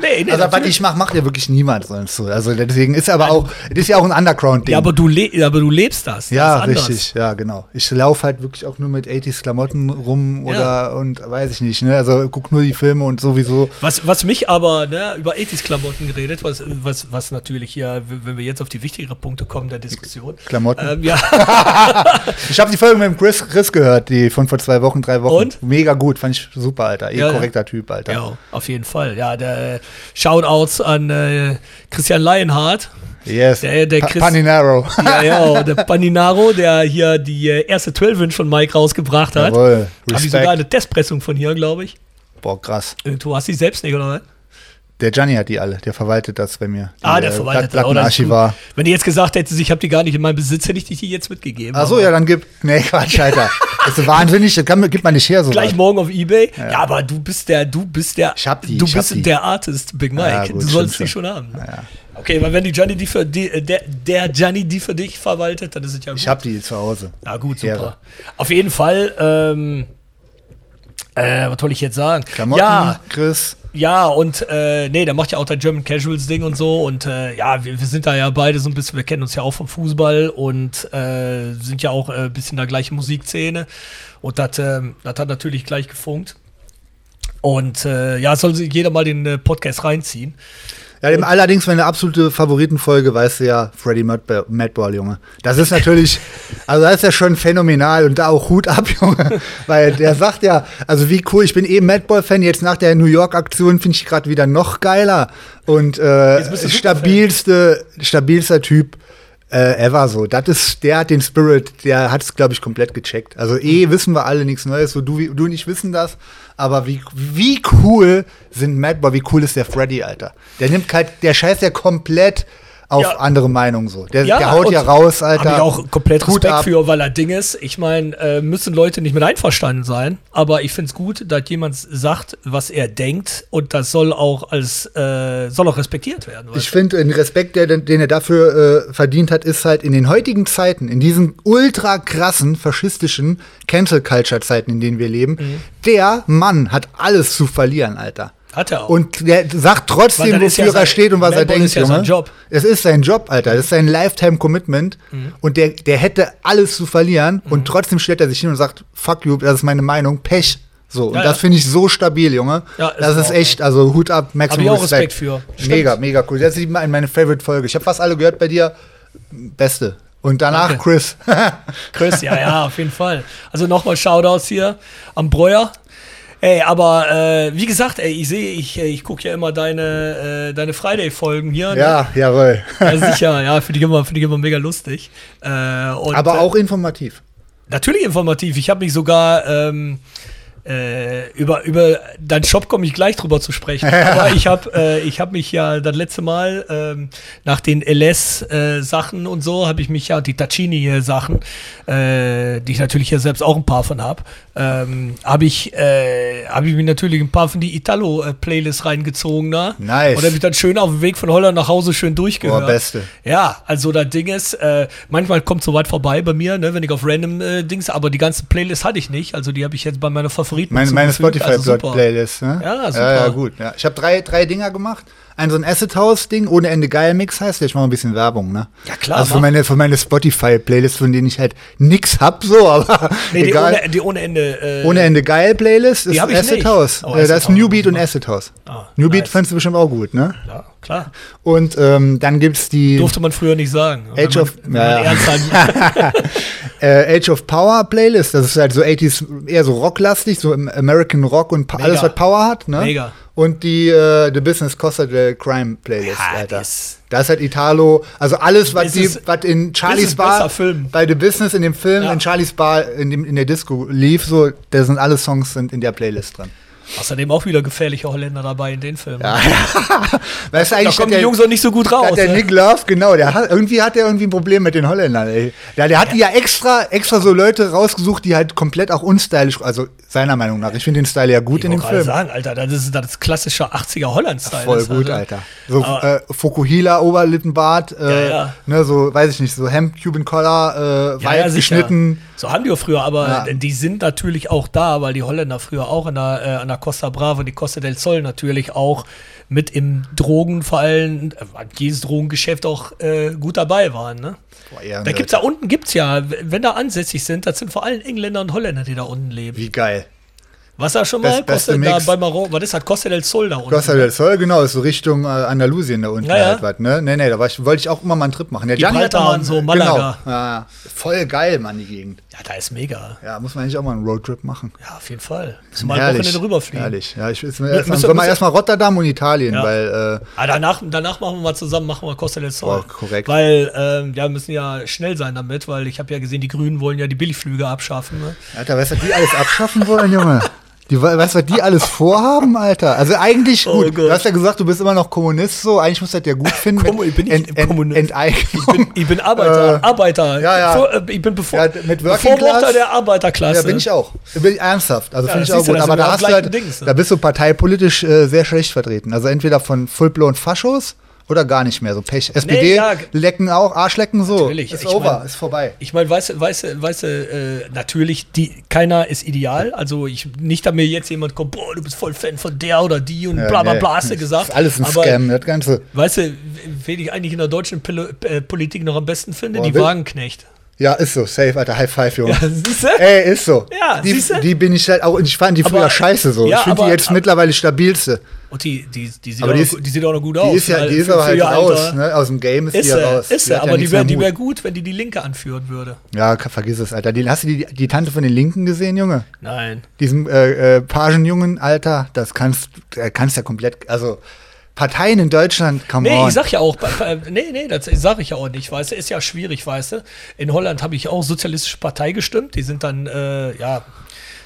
Nee, nee, also, was ich mache, macht ja wirklich niemand sonst so. Also, deswegen ist aber auch, das ist ja auch ein Underground-Ding. ja, aber du, le aber du lebst das. Ja, das richtig, ja, genau. Ich laufe halt wirklich auch nur mit 80s Klamotten rum oder Ja. und weiß ich nicht, ne? Also guck nur die Filme und sowieso. Was, was mich aber, ne, über 80s-Klamotten geredet, was, was, was natürlich hier, wenn wir jetzt auf die wichtigeren Punkte kommen der Diskussion. Klamotten. Ähm, ja, Ich habe die Folge mit dem Chris, Chris gehört, die von vor zwei Wochen, drei Wochen. Und? Mega gut, fand ich super, Alter. Eh Ja, korrekter Typ, Alter. ja, auf jeden Fall. Ja, der Shoutouts an äh, Christian Lionhardt. Yes. Der- der Pa- Chris- Paninaro. Ja, ja, der Paninaro, der hier die äh, erste 12-Inch von Mike rausgebracht hat. Jawohl. Habe ich sogar Respekt. eine Testpressung von hier, glaube ich. Boah, krass. Äh, Du hast die selbst nicht, oder was? Der Gianni hat die alle, der verwaltet das bei mir. Die, Ah, der äh, verwaltet Platten- das, oder? Plattenarchivar. Wenn du jetzt gesagt hättest, ich habe die gar nicht in meinem Besitz, hätte ich dich die jetzt mitgegeben. Ach so, ja, dann gib. Nee, Quatsch, Alter. Das ist wahnsinnig, das kann, gibt man nicht her, so. Gleich morgen auf Ebay. Ja. aber du bist der, du bist der, Ich hab die, du bist die. der Artist, Big Mike. Ja, gut, du sollst die schon. haben. Ja. Okay, weil wenn die Gianni die für die, äh, der, der Gianni die für dich verwaltet, dann ist es ja gut. Ich hab die zu Hause. ja gut, super. Ehre. Auf jeden Fall, ähm, äh, was soll ich jetzt sagen? Klamotten, Ja, Chris. Ja, und äh, nee, der macht ja auch das German Casuals Ding und so. Und äh, ja, wir, wir sind da ja beide so ein bisschen, wir kennen uns ja auch vom Fußball und äh, sind ja auch äh, ein bisschen in der gleichen Musikszene. Und das ähm, das hat natürlich gleich gefunkt. Und äh, ja, soll sich jeder mal den äh, Podcast reinziehen. Ja, dem allerdings meine absolute Favoritenfolge, weißt du ja, Freddy Madball, Madball, Junge. Das ist natürlich, also das ist ja schon phänomenal und da auch Hut ab, Junge. Weil der sagt ja, also wie cool, ich bin eh Madball-Fan, jetzt nach der New York-Aktion finde ich gerade wieder noch geiler. Und äh, stabilste, stabilster Typ äh, ever so. Das ist, der hat den Spirit, der hat es, glaube ich, komplett gecheckt. Also eh wissen wir alle nichts Neues, so du, du und ich wissen das. Aber wie, wie cool sind Madball, wie cool ist der Freddy, Alter. Der nimmt halt, der scheißt ja komplett auf Ja. andere Meinungen so. Der, der haut ja raus, Alter. Hab ich auch komplett Hut Respekt ab. für, weil er Ding ist. Ich meine, äh, müssen Leute nicht mit einverstanden sein, aber ich finde es gut, dass jemand sagt, was er denkt und das soll auch als äh, soll auch respektiert werden. Ich finde, den Respekt, der, den er dafür äh, verdient hat, ist halt in den heutigen Zeiten, in diesen ultra krassen, faschistischen Cancel-Culture-Zeiten, in denen wir leben, Mhm. der Mann hat alles zu verlieren, Alter. Hat er auch. Und der sagt trotzdem, ist ja wofür er steht und was er denkt, ist ja Junge. sein Job. Mhm. Es ist sein Job, Alter. Das ist sein Lifetime-Commitment. Und der, der hätte alles zu verlieren. Mhm. Und trotzdem stellt er sich hin und sagt, fuck you, das ist meine Meinung, Pech. So, und Ja, das ja. finde ich so stabil, Junge. Ja, ist das ist echt, also Hut ab, Hab Maximum ich auch Respekt. Respekt für. Stimmt. Mega, mega cool. Das ist meine meine Favorite-Folge. Ich habe fast alle gehört bei dir. Beste. Und danach Danke. Chris. Chris, ja, ja, auf jeden Fall. Also nochmal Shoutouts hier am Breuer. Ey, aber äh, wie gesagt, ey, ich sehe, ich, äh, ich gucke ja immer deine, äh, deine Friday-Folgen hier. ne? ja, jawohl. ja. Sicher, ja, finde ich, immer- finde ich immer mega lustig. Äh, und, Aber äh, auch informativ. Natürlich informativ. Ich habe mich sogar, ähm, Äh, über, über deinen Shop komme ich gleich drüber zu sprechen. Aber ich habe äh, ich hab mich ja das letzte Mal ähm, nach den LS-Sachen und so, habe ich mich ja, die Tacchini-Sachen, äh, die ich natürlich ja selbst auch ein paar von habe, ähm, habe ich, äh, hab ich mir natürlich ein paar von die Italo-Playlist reingezogen da. Nice. Und habe ich dann schön auf dem Weg von Holland nach Hause schön durchgehört. Boah, beste. Ja, also das Ding ist, äh, manchmal kommt so weit vorbei bei mir, ne, wenn ich auf random äh, Dings, aber die ganze Playlist hatte ich nicht. Also die habe ich jetzt bei meiner Favoriten Meine, meine. Also. Spotify-Playlist, ne? Ja, super. Ja, ja, gut. Ja. Ich habe drei, drei Dinger gemacht. Ein so ein Acid House-Ding, ohne Ende geil Mix heißt, ich mache ein bisschen Werbung, ne? Ja, klar, Also für meine, für meine Spotify-Playlist, von denen ich halt nix hab, so, aber Nee, die egal. ohne, die ohne Ende. Äh, Ohne Ende geil Playlist ist Acid nicht. House. Oh, äh, das ist House New Beat und. Acid House. Ah, New Beat nice. fandst du bestimmt auch gut, ne? Ja, klar. Und ähm, dann gibt's die Durfte man früher nicht sagen. Age man, of- ja, äh, Age of Power Playlist. Das ist halt so 80s, eher so rocklastig, so American Rock und Mega. alles, was Power hat, ne? Mega. Und die äh, The Business Costa del Crime Playlist, Ja, Alter. das- Da ist halt Italo, also alles, was, die, was in Charlies Bar, Film. bei The Business in dem Film, Ja. in Charlies Bar, in, dem, in der Disco lief, so, da sind alle Songs sind in der Playlist drin. Außerdem auch wieder gefährliche Holländer dabei in den Filmen. Weißt du, Da eigentlich kommen hat die Jungs noch nicht so gut raus. der ne? Nick Love, genau, der hat, irgendwie hat er irgendwie ein Problem mit den Holländern, ey. Ja, der hat die ja extra, extra so Leute rausgesucht, die halt komplett auch unstylisch, also seiner Meinung nach. Ich finde den Style ja gut Ich in dem Film. sagen, Alter, das ist das klassische 80er Holland-Style. Voll ist, gut, also. Alter. So äh, Fukuhila, Oberlippenbart, äh, Ja, ja. ne, so, weiß ich nicht, so Hemd, Cuban Collar, äh, Ja, weit ja, geschnitten. So haben die auch früher, aber Ja. die sind natürlich auch da, weil die Holländer früher auch an der, äh, an der Costa Brava, die Costa del Sol natürlich auch mit im Drogen, vor allem äh, jedes Drogengeschäft auch äh, gut dabei waren. Ne? Boah, ja, Da gibt's da unten gibt's ja, wenn da ansässig sind, das sind vor allem Engländer und Holländer, die da unten leben. Wie geil. Was da schon Best- mal beste Costa, da bei Marokko, was ist das? Costa del Sol da unten. Costa del Sol, genau, ist so Richtung äh, Andalusien da unten Ja, ja. halt was, ne? Nee, nee, da ich, wollte ich auch immer mal einen Trip machen. Der Gibraltar hat mal- und so, Malaga. Genau. Ja. voll geil, Mann, die Gegend. Ja, da ist mega. Ja, muss man eigentlich auch mal einen Roadtrip machen. Ja, auf jeden Fall. Müssen wir mal ein Wochenende rüberfliegen. Herrlich. Ja, ich, Mü- erstmal, müssen- soll mal Rotterdam und Italien, Ja. weil äh, Ah, danach, danach machen wir mal zusammen, machen wir Costa del Sol. Boah, korrekt. Weil ähm, ja, wir müssen ja schnell sein damit, weil ich habe ja gesehen, die Grünen wollen ja die Billigflüge abschaffen. Ne? Alter, weißt du, die alles abschaffen wollen, Junge? Die, weißt du, was die alles vorhaben, Alter? Also eigentlich, Oh gut, Gott. du hast ja gesagt, du bist immer noch Kommunist, so, eigentlich muss das ja gut finden. Kommu- ich bin nicht Kommunist. Enteignung. Ich bin, ich bin Arbeiter, Äh, Arbeiter. ja, ja. Vor, äh, ich bin bevor, Ja, mit Working Class. der Arbeiterklasse. Ja, bin ich auch. Bin ich ernsthaft. Also Ja, finde ich auch gut. Aber da hast du halt, Dings, ne? da bist du parteipolitisch äh, sehr schlecht vertreten. Also entweder von Fullblown Faschos oder gar nicht mehr. So Pech. SPD ja, lecken auch, Arschlecken so. Natürlich. Ist Ich over, mein- ist vorbei. Ich meine, weißt du, weißt du, weißt du, äh, natürlich, die, keiner ist ideal. Also ich, nicht, dass mir jetzt jemand kommt, boah, du bist voll Fan von der oder die und Ja, bla bla nee. bla, hast du gesagt. Ist alles ein Aber, Scam, das Ganze. Weißt du, wen ich eigentlich in der deutschen Pilo äh, Politik noch am besten finde? Boah, die Wagenknecht. Ja, ist so. Safe, Alter. High five, Junge. Ja, siehst du? Ey, ist so. Ja, die, siehste? die bin ich halt auch, ich fand die früher Aber- scheiße so. ja, ich finde die aber- jetzt aber- mittlerweile stabilste. Und die, die, die, sieht Aber auch die noch, ist- gu- die sieht auch noch gut Die aus. ist ja, weil die ist aber halt raus, ne? Aus dem Game ist, Ist die ja raus. ist sie, hat ja aber die wäre wär gut, wenn die die Linke anführen würde. Ja, vergiss es, Alter. Die, hast du die, die Tante von den Linken gesehen, Junge? Nein. Diesen äh, äh, Pagenjungen, Alter, das kannst äh, kannst ja komplett, also Parteien in Deutschland, come Nee, on. ich sag ja auch, nee, nee, das sag ich ja auch nicht, weißt du, ist ja schwierig, weißt du. In Holland habe ich auch Sozialistische Partei gestimmt, die sind dann, äh, ja,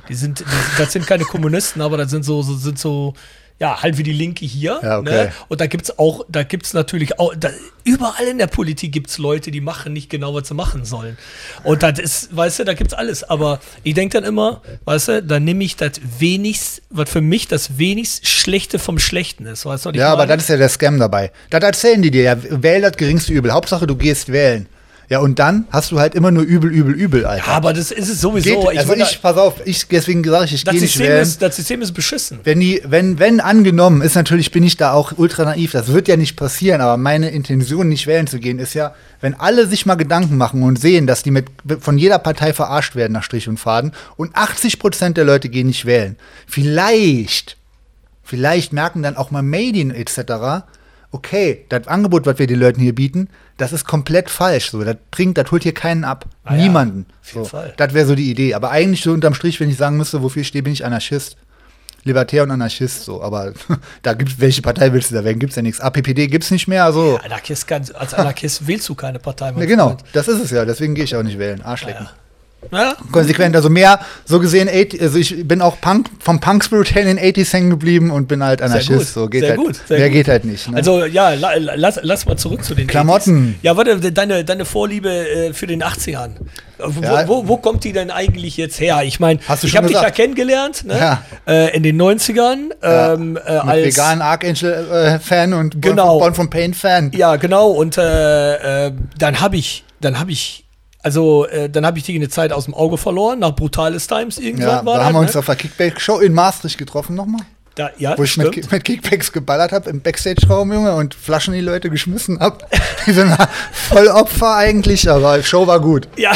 die sind, das sind keine Kommunisten, aber das sind so, so sind so, ja, halt wie die Linke hier. Ja, okay. ne? Und da gibt's auch, da gibt's natürlich auch, da, überall in der Politik gibt's Leute, die machen nicht genau, was sie machen sollen. Und das ist, weißt du, da gibt's alles. Aber ich denk dann immer, weißt du, dann nehme ich das wenigst, was für mich das wenigst Schlechte vom Schlechten ist, weißt du? ja, aber meine? das ist ja der Scam dabei. Das erzählen die dir ja. Wähl das geringste Übel. Hauptsache, du gehst wählen. Ja, und dann hast du halt immer nur übel, übel, übel, Alter. Ja, aber das ist es sowieso. Geht, also würde- ich, pass auf, ich, deswegen sage ich, ich gehe nicht System wählen. ist, das System ist beschissen. Wenn die, wenn, wenn angenommen, ist natürlich, bin ich da auch ultra naiv, das wird ja nicht passieren, aber meine Intention, nicht wählen zu gehen, ist ja, wenn alle sich mal Gedanken machen und sehen, dass die mit, von jeder Partei verarscht werden nach Strich und Faden und 80 Prozent der Leute gehen nicht wählen. Vielleicht, vielleicht merken dann auch mal Medien etc., okay, das Angebot, was wir den Leuten hier bieten, das ist komplett falsch. So, das bringt, das holt hier keinen ab. Ah ja, Niemanden. jeden so. Das wäre so die Idee. Aber eigentlich so unterm Strich, wenn ich sagen müsste, wofür ich stehe, bin ich Anarchist. Libertär und Anarchist, so. Aber da gibt's, welche Partei willst du da wählen? Gibt's ja nichts. APPD gibt's nicht mehr, so. Anarchist kann, als Anarchist wählst du keine Partei. mein Ja, genau, das ist es ja. Deswegen gehe ich auch nicht wählen. Arschlecken. Ja, Ja? Konsequent, also mehr so gesehen, 80, also ich bin auch Punk, vom Punk-Spirit her in den 80s hängen geblieben und bin halt Sehr Anarchist. gut, So geht sehr halt, gut, sehr mehr gut. geht halt nicht. Ne? Also ja, la, lass, lass mal zurück zu den Klamotten. 80s. Ja, warte, deine, deine Vorliebe äh, für den 80ern. Wo, Ja. wo, wo kommt die denn eigentlich jetzt her? Ich meine, ich habe dich ja kennengelernt ne? Ja. Äh, in den 90ern Ja, ähm, äh, als veganen Archangel-Fan und Born Genau. Born from Pain-Fan. Ja, genau. Und äh, äh, dann habe ich, dann habe ich, also äh, dann habe ich die eine Zeit aus dem Auge verloren. Nach Brutales Times irgendwann Ja, war da haben wir uns ne? auf der Kickback-Show in Maastricht getroffen nochmal. da, ja, Wo ich mit, mit Kickbacks geballert habe im Backstage-Raum, Junge, und Flaschen die Leute geschmissen habe. Die sind voll Opfer eigentlich, aber Show war gut. Ja.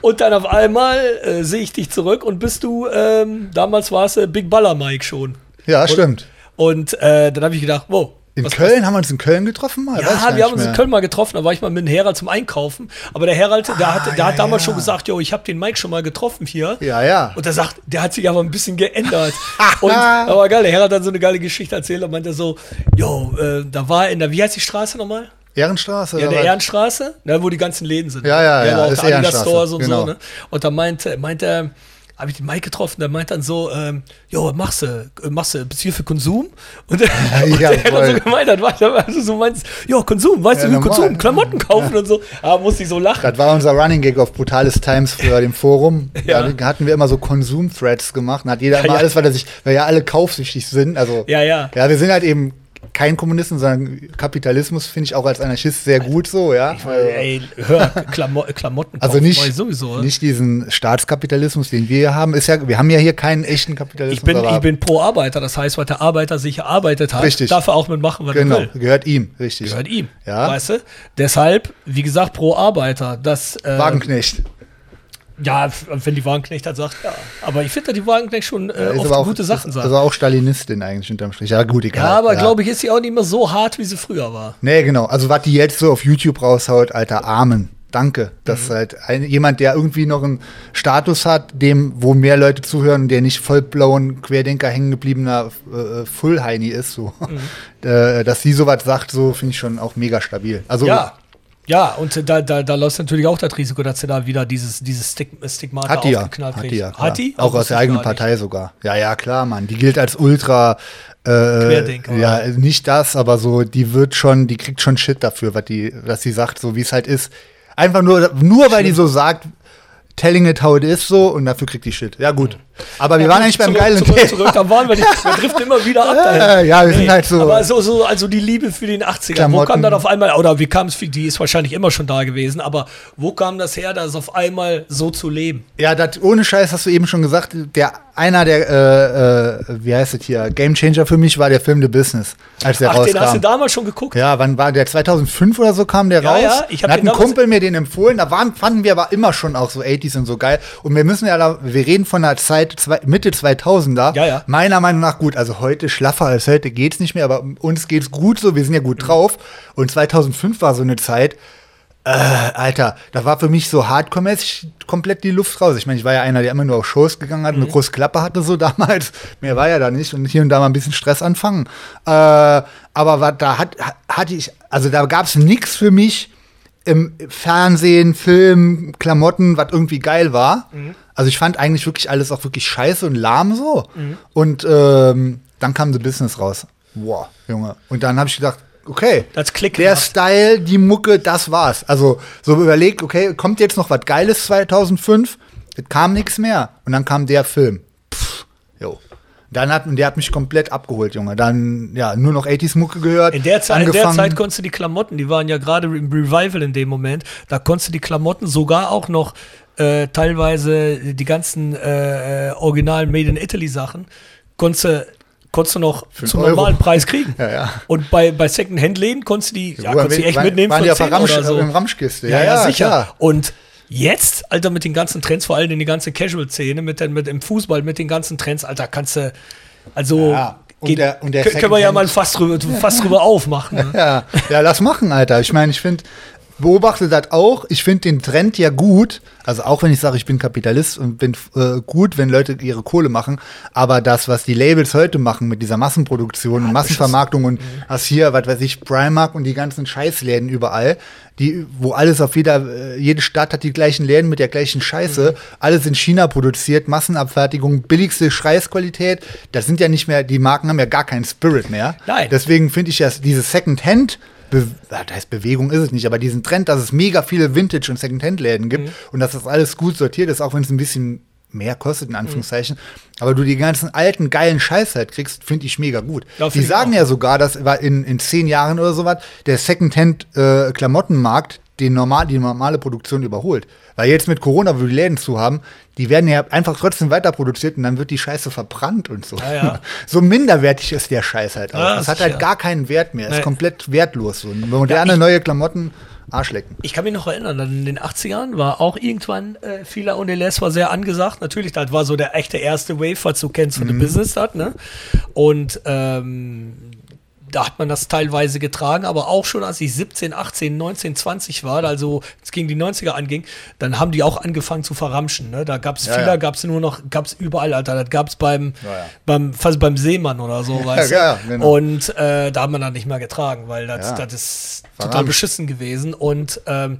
Und dann auf einmal äh, sehe ich dich zurück und bist du, ähm, damals war es äh, Big Baller Mike schon. Ja, stimmt. Und äh, dann habe ich gedacht, wow. In was- Köln haben wir uns in Köln getroffen mal? Ja, wir haben uns in. Köln mal getroffen, da war ich mal mit dem Herald zum Einkaufen. Aber der Herald, der hat, der Ah, ja, hat damals ja. schon gesagt, jo, ich habe den Mike schon mal getroffen hier. Ja, ja. Und er sagt, der hat sich aber ein bisschen geändert. und aber geil, der Herr hat dann so eine geile Geschichte erzählt und meinte so, jo, äh, da war er in der, wie heißt die Straße nochmal? Ehrenstraße? Ja, der was? Ehrenstraße, ne, wo die ganzen Läden sind. Ja, ja, ja, aber auch ist der Adidas Stores und genau. so, ne? Und da meinte, meinte er, habe ich den Mike getroffen, der meint dann so, ähm, jo, was machst du? Äh, Machst du, bist du hier für Konsum? Und, der- und ja, der hat dann so gemeint hat, also so meinst, ja, Konsum, weißt Ja, du, wie normal. Konsum, Klamotten kaufen und so. Aber musste ich so lachen. Das war unser Running Gag auf Brutales Times für dem Forum. Ja. Da hatten wir immer so Konsum-Threads gemacht. Da hat jeder Ja, immer ja. alles, weil, er sich, weil ja alle kaufsüchtig sind. Also, Ja, ja. Ja, wir sind halt eben kein Kommunisten, sondern Kapitalismus finde ich auch als Anarchist sehr gut so, ja. Ich meine, ey, hör, Klamo Klamotten Also nicht, sowieso. nicht diesen Staatskapitalismus, den wir hier haben. Ist ja, wir haben ja hier keinen echten Kapitalismus. Ich bin, ich bin pro Arbeiter, das heißt, was der Arbeiter sich erarbeitet hat, Richtig. darf er auch mitmachen, was genau, er will. gehört ihm, richtig. Gehört ihm. Ja. Weißt du? Deshalb, wie gesagt, pro Arbeiter. Das, äh, Wagenknecht. Ja, wenn die Wagenknecht hat, sagt, ja. Aber ich finde, dass die Wagenknecht schon äh, Ist oft auch, gute Sachen ist, sagt. Also auch Stalinistin eigentlich unterm Strich. Ja, gut, egal. ja, aber glaube ich, ist sie auch nicht mehr so hart, wie sie früher war. Nee, genau. Also was die jetzt so auf YouTube raushaut, alter Amen. Danke. Dass Mhm. halt ein, jemand, der irgendwie noch einen Status hat, dem, wo mehr Leute zuhören, der nicht vollblauen Querdenker hängen gebliebener äh, Full-Heini ist, so. Mhm. äh, dass sie sowas sagt, so finde ich schon auch mega stabil. Also Ja. Ja, und da, da, da läuft natürlich auch das Risiko, dass sie da wieder dieses, dieses Stig Stigmata hat die ja. aufgeknallt Hat die ja. Hat die? Auch aus der eigenen gar nicht. Partei sogar. Ja, ja, klar, Mann. Die gilt als ultra äh, Querdenker, Ja, nicht das, aber so, die wird schon, die kriegt schon Shit dafür, was die, was sie sagt, so wie es halt ist. Einfach nur, nur weil die so sagt, telling it how it is so und dafür kriegt die Shit. Ja, gut. Aber wir Ja, waren eigentlich beim zurück, geilen zurück, Thema. zurück, da waren wir nicht. Wir driften immer wieder ab. Ja, ja, wir sind halt so- Aber so, so, also die Liebe für den 80er, wo Klamotten. kam dann auf einmal, oder wie kam es, die ist wahrscheinlich immer schon da gewesen, aber wo kam das her, das auf einmal so zu leben? Ja, das, ohne Scheiß hast du eben schon gesagt, der einer der, äh, äh, wie heißt es hier, Gamechanger für mich war der Film The Business, als der Ach, den hast du rauskam. damals schon geguckt? Ja, wann war der? 2005 oder so kam der Ja, raus. ja, ich hab Dann hat ein Kumpel mir den empfohlen. Da waren, fanden wir aber immer schon auch so 80s und so geil. Und wir müssen ja, da, wir reden von der Zeit zwei, Mitte 2000er. Ja, ja. Meiner Meinung nach gut. Also heute schlaffer als heute geht's nicht mehr, aber uns geht's gut so. Wir sind ja gut drauf. Und 2005 war so eine Zeit. Äh, Alter, da war für mich so hardcore-mäßig komplett die Luft raus. Ich meine, ich war ja einer, der immer nur auf Shows gegangen hat, eine Mhm. große Klappe hatte so damals. Mehr war ja da nicht und hier und da mal ein bisschen Stress anfangen. Äh, aber was da hat, hatte ich, also da gab es nichts für mich im Fernsehen, Film, Klamotten, was irgendwie geil war. Mhm. Also ich fand eigentlich wirklich alles auch wirklich scheiße und lahm so. Und ähm, dann kam The Business raus. Boah, Junge. Und dann habe ich gedacht, okay, Das Klick der gemacht. Style, die Mucke, das war's. Also so überlegt, okay, kommt jetzt noch was Geiles 2005? Es kam nichts mehr. Und dann kam der Film. Pff, jo. Dann hat, und der hat mich komplett abgeholt, Junge. Dann, ja, nur noch 80s-Mucke gehört. In der, Zeit, in der Zeit konntest du die Klamotten, die waren ja gerade im Revival in dem Moment, da konntest du die Klamotten sogar auch noch äh, teilweise die ganzen äh, äh, originalen Made in Italy Sachen, konntest du, konntest du noch zum Euro. normalen Preis kriegen. Ja, ja. Und bei, bei Second-Hand-Läden konntest du die, ja, konntest du die echt waren- mitnehmen waren für 10 Ramsch, oder so. in Ramschkiste. Ja, ja, sicher. klar. Und jetzt, Alter, mit den ganzen Trends, vor allem in die ganze Casual-Szene, mit, den- mit dem Fußball, mit den ganzen Trends, Alter, kannst du, also, Ja, und geht, der- und der können wir ja mal fast drüber, fast drüber aufmachen. Ne? Ja, ja, lass machen, Alter. Ich meine, ich finde, beobachte das auch. Ich finde den Trend ja gut. Also auch wenn ich sage, ich bin Kapitalist und bin äh, gut, wenn Leute ihre Kohle machen. Aber das, was die Labels heute machen mit dieser Massenproduktion und Massenvermarktung und hast hier, was weiß ich, Primark und die ganzen Scheißläden überall, die, wo alles auf jeder, äh, jede Stadt hat die gleichen Läden mit der gleichen Scheiße. Alles in China produziert, Massenabfertigung, billigste Scheißqualität. Das sind ja nicht mehr, die Marken haben ja gar keinen Spirit mehr. Nein. Deswegen finde ich ja diese Second-Hand- Be ja, das heißt Bewegung ist es nicht, aber diesen Trend, dass es mega viele Vintage- und Second-Hand-Läden gibt und dass das alles gut sortiert ist, auch wenn es ein bisschen mehr kostet, in Anführungszeichen, aber du die ganzen alten, geilen Scheiß halt kriegst, finde ich mega gut. Ja, die sagen auch. ja sogar, dass in, in zehn Jahren oder sowas der Second-Hand-Klamottenmarkt den normal, die normale Produktion überholt. Weil jetzt mit Corona, wo wir die Läden zu haben, die werden ja einfach trotzdem weiter produziert und dann wird die Scheiße verbrannt und so. Ja, ja. So minderwertig ist der Scheiß halt auch. Ja, das hat sicher. halt gar keinen Wert mehr. Nee. Ist komplett wertlos. So moderne, ich- neue Klamotten, Arschlecken. Ich kann mich noch erinnern, in den 80ern war auch irgendwann äh, Fila und Les war sehr angesagt. Natürlich, das war so der echte erste Wave, was du kennst von Mhm. dem Business hat, ne? Und ähm, da hat man das teilweise getragen, aber auch schon als ich 17, 18, 19, 20 war, also es gegen die 90er anging, dann haben die auch angefangen zu verramschen. Ne? Da gab es Ja, Fila, ja. gab es nur noch, gab es überall, Alter. Das gab es beim, Ja, beim, fast beim Seemann oder so, weißt ja, du? genau. Und äh, da hat man dann nicht mehr getragen, weil das, das ist total beschissen gewesen. Und ähm,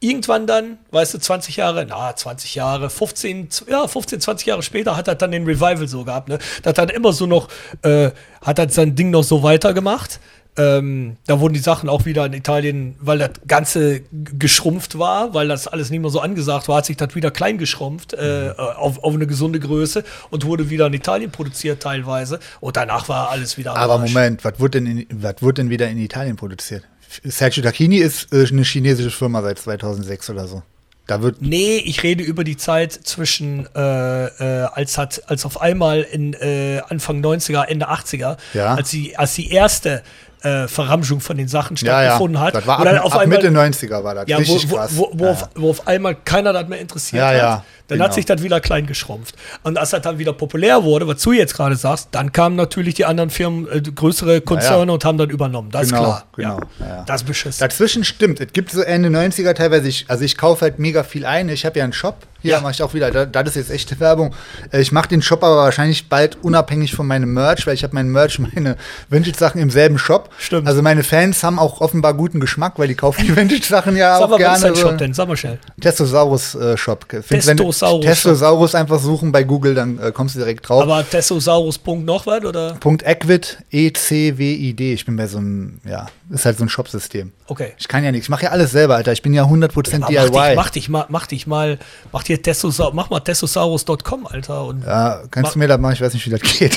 irgendwann dann, weißt du, 20 Jahre, na, 20 Jahre, 15, z- ja, 15, 20 Jahre später hat er dann den Revival so gehabt, ne? Das hat dann immer so noch, äh, hat er sein Ding noch so weitergemacht. Ähm, da wurden die Sachen auch wieder in Italien, weil das Ganze geschrumpft war, weil das alles nicht mehr so angesagt war, hat sich das wieder klein geschrumpft äh, auf, auf eine gesunde Größe und wurde wieder in Italien produziert teilweise. Und danach war alles wieder Aber. Moment, was wurde denn, in- was wurde denn wieder in Italien produziert? Sergio Tacchini ist äh, eine chinesische Firma seit 2006 oder so. Da wird Nee, ich rede über die Zeit zwischen, äh, äh, als hat, als auf einmal in äh, Anfang 90er, Ende 80er, Ja. als die, als die erste äh, Verramschung von den Sachen ja, ja. stattgefunden hat. Das war ab, auf ab einmal, Mitte 90er war das. ja, wo, Richtig wo, krass. wo, wo, ja. auf, wo auf einmal keiner das mehr interessiert Ja, hat. ja, Dann genau. hat sich das wieder klein geschrumpft. Und als das dann wieder populär wurde, was du jetzt gerade sagst, dann kamen natürlich die anderen Firmen, äh, größere Konzerne und haben dann übernommen. Das Genau, ist klar. genau, Ja. ja, ja. Das ist beschissen. Dazwischen stimmt. Es gibt so Ende 90er teilweise, ich, also ich kaufe halt mega viel ein. Ich habe ja einen Shop. Hier Ja. mache ich auch wieder, da- das ist jetzt echte Werbung. Äh, Ich mache den Shop aber wahrscheinlich bald unabhängig von meinem Merch, weil ich habe meinen Merch, meine Vintage-Sachen im selben Shop. Stimmt. Also meine Fans haben auch offenbar guten Geschmack, weil die kaufen die Vintage-Sachen ja auch mal, was gerne. ist dein so. Shop denn? Sag mal schnell. Testosaurus äh, Testosaurus Testosaurus einfach suchen bei Google, dann äh, kommst du direkt drauf. Aber Testosaurus Punkt noch was, oder? Punkt Equid, E-C-W-I-D. Ich bin bei so einem, ja, ist halt so ein Shopsystem. Okay. Ich kann ja nichts. Ich mache ja alles selber, Alter. Ich bin ja 100% Aber DIY. mach, dich, mach dich mal, mach dich mal, mach dir Testosaurus, mach mal testosaurus.com, Alter. Und ja, kannst du mir das machen? Ich weiß nicht, wie das geht.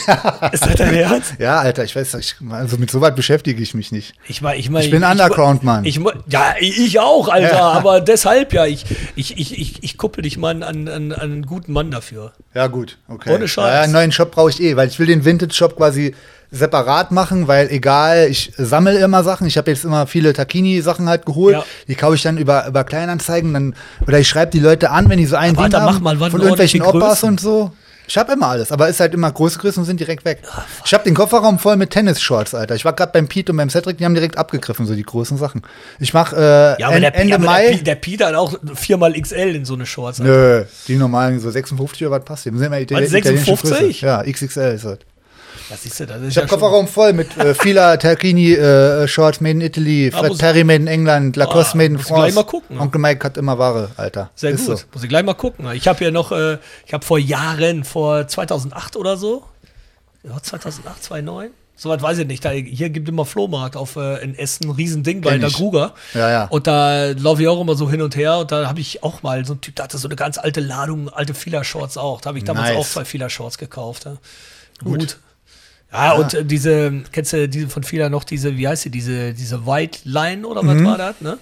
ist das dein Ernst? ja, Alter, ich weiß, ich, also mit sowas beschäftige ich mich nicht. Ich mein, ich mein, Ich bin Underground, Mann. Ich, ja, ich auch, Alter. Ja. Aber deshalb ja, ich, ich, ich, ich, ich kuppel dich mal an, an, an einen guten Mann dafür. Ja, gut, okay. Ohne Scheiß. Ja, einen neuen Shop brauche ich eh, weil ich will den Vintage-Shop quasi separat machen, weil egal, ich sammle immer Sachen. Ich habe jetzt immer viele Takini-Sachen halt geholt. Ja. Die kaufe ich dann über, über Kleinanzeigen. Dann, oder ich schreibe die Leute an, wenn die so ein Aber Ding Alter, haben, mach mal, wann von irgendwelchen Opas und so. Ich habe immer alles, aber ist halt immer große Größen und sind direkt weg. Ah, ich habe den Kofferraum voll mit Tennis-Shorts, Alter. Ich war gerade beim Pete und beim Cedric, die haben direkt abgegriffen, so die großen Sachen. Ich mache äh, Ja, aber, en- der, Ende aber Mai. Der, der Peter hat auch viermal XL in so eine Shorts. Alter. Nö, die normalen so 56 oder was passt. Die sind immer Itali Was, italienische 56? Größe. Ja, XXL ist das. Das siehst du, das ist Ich ja habe Kofferraum voll mit äh, Fila, Tarkini, äh, Shorts made in Italy, Ah, Fred Perry made in England, Lacoste Ah, made in muss ich gleich France. mal gucken, ja. Onkel Mike hat immer Ware, Alter. Sehr Ist gut. So. Muss ich gleich mal gucken. Ich habe ja noch, äh, ich habe vor Jahren, vor 2008 oder so, ja, 2008, 2009, soweit weiß ich nicht. Da, hier gibt immer Flohmarkt auf äh, in Essen, ein Riesending bei der ich. Kruger. Ja, ja. Und da laufe ich auch immer so hin und her und da habe ich auch mal so ein Typ, der hatte so eine ganz alte Ladung, alte Fila-Shorts auch. Da habe ich damals Nice. auch zwei Fila-Shorts gekauft. Ja. Gut. Ja, und äh, diese, kennst du diese von Fila noch, diese, wie heißt sie, diese, diese White Line oder was Mhm. war das, ne?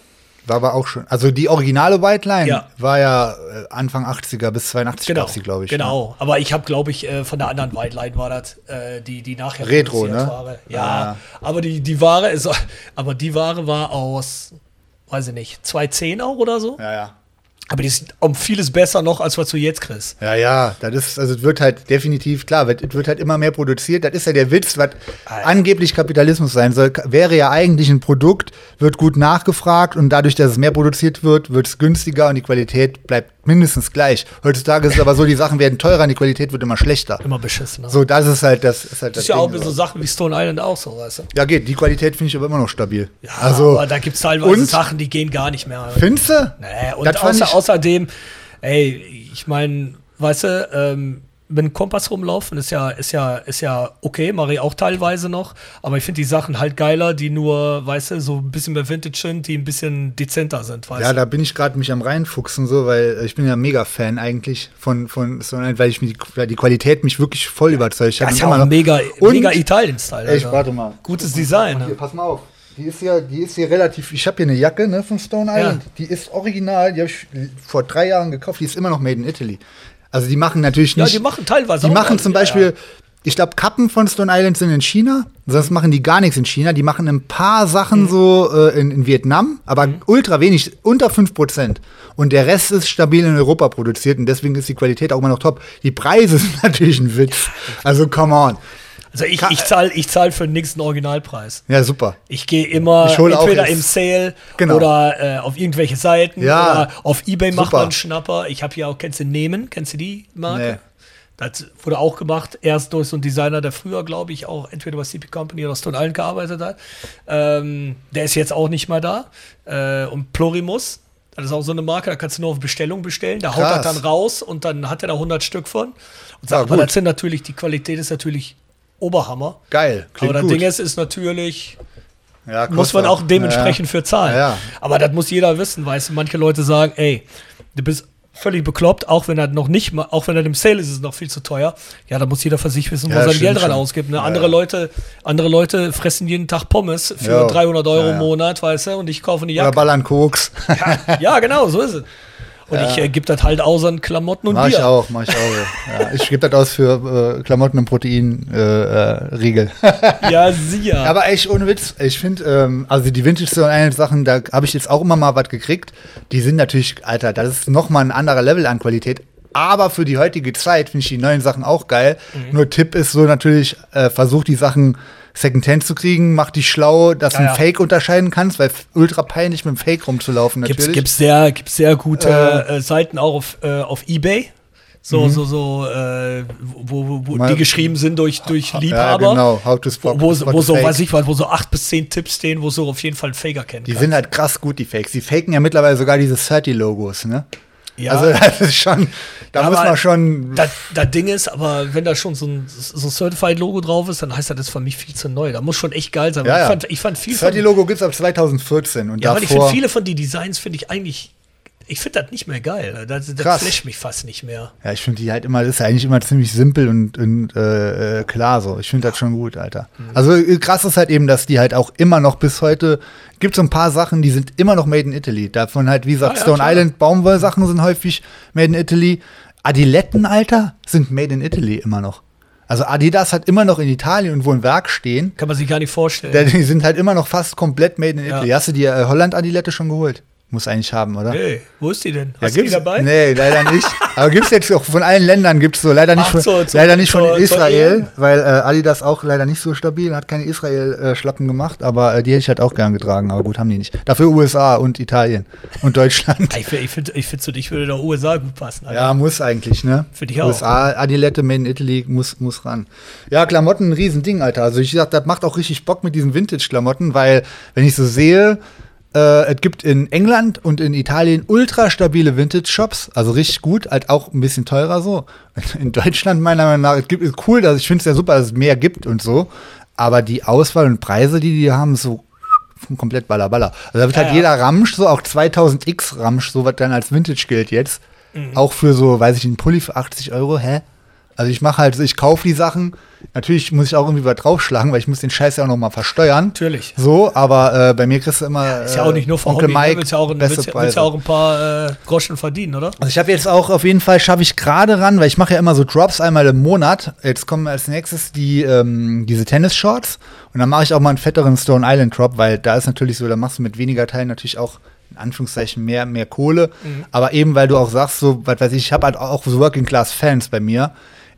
War aber auch schon. Also die originale White Line Ja. war ja äh, Anfang 80er bis 82 Genau, gab's die, glaube ich. ne? Genau, aber ich habe, glaube ich, äh, von der anderen White Line war das, die, die nachher Retro, ne? Ware. Ja, Ah. aber die, die Ware ist, aber die Ware war aus, weiß ich nicht, 210 auch oder so. Ja, ja. Aber die ist um vieles besser noch, als was du jetzt kriegst. Ja, ja, das ist, also es wird halt definitiv, klar, wird- es wird halt immer mehr produziert. Das ist ja der Witz, was angeblich Kapitalismus sein soll. Wäre ja eigentlich ein Produkt, wird gut nachgefragt und dadurch, dass es mehr produziert wird, wird es günstiger und die Qualität bleibt mindestens gleich. Heutzutage ist es aber so, die Sachen werden teurer und die Qualität wird immer schlechter. Immer beschissen. So, das ist halt das. Ist halt das ist ja auch Ding, so Sachen wie Stone Island auch so, weißt du? Ja, geht. Die Qualität finde ich aber immer noch stabil. Ja, also, aber da gibt es teilweise und? Sachen, die gehen gar nicht mehr. findest du? Nee, und außer, außerdem, ey, ich meine, weißt du, ähm, mit dem Kompass rumlaufen ist ja, ist ja, ist ja okay, mache ich auch teilweise noch, aber ich finde die Sachen halt geiler, die nur, weißt du, so ein bisschen mehr Vintage sind, die ein bisschen dezenter sind, weißt Ja, du? da bin ich gerade mich am reinfuchsen, so, weil ich bin ja mega Fan eigentlich von, von Stone Island, weil ich mir die, die Qualität mich wirklich voll überzeugt hat. Das ist ja auch noch- mega, Und- mega Italien-Style. Echt, Alter. warte mal. Gutes Design. Hier, Ne? pass mal auf. Die ist ja, die ist hier relativ. Ich habe hier eine Jacke ne, von Stone Island. Die ist original. Die habe ich vor drei Jahren gekauft. Die ist immer noch made in Italy. Also die machen natürlich Ja, nicht. die machen teilweise Die machen zum ja, Beispiel. ja. Ich glaube, Kappen von Stone Island sind in China, sonst machen die gar nichts in China. Die machen ein paar Sachen Mhm. so äh, in, in Vietnam, aber ultra wenig, unter 5%. Und der Rest ist stabil in Europa produziert und deswegen ist die Qualität auch immer noch top. Die Preise sind natürlich ein Witz. Also, come on. Also ich, ich zahle ich zahl für den nächsten Originalpreis. Ja, super. Ich gehe immer Ich entweder im Sale Genau. oder äh, auf irgendwelche Seiten Ja, oder auf Ebay macht super. man einen Schnapper. Ich habe hier auch, kennst du Nehmen? Kennst du die Marke? Nee. Das wurde auch gemacht, erst durch so einen Designer, der früher, glaube ich, auch entweder bei CP Company oder Stone Island gearbeitet hat. Ähm, der ist jetzt auch nicht mehr da. Äh, und Plorimus, das ist auch so eine Marke, da kannst du nur auf Bestellung bestellen. Da haut er dann raus und dann hat er da 100 Stück von. Und Ja, sagt, aber gut. das sind natürlich, die Qualität ist natürlich Oberhammer. Geil. Klingt aber das gut. Ding ist, ist natürlich, ja, muss man auch dementsprechend ja, für zahlen. Ja. Aber das muss jeder wissen, weißt du. Manche Leute sagen, ey, du bist völlig bekloppt, auch wenn er noch nicht mal, auch wenn er im Sale ist, ist es noch viel zu teuer. Ja, da muss jeder für sich wissen, wo er sein Geld dran schon. ausgibt. Ne? Andere. Leute, andere Leute fressen jeden Tag Pommes für Ja. 300 Euro im Monat, weißt du, und ich kaufe eine Oder Jacke. ballern Koks. ja, genau, so ist es. Und ich äh, gebe das halt aus an Klamotten und Mach ich Bier. auch, mach ich auch. ja. Ich gebe das aus für äh, Klamotten und Protein äh. Ja, sicher. Aber echt ohne Witz, ich finde, ähm, also die Vintage Stone Island Sachen, da habe ich jetzt auch immer mal was gekriegt. Die sind natürlich, Alter, das ist noch mal ein anderer Level an Qualität. Aber für die heutige Zeit finde ich die neuen Sachen auch geil. Mhm. Nur Tipp ist so natürlich, äh, versuch die Sachen Secondhand zu kriegen, mach die schlau, dass Ja, du ja. ein Fake unterscheiden kannst, weil ultra peinlich mit dem Fake rumzulaufen natürlich. Gibt's, gibt's sehr, gibt's sehr gute äh, Seiten auch auf, äh, auf Ebay. So, so, so, äh, wo, wo, wo Mhm. Mal- die geschrieben sind durch, durch ja, Liebhaber. genau, how to spot, Wo, wo, wo so, weiß ich was, wo so acht bis zehn Tipps stehen, wo so auf jeden Fall ein Faker kennt. Die sind halt krass gut, die Fakes. Die faken ja mittlerweile sogar diese 30-Logos, ne? Ja, Also das ist schon, da Ja, muss aber man schon. das, das Ding ist, aber wenn da schon so ein, so ein Certified-Logo drauf ist, dann heißt das, das ist für mich viel zu neu. Da muss schon echt geil sein. Ja, ich, fand, ich fand viel 30-Logo gibt es ab 2014 und ja, weil ich finde davor. viele von die Designs finde ich eigentlich, ich finde das nicht mehr geil. Das, das flasht mich fast nicht mehr. ja, ich finde die halt immer, das ist ja eigentlich immer ziemlich simpel und, und äh, äh, klar so. Ich finde das schon gut, Alter. Mhm. Also äh, krass ist halt eben, dass die halt auch immer noch bis heute gibt so ein paar Sachen, die sind immer noch made in Italy. Davon halt, wie gesagt, Ah, ja, Stone klar. Island Baumwollsachen sind häufig made in Italy. Adiletten, Alter, sind made in Italy immer noch. Also Adidas hat immer noch in Italien irgendwo ein Werk stehen. Kann man sich gar nicht vorstellen. Die sind halt immer noch fast komplett made in Ja. Italy. Hast du die äh, Holland-Adilette schon geholt? Muss eigentlich haben, oder? Hey, wo ist die denn? Ja, Hast du die dabei? Nee, leider nicht. Aber gibt's jetzt auch von allen Ländern gibt's so, leider nicht Ach, von, zur- leider nicht von Israel, weil äh, Adidas auch leider nicht so stabil, hat keine Israel-Schlappen gemacht, aber äh, die hätte ich halt auch gern getragen, aber gut, haben die nicht. Dafür USA und Italien und Deutschland. Ich finde, ich find, ich find, zu dich würde der USA gut passen. Alter. Ja, muss eigentlich, ne? Find ich auch. USA, Adilette, Made in Italy, muss, muss ran. Ja, Klamotten, ein Riesending, Alter. Also ich sag, das macht auch richtig Bock mit diesen Vintage-Klamotten, weil, wenn ich so sehe, äh, es gibt in England und in Italien ultra stabile Vintage-Shops, also richtig gut, halt auch ein bisschen teurer so. In Deutschland meiner Meinung nach, es gibt, ist cool, dass ich finde es ja super, dass es mehr gibt und so, aber die Auswahl und Preise, die die haben, so komplett ballerballer. Also da wird Ja, halt ja. jeder Ramsch, so auch 2000X Ramsch, so was dann als Vintage gilt jetzt. Mhm. Auch für so, weiß ich, einen Pulli für 80 Euro, hä? Also ich mache halt, ich kaufe die Sachen. Natürlich muss ich auch irgendwie was draufschlagen, weil ich muss den Scheiß ja auch noch mal versteuern. Natürlich. So, aber äh, bei mir kriegst du immer. Ist ja auch nicht nur für Onkel Hobby, ne? Mike, willst ja auch, ein- willst, ja- willst ja auch ein paar äh, Groschen verdienen, oder? Also ich habe jetzt auch auf jeden Fall schaffe ich gerade ran, weil ich mache ja immer so Drops einmal im Monat. Jetzt kommen als nächstes die ähm, diese Tennis-Shorts und dann mache ich auch mal einen fetteren Stone Island Drop, weil da ist natürlich so, da machst du mit weniger Teilen natürlich auch in Anführungszeichen mehr, mehr Kohle. Mhm. Aber eben, weil du auch sagst, so, was weiß ich, ich habe halt auch so Working-Class-Fans bei mir.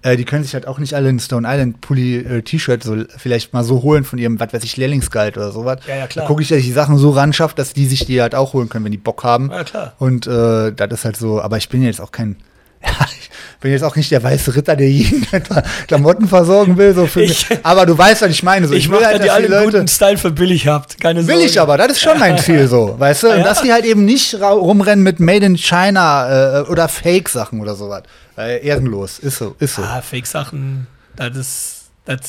Äh, die können sich halt auch nicht alle ein Stone Island Pulli äh, T-Shirt so vielleicht mal so holen von ihrem, was weiß ich, Lehrlingsgehalt oder sowas. Ja, ja, klar. Da gucke ich, dass ich die Sachen so ran schaffe, dass die sich die halt auch holen können, wenn die Bock haben. Ja, klar. Und äh, das ist halt so, aber ich bin jetzt auch kein, ja, ich bin jetzt auch nicht der weiße Ritter, der jeden Klamotten versorgen will. So für Ich-. Aber du weißt, was ich meine. So, Ich, mach, halt, dass ihr alle die einen guten Style für billig habt. Keine Will Sorge. ich aber, das ist schon mein Ziel so, weißt du? Und Ja. dass die halt eben nicht rumrennen mit Made in China äh, oder Fake-Sachen oder sowas. Äh, ehrenlos, ist so, ist so. Ah, Fake-Sachen, das ist, das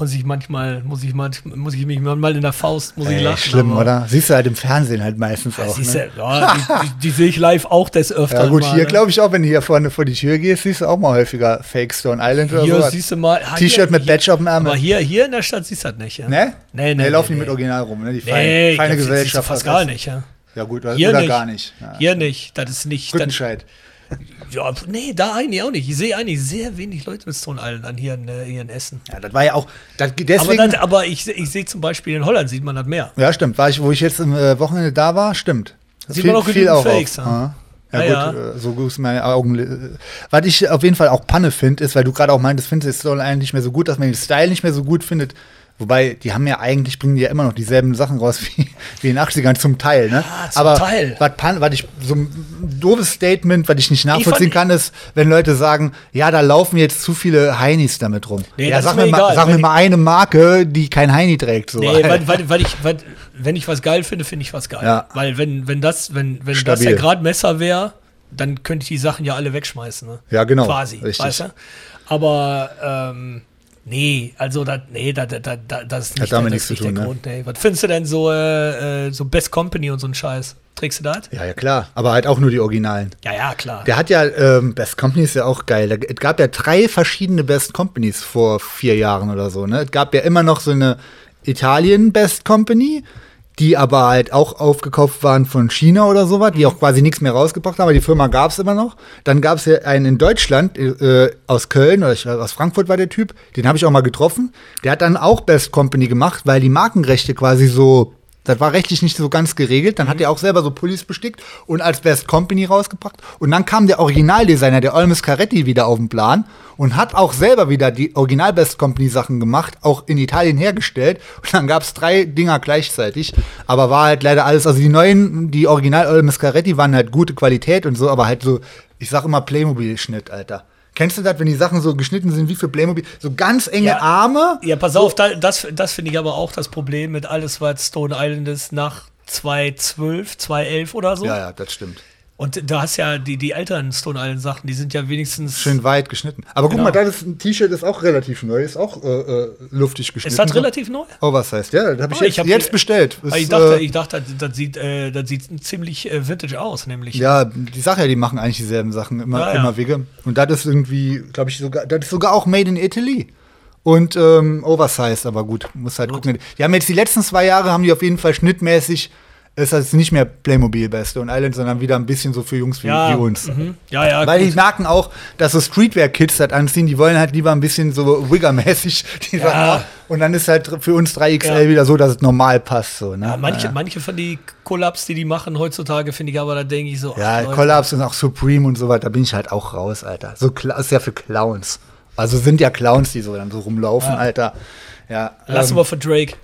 muss ich manchmal, muss ich manchmal, muss ich mich mal in der Faust, muss ich Ey, lachen. schlimm, aber- oder? Siehst du halt im Fernsehen halt meistens auch. Siehst Ne? du, ja, die, die, die sehe ich live auch des Öfteren Ja gut, mal, hier ne? glaube ich auch, wenn du hier vorne vor die Tür gehst, siehst du auch mal häufiger Fake Stone Island oder Hier sowas. siehst du mal. ah, T-Shirt mit Badge auf dem Ärmel. Aber hier, hier in der Stadt siehst du das nicht, ja? Ne? Nee, nee. Nee, laufen nee, die mit. Original rum, ne? Die feine, Nee, feine das Gesellschaft. fast gar nicht, ja. Ja gut, oder, Hier oder nicht. gar nicht. Ja. Hier nicht, das ist nicht. Dann, Rüttenscheid. Ja, nee, da eigentlich auch nicht. Ich sehe eigentlich sehr wenig Leute mit Stone Island an hier in, äh, hier in Essen. Ja, das war ja auch, das, Aber, deswegen, das, aber ich, ich sehe zum Beispiel in Holland sieht man das mehr. ja stimmt, war ich, wo ich jetzt am äh, Wochenende da war, stimmt. Sieht man auch genügend Fakes, auf. ja. Ja, Ja, gut, Äh, so gut ist meine Augen. Was ich auf jeden Fall auch Panne finde, ist, weil du gerade auch meintest, findest du Stone Island nicht mehr so gut, dass man den Style nicht mehr so gut findet. Wobei, die haben ja eigentlich, bringen die ja immer noch dieselben Sachen raus wie, wie in den 80ern zum Teil, ne? Ah, zum Aber Teil. was was ich, so ein doofes Statement, was ich nicht nachvollziehen fand- kann, ist, wenn Leute sagen, ja, da laufen jetzt zu viele Heinis damit rum. Nee, ja, das sag ist mir, mir mal, egal. sag Wenn mir ich- mal eine Marke, die kein Heini trägt. So. Nee, weil, weil, weil ich, weil, wenn ich was geil finde, finde ich was geil. Ja. Weil wenn, wenn das, wenn, wenn das Stabil. der Gradmesser wäre, dann könnte ich die Sachen ja alle wegschmeißen. Ne? Ja, genau. Quasi, Richtig. weißt du? Aber ähm, nee, also da, nee, da, da, da, da, das ist nicht, damit der, nichts zu tun, der ne? Grund. Nee. Was findest du denn so, äh, äh, so Best Company und so ein Scheiß? Trägst du das? ja, ja, klar. Aber halt auch nur die Originalen. Ja, ja, klar. Der hat ja, ähm, Best Company ist ja auch geil. Es gab ja drei verschiedene Best Companies vor vier Jahren oder so. Ne? Es gab ja immer noch so eine Italien Best Company, die aber halt auch aufgekauft waren von China oder sowas, die auch quasi nichts mehr rausgebracht haben, aber die Firma gab es immer noch. Dann gab es ja einen in Deutschland, äh, aus Köln oder ich, aus Frankfurt war der Typ, den habe ich auch mal getroffen. Der hat dann auch Best Company gemacht, weil die Markenrechte quasi so das war rechtlich nicht so ganz geregelt. Dann hat er auch selber so Pullis bestickt und als Best Company rausgepackt. Und dann kam der Originaldesigner, der Olmes Caretti, wieder auf den Plan und hat auch selber wieder die Original Best Company Sachen gemacht, auch in Italien hergestellt. Und dann gab es drei Dinger gleichzeitig. Aber war halt leider alles, also die neuen, die Original Olmes Caretti waren halt gute Qualität und so, aber halt so, ich sag immer Playmobil-Schnitt, Alter. Kennst du das, wenn die Sachen so geschnitten sind wie für Playmobil? So ganz enge Ja. Arme. Ja, pass auf, da, das, das finde ich aber auch das Problem mit alles, was Stone Island ist, nach 2012, 2011 oder so. Ja, ja, das stimmt. Und da hast ja die, die älteren Stone Island Sachen, die sind ja wenigstens. Schön weit geschnitten. Aber guck Genau. mal, ein T-Shirt, ist auch relativ neu, ist auch äh, äh, luftig geschnitten. Ist das relativ neu? Oh, was heißt? Ja, das habe ich Oh, jetzt, ich hab jetzt die- bestellt. Aber Ist, ich dachte, äh, ich dachte das, sieht, äh, das sieht ziemlich äh, vintage aus, nämlich. ja, die Sache die machen eigentlich dieselben Sachen immer, Ja, ja. immer Wege. Und das ist irgendwie, glaube ich, sogar, das ist sogar auch made in Italy. Und ähm, oversized, aber gut, muss halt gucken. Die haben jetzt die letzten zwei Jahre, haben die auf jeden Fall schnittmäßig, ist das nicht mehr Playmobil bei Stone Island, sondern wieder ein bisschen so für Jungs wie, ja, wie uns. Mhm. Ja, ja. Weil die merken auch, dass so Streetwear-Kids das anziehen, die wollen halt lieber ein bisschen so Wigger-mäßig Ja. Und dann ist halt für uns 3XL Ja. wieder so, dass es normal passt. So, ne? manche, manche von die Collabs, die die machen heutzutage, finde ich aber, da denke ich so. ja Collabs und auch Supreme und so weiter, da bin ich halt auch raus, Alter. So ist ja für Clowns. Also sind ja Clowns, die so dann so rumlaufen. Alter. Ja, Lass ähm, mal für Drake.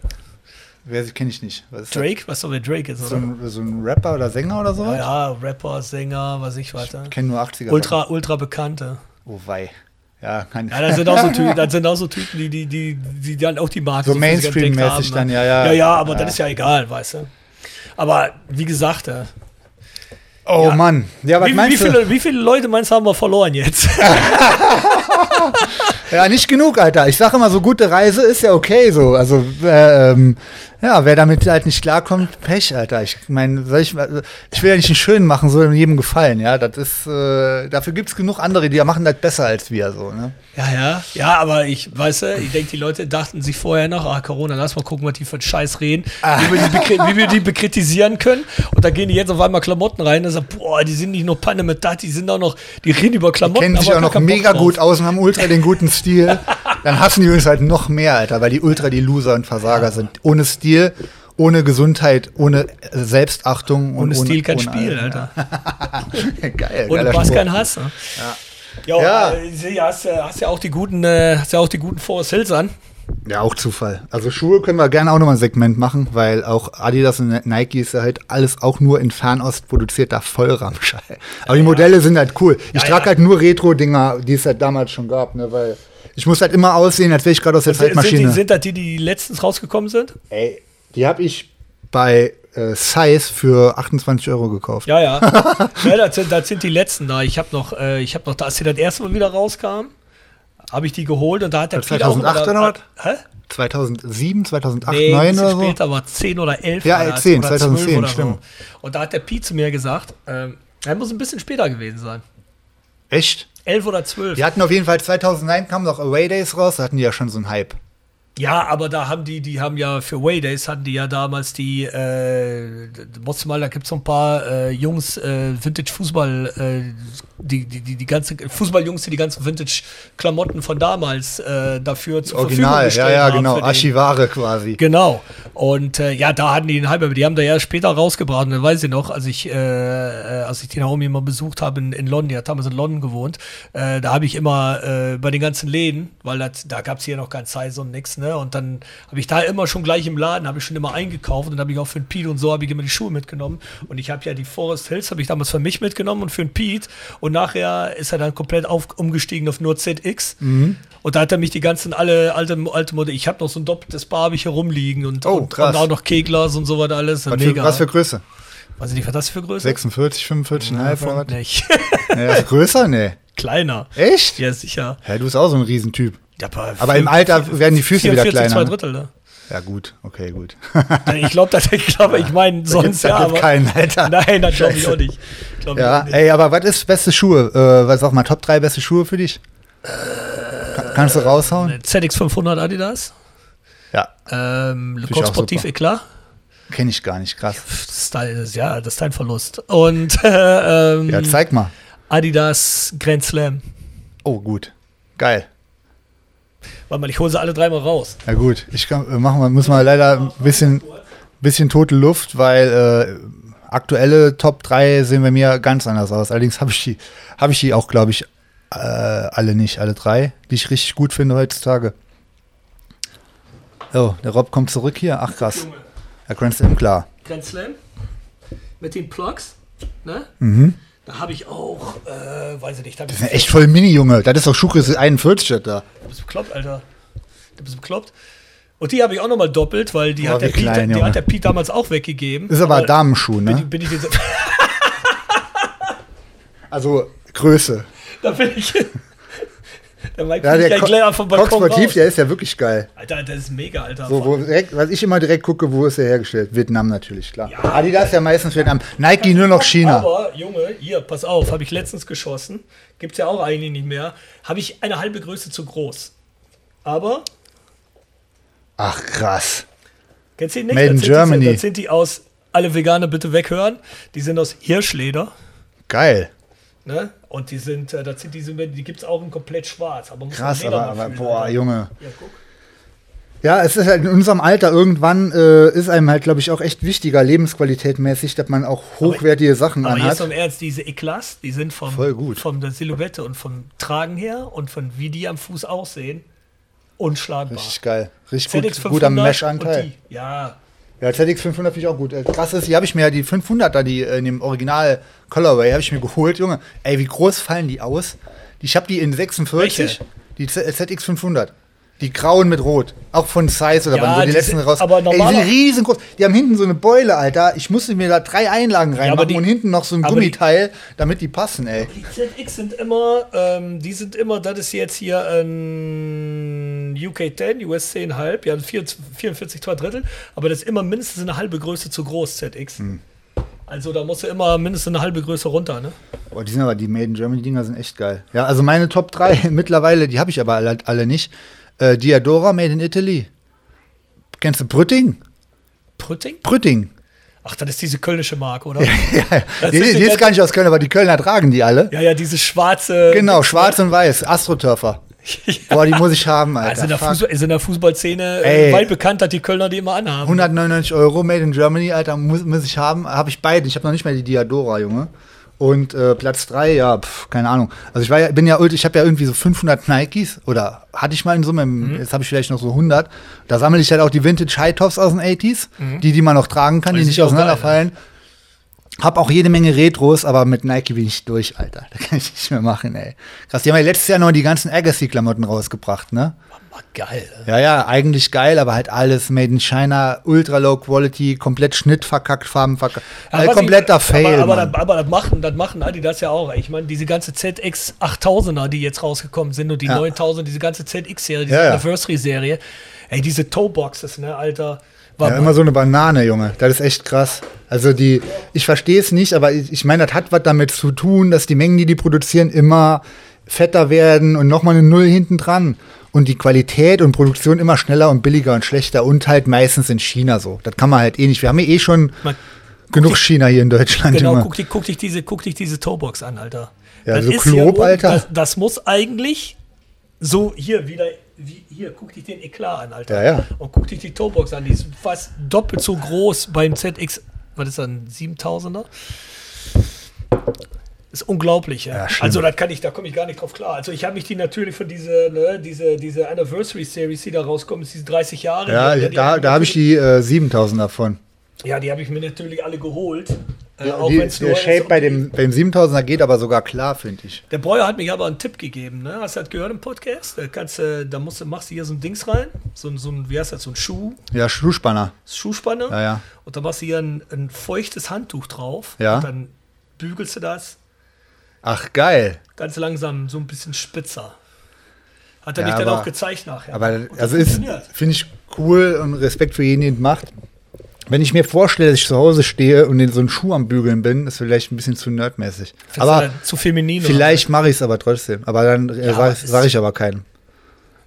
Wer kenne ich nicht. Was ist das? Drake? Weißt du, wer Drake ist, So ein, so ein Rapper oder Sänger oder so? Ja, ja, Rapper, Sänger, was ich weiter. Ich kenne nur 80er. Ultra, ultra bekannte. Oh wei. Ja, kann Ja, das sind auch so Typen, das sind auch so Typen, die, die, die, die dann auch die Marke So entdeckt Mainstream-mäßig haben, dann, ne? ja, ja. Ja, ja, aber Ja. das ist ja egal, weißt du. Aber wie gesagt, äh, Oh Ja. Mann. Ja, was wie, wie, meinst du? viele, wie viele Leute meinst du, haben wir verloren jetzt? Ja, nicht genug, Alter. Ich sage immer, so gute Reise ist ja okay so. Also, ähm, ja, wer damit halt nicht klarkommt, Pech, Alter. Ich meine, ich, ich will ja nicht einen schönen machen, soll jedem gefallen, ja. Das ist, äh, dafür gibt's genug andere, die machen das besser als wir, so, ne? Ja, ja. Ja, aber ich, weißt du, ich denke, die Leute dachten sich vorher noch, ah, Corona, lass mal gucken, was die für einen Scheiß reden, Ah. wie, wir die wie wir die bekritisieren können. Und da gehen die jetzt auf einmal Klamotten rein und sagen, boah, die sind nicht nur Panne mit dat, die sind auch noch, die reden über Klamotten. Kennen sich auch noch Bock mega drauf. gut aus und haben ultra den guten Stil. Dann hassen die uns halt noch mehr, Alter, weil die ultra die Loser und Versager sind. Ohne Stil ohne Gesundheit, ohne Selbstachtung. und Ohne Stil kein ohne Spiel, alles. Alter. Geil, Ohne Bass kein Hass. Ne? Ja. Ja. Ja, äh, hast, hast ja auch die guten, äh, hast ja auch die guten Forest Hills an. Ja, auch Zufall. Also Schuhe können wir gerne auch nochmal ein Segment machen, weil auch Adidas und Nike ist ja halt alles auch nur in Fernost produzierter Vollramschei. Aber die Modelle sind halt cool. Ich Ja, trage ja. halt nur Retro-Dinger, die es halt damals schon gab, ne, weil ich muss halt immer aussehen, als wäre ich gerade aus der Sind, sind, Zeitmaschine. die, sind das die, die letztens rausgekommen sind? Ey, die habe ich bei äh, Size für 28 Euro gekauft. Ja, ja. ja das, sind, das sind die letzten da. Ich habe noch, äh, ich habe noch, als sie das erste Mal wieder rauskam, habe ich die geholt und da hat der Piet auch 2008 immer- oder was? Hä? 2007, 2008, Nee, ein 2009 bisschen oder so? später war 10 oder 11. Ja, war äh, das, 10, oder 2010, 12 oder stimmt. So. Und da hat der Piet zu mir gesagt, ähm, er muss ein bisschen später gewesen sein. Echt? 11 oder 12. Die hatten auf jeden Fall 2009 kamen noch Away Days raus, da hatten die ja schon so einen Hype. Ja, aber da haben die, die haben ja für Waydays hatten die ja damals die, äh, musst mal, da gibt's so ein paar äh, Jungs, äh, Vintage-Fußball, äh, die, die, die, die ganze Fußballjungs, die die ganzen Vintage-Klamotten von damals äh, dafür zur Verfügung Original, ja, gestellt ja, haben genau. den- Archivare quasi. Genau. Und äh, ja, da hatten die den Hype, aber die haben da ja später rausgebracht. Dann weiß ich noch, als ich, äh, äh, als ich die Naomi mal besucht habe in, in London, die hat damals in London gewohnt, äh, da habe ich immer äh, bei den ganzen Läden, weil das, da gab es hier noch kein Size und nix, ne? Und dann habe ich da immer schon gleich im Laden, habe ich schon immer eingekauft und dann habe ich auch für den Pete und so habe ich immer die Schuhe mitgenommen. Und ich habe ja die Forest Hills, habe ich damals für mich mitgenommen und für den Pete. Und nachher ist er dann komplett auf, umgestiegen auf nur ZX. Mhm. Und da hat er mich die ganzen alle alte, alte Modelle. Ich habe noch so ein doppeltes Bar hab ich hier rumliegen und, Oh, und, und auch noch Keglers und so was alles. Was für, was für Größe? Weiß ich nicht, was das für Größe? 46, 45, Ja, halb nicht. Ja, ist größer? Nee. Kleiner. Echt? Ja, sicher. Ja, du bist auch so ein Riesentyp. Ja, Aber im Alter werden die Füße wieder 44, kleiner, Zwei ne? Drittel, ne? Ja, gut, okay, gut. Ich glaube, das, ich glaube, ich meine, sonst da ja, aber. keinen, Alter. Nein, das glaube ich auch nicht. Glaub Ja, nicht. ey, aber was ist beste Schuhe? Äh, was sag mal, Top 3 beste Schuhe für dich? Kann, kannst du raushauen? ZX500 Adidas. Ja, Ähm, Le Coq Sportif. Eclat. kenne ich gar nicht, krass. Pff, Das ja, das ist dein Verlust. Und äh, ähm, Ja, zeig mal. Adidas Grand Slam. Oh, gut. Geil. Warte mal, ich hole sie alle dreimal raus. Ja gut, ich kann, äh, machen wir, müssen wir leider ein bisschen, bisschen tote Luft, weil äh, aktuelle Top 3 sehen bei mir ganz anders aus. Allerdings habe ich die, habe ich die auch, glaube ich, äh, alle nicht, alle drei, die ich richtig gut finde heutzutage. Oh, der Rob kommt zurück hier. Ach krass. Ja, Grand Slam, klar. Grand Slam mit den Plugs. Ne? Mhm. Da habe ich auch, äh, weiß ich nicht, Das ist ja echt voll Mini, Junge. Das ist doch Schuhgröße 41 das da. Du bist bekloppt, Alter. Du bist bekloppt. Und die habe ich auch nochmal doppelt, weil die, Boah, hat, der wie Piet, klein, die hat der Piet damals auch weggegeben. Ist aber ein Damenschuh, Bin, ne? bin ich jetzt, Also Größe. da bin ich. Der Mike Ja, der ja gleich vom Balkon Sportiv, raus. der ist ja wirklich geil. Alter, das ist mega, Alter. So, wo direkt, was ich immer direkt gucke, wo ist er hergestellt? Vietnam natürlich, klar. Ja. Adidas ja meistens Vietnam. Nike nur noch China. Aber, Junge, hier, pass auf, habe ich letztens geschossen. Gibt's ja auch eigentlich nicht mehr. Habe ich eine halbe Größe zu groß. Aber, Ach krass. kennst du die nicht? Made in Germany. Das sind die aus, alle Veganer bitte weghören. Die sind aus Hirschleder. Geil. Ne? Und die sind, äh, das sind diese, die gibt es auch in komplett schwarz. Aber muss Krass, aber, aber fühlen, boah, Alter. Junge. Ja, guck. Ja, es ist halt in unserem Alter irgendwann äh, ist einem halt, glaube ich, auch echt wichtiger, lebensqualität mäßig, dass man auch hochwertige Sachen Aber jetzt anhat. im Ernst, diese Eklas, die sind vom, Voll gut. von der Silhouette und vom Tragen her und von wie die am Fuß aussehen, unschlagbar. Richtig geil. Richtig gut, ZX500 guter und Mesh-Anteil. Ja, Ja, ZX 500 finde ich auch gut. Äh, Krass ist, die habe ich mir ja die 500er, die äh, in dem Original Colorway, habe ich mir geholt, Junge. Ey, wie groß fallen die aus? Ich habe die in 46, Welche? die Z- ZX 500. Die grauen mit rot. Auch von Size oder Ja, wann, wo die, die letzten raus. aber Ey, die sind riesengroß. Die haben hinten so eine Beule, Alter. Ich musste mir da drei Einlagen aber reinmachen die- und hinten noch so ein aber die- Gummiteil, damit die passen, ey. die ZX sind immer, ähm, die sind immer, das ist jetzt hier ein UK 10, US 10,5, ja, 44, 44 2 Drittel, aber das ist immer mindestens eine halbe Größe zu groß, ZX. Hm. Also da musst du immer mindestens eine halbe Größe runter, ne? Boah, die sind aber, die Made in Germany Dinger sind echt geil. Ja, also meine Top 3 mittlerweile, die habe ich aber alle, alle nicht. Äh, Diadora Made in Italy. Kennst du Brütting? Prütting? Brütting. Ach, das ist diese kölnische Marke, oder? ja, Das die, die die ist gar nicht aus Köln, aber die Kölner tragen die alle. Ja, ja, diese schwarze. Genau, schwarz und weiß, Astroturfer. Boah, die muss ich haben, Alter. Also in der, Fuck. Fußball, ist in der Fußballszene Ey. äh, weit bekannt, dass die Kölner die immer anhaben. 199 Euro, made in Germany, Alter, muss, muss ich haben. Habe ich beide. Ich habe noch nicht mal die Diadora, Junge. Und äh, Platz 3, ja, pf, keine Ahnung. Also ich war ja, bin ja, ich habe ja irgendwie so 500 Nikes oder hatte ich mal in Summe, Mhm. jetzt habe ich vielleicht noch so 100. Da sammle ich halt auch die Vintage High Tops aus den 80s, die, die man noch tragen kann, Das die nicht auseinanderfallen. Hab auch jede Menge Retros, aber mit Nike bin ich durch, Alter. Da kann ich nicht mehr machen, ey. Krass, die haben ja letztes Jahr noch die ganzen Agassi-Klamotten rausgebracht, ne? War geil. äh. Ja, ja, eigentlich geil, aber halt alles made in China, ultra low quality, komplett Schnitt verkackt, Farben verkackt. Ja, Halt kompletter ich, Fail. Aber, aber, das, aber das machen, das machen Adidas ja auch. Ich meine, diese ganze ZX 8000er, die jetzt rausgekommen sind und die Ja. 9000, diese ganze ZX-Serie, diese ja. Anniversary-Serie. Ey, diese Toeboxes, ne, Alter. War ja, immer so eine Banane, Junge. Das ist echt krass. Also die, ich verstehe es nicht, aber ich, ich meine, das hat was damit zu tun, dass die Mengen, die die produzieren, immer fetter werden und nochmal eine Null hinten dran. Und die Qualität und Produktion immer schneller und billiger und schlechter und halt meistens in China so. Das kann man halt eh nicht. Wir haben ja eh schon Man- genug China hier in Deutschland, Genau, Junge. guck, dich, guck, dich diese, guck dich diese Toebox an, Alter. Ja, so ist Klob, oben- Alter. Das, das muss eigentlich so hier wieder, wie, hier, guck dich den Eklat an, Alter. Ja, ja. Und guck dich die Toebox an, die ist fast doppelt so groß beim ZX, was ist das, ein 7000er? Ist unglaublich, ja. Also das kann ich, da komme ich gar nicht drauf klar. Also ich habe mich die natürlich von diese, ne, diese, diese Anniversary Series, die da rauskommen, ist diese 30 Jahre. Ja, die, die da, da habe ich die äh, 7000 davon. Ja, die habe ich mir natürlich alle geholt. Äh, Ja, auch die, der Shape bei dem, beim 7000er geht aber sogar klar, finde ich. Der Breuer hat mich aber einen Tipp gegeben, ne? Hast du das gehört im Podcast? Da, kannst, du- da musst, du- machst du hier so ein Dings rein, so, ein- so ein, wie heißt das, so ein Schuh, Ja, Schuhspanner. Schuhspanne. Ja, ja. Und dann machst du hier ein, ein feuchtes Handtuch drauf. Ja. Und dann bügelst du das Ach, geil. ganz langsam so ein bisschen spitzer. Hat er Ja, mich dann aber- auch gezeigt nachher. Aber also ist, finde ich cool und Respekt für jeden, es macht. Wenn ich mir vorstelle, dass ich zu Hause stehe und in so einen Schuh am Bügeln bin, ist vielleicht ein bisschen zu nerdmäßig. Findest Aber zu feminin. vielleicht mache ich es aber trotzdem. Aber dann äh, Ja, sage es- sag ich aber keinem.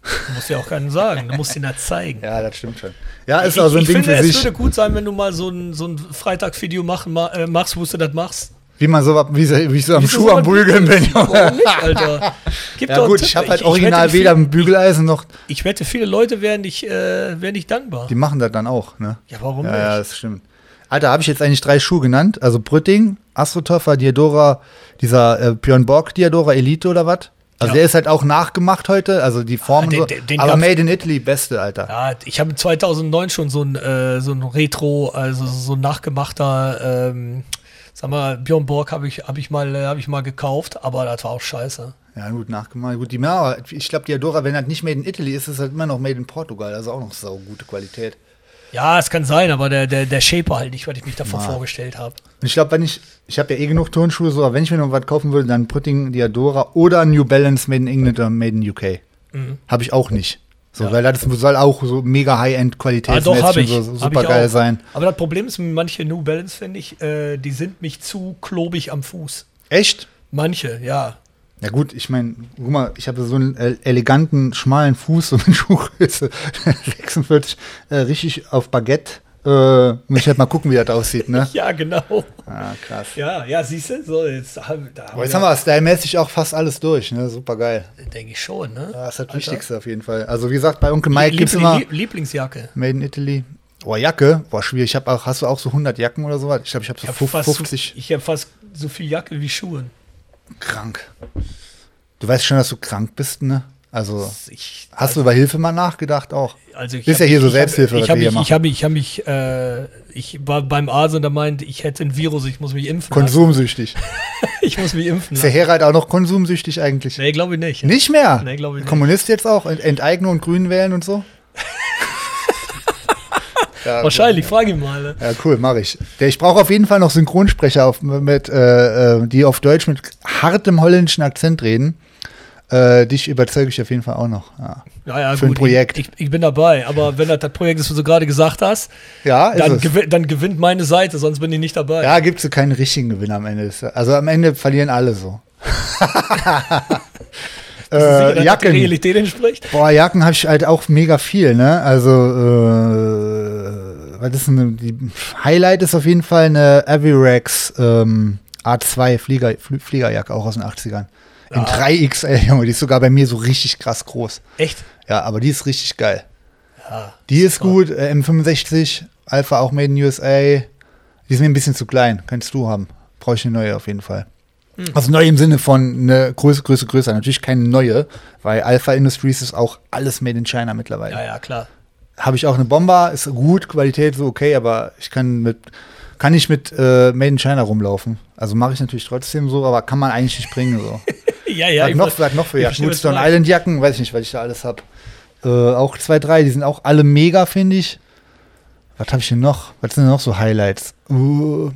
was? Du musst ja auch keinen sagen. Du musst ihn ja zeigen. Ja, das stimmt schon. Ja, ist ich, auch so ein ich Ding finde, für es sich. würde gut sein, wenn du mal so ein, so ein Freitagsvideo machen, ma, äh, machst, wo du das machst. Wie man so, wie, so- wie ich so am Schuh soll am Bügeln bin. Warum Junge. nicht, Alter? Gib Ja gut, ich habe halt ich original wette, weder viel- ein Bügeleisen noch. Ich wette, viele Leute wären nicht, äh, wären nicht dankbar. Die machen das dann auch, ne? Ja, warum Ja, ja, nicht? das stimmt. Alter, habe ich jetzt eigentlich drei Schuhe genannt? Also Brütting, Astrotoffer, Diadora, dieser äh, Björn Borg Diadora Elite oder was? Also Ja. der ist halt auch nachgemacht heute, also die Formen Ah, den- so. den- aber Made in Italy, beste, Alter. Ja, ich habe 2009 schon so ein, äh, so ein Retro, also so ein nachgemachter, ähm, sag mal, Björn Borg habe ich, hab ich, mal, äh, hab ich mal gekauft, aber das war auch scheiße. Ja, gut, nachgemacht. Gut, die, aber ich glaube, Diadora, wenn das nicht Made in Italy ist, ist es halt immer noch Made in Portugal. Also auch noch sau gute Qualität. Ja, es kann sein, aber der, der, der Shaper halt nicht, was ich mich davon Ah. vorgestellt habe. Ich glaube, wenn ich, ich habe ja eh genug Turnschuhe, so, aber wenn ich mir noch was kaufen würde, dann Brütting, Diadora oder New Balance Made in England oder Made in UK. Habe ich auch nicht. So. Ja. weil das soll auch so mega High-End-Qualität Ah, so, super geil sein. Aber das Problem ist, manche New Balance, finde ich, äh, die sind mich zu klobig am Fuß. Echt? Manche, ja. Ja gut, ich meine, guck mal, ich habe so einen eleganten, schmalen Fuß, so mit Schuhgröße 46, äh, richtig auf Baguette. Äh, muss ich halt mal gucken, wie das aussieht, ne? Ja, genau. Ah, krass. Ja, ja, siehst du, so, jetzt, haben- da Aber jetzt haben wir stylmäßig auch fast alles durch, ne? Super geil. denke ich schon, ne? Ja, das ist das Alter. Wichtigste auf jeden Fall. Also wie gesagt, bei Onkel Mike gibt's Liebling- immer Lieb- Lieblingsjacke. Made in Italy. Boah, Jacke, boah, schwierig. Ich hab auch, hast du auch so 100 Jacken oder sowas? Ich glaube, ich habe so Ich habe fast, 50. so, ich hab fast so viel Jacke wie Schuhe. Krank. Du weißt schon, dass du krank bist, ne? Also, Ich, hast du über Hilfe mal nachgedacht auch? also ich Bist hab- ja hier so ich hab- Selbsthilfe, was Ich wir hier mich, ich habe mich, ich habe mich, äh, ich war beim Arzt und er meint, ich hätte ein Virus, ich muss mich impfen. Konsumsüchtig. Ich muss mich impfen. Ist der. Herat auch noch konsumsüchtig eigentlich? Nee, glaube ich nicht. Nicht mehr? Nee, glaub ich nicht. Kommunist jetzt auch? Ent- Enteignung und Grün wählen und so? ja, Wahrscheinlich, frage ihn mal. ne? Ja, cool, mache ich. Ich brauche auf jeden Fall noch Synchronsprecher, auf, mit, äh, äh, die auf Deutsch mit hartem holländischen Akzent reden. Äh, dich überzeuge ich auf jeden Fall auch noch. Ja, Ja, ja, Für ein gut, Projekt. Ich, ich, bin dabei, aber wenn das das Projekt ist, was du gerade gesagt hast, ja dann, es. gewi dann gewinnt meine Seite, sonst bin ich nicht dabei. Ja, gibt es keinen richtigen Gewinner am Ende. Also am Ende verlieren alle so. Du sicher, äh, Jacken. Realität entspricht. Boah, Jacken habe ich halt auch mega viel, ne? Also, äh, was ist denn, die Highlight ist auf jeden Fall eine Avirex ähm, A2 Flieger, Fl Fliegerjacke, auch aus den 80ern. In 3XL, Junge, die ist sogar bei mir so richtig krass groß. Echt? Ja, aber die ist richtig geil. Ja. Die ist gut, äh, M65, Alpha auch made in USA. Die ist mir ein bisschen zu klein, kannst du haben. Brauche ich eine neue auf jeden Fall. Hm. Also neu im Sinne von eine Größe, Größe, größer. Natürlich keine neue, weil Alpha Industries ist auch alles made in China mittlerweile. Ja, ja, klar. Habe ich auch eine Bomber, ist gut, Qualität so okay, aber ich kann mit kann nicht mit äh, Made in China rumlaufen. Also mache ich natürlich trotzdem so, aber kann man eigentlich nicht bringen so. Ja, ja. was noch, was noch für Jacken? verstehe, Gut, was du Stone meinst. Island Jacken, weiß ich nicht, was ich da alles habe. Äh, auch zwei, drei, die sind auch alle mega, finde ich. Was habe ich denn noch? Was sind denn noch so Highlights? Uh,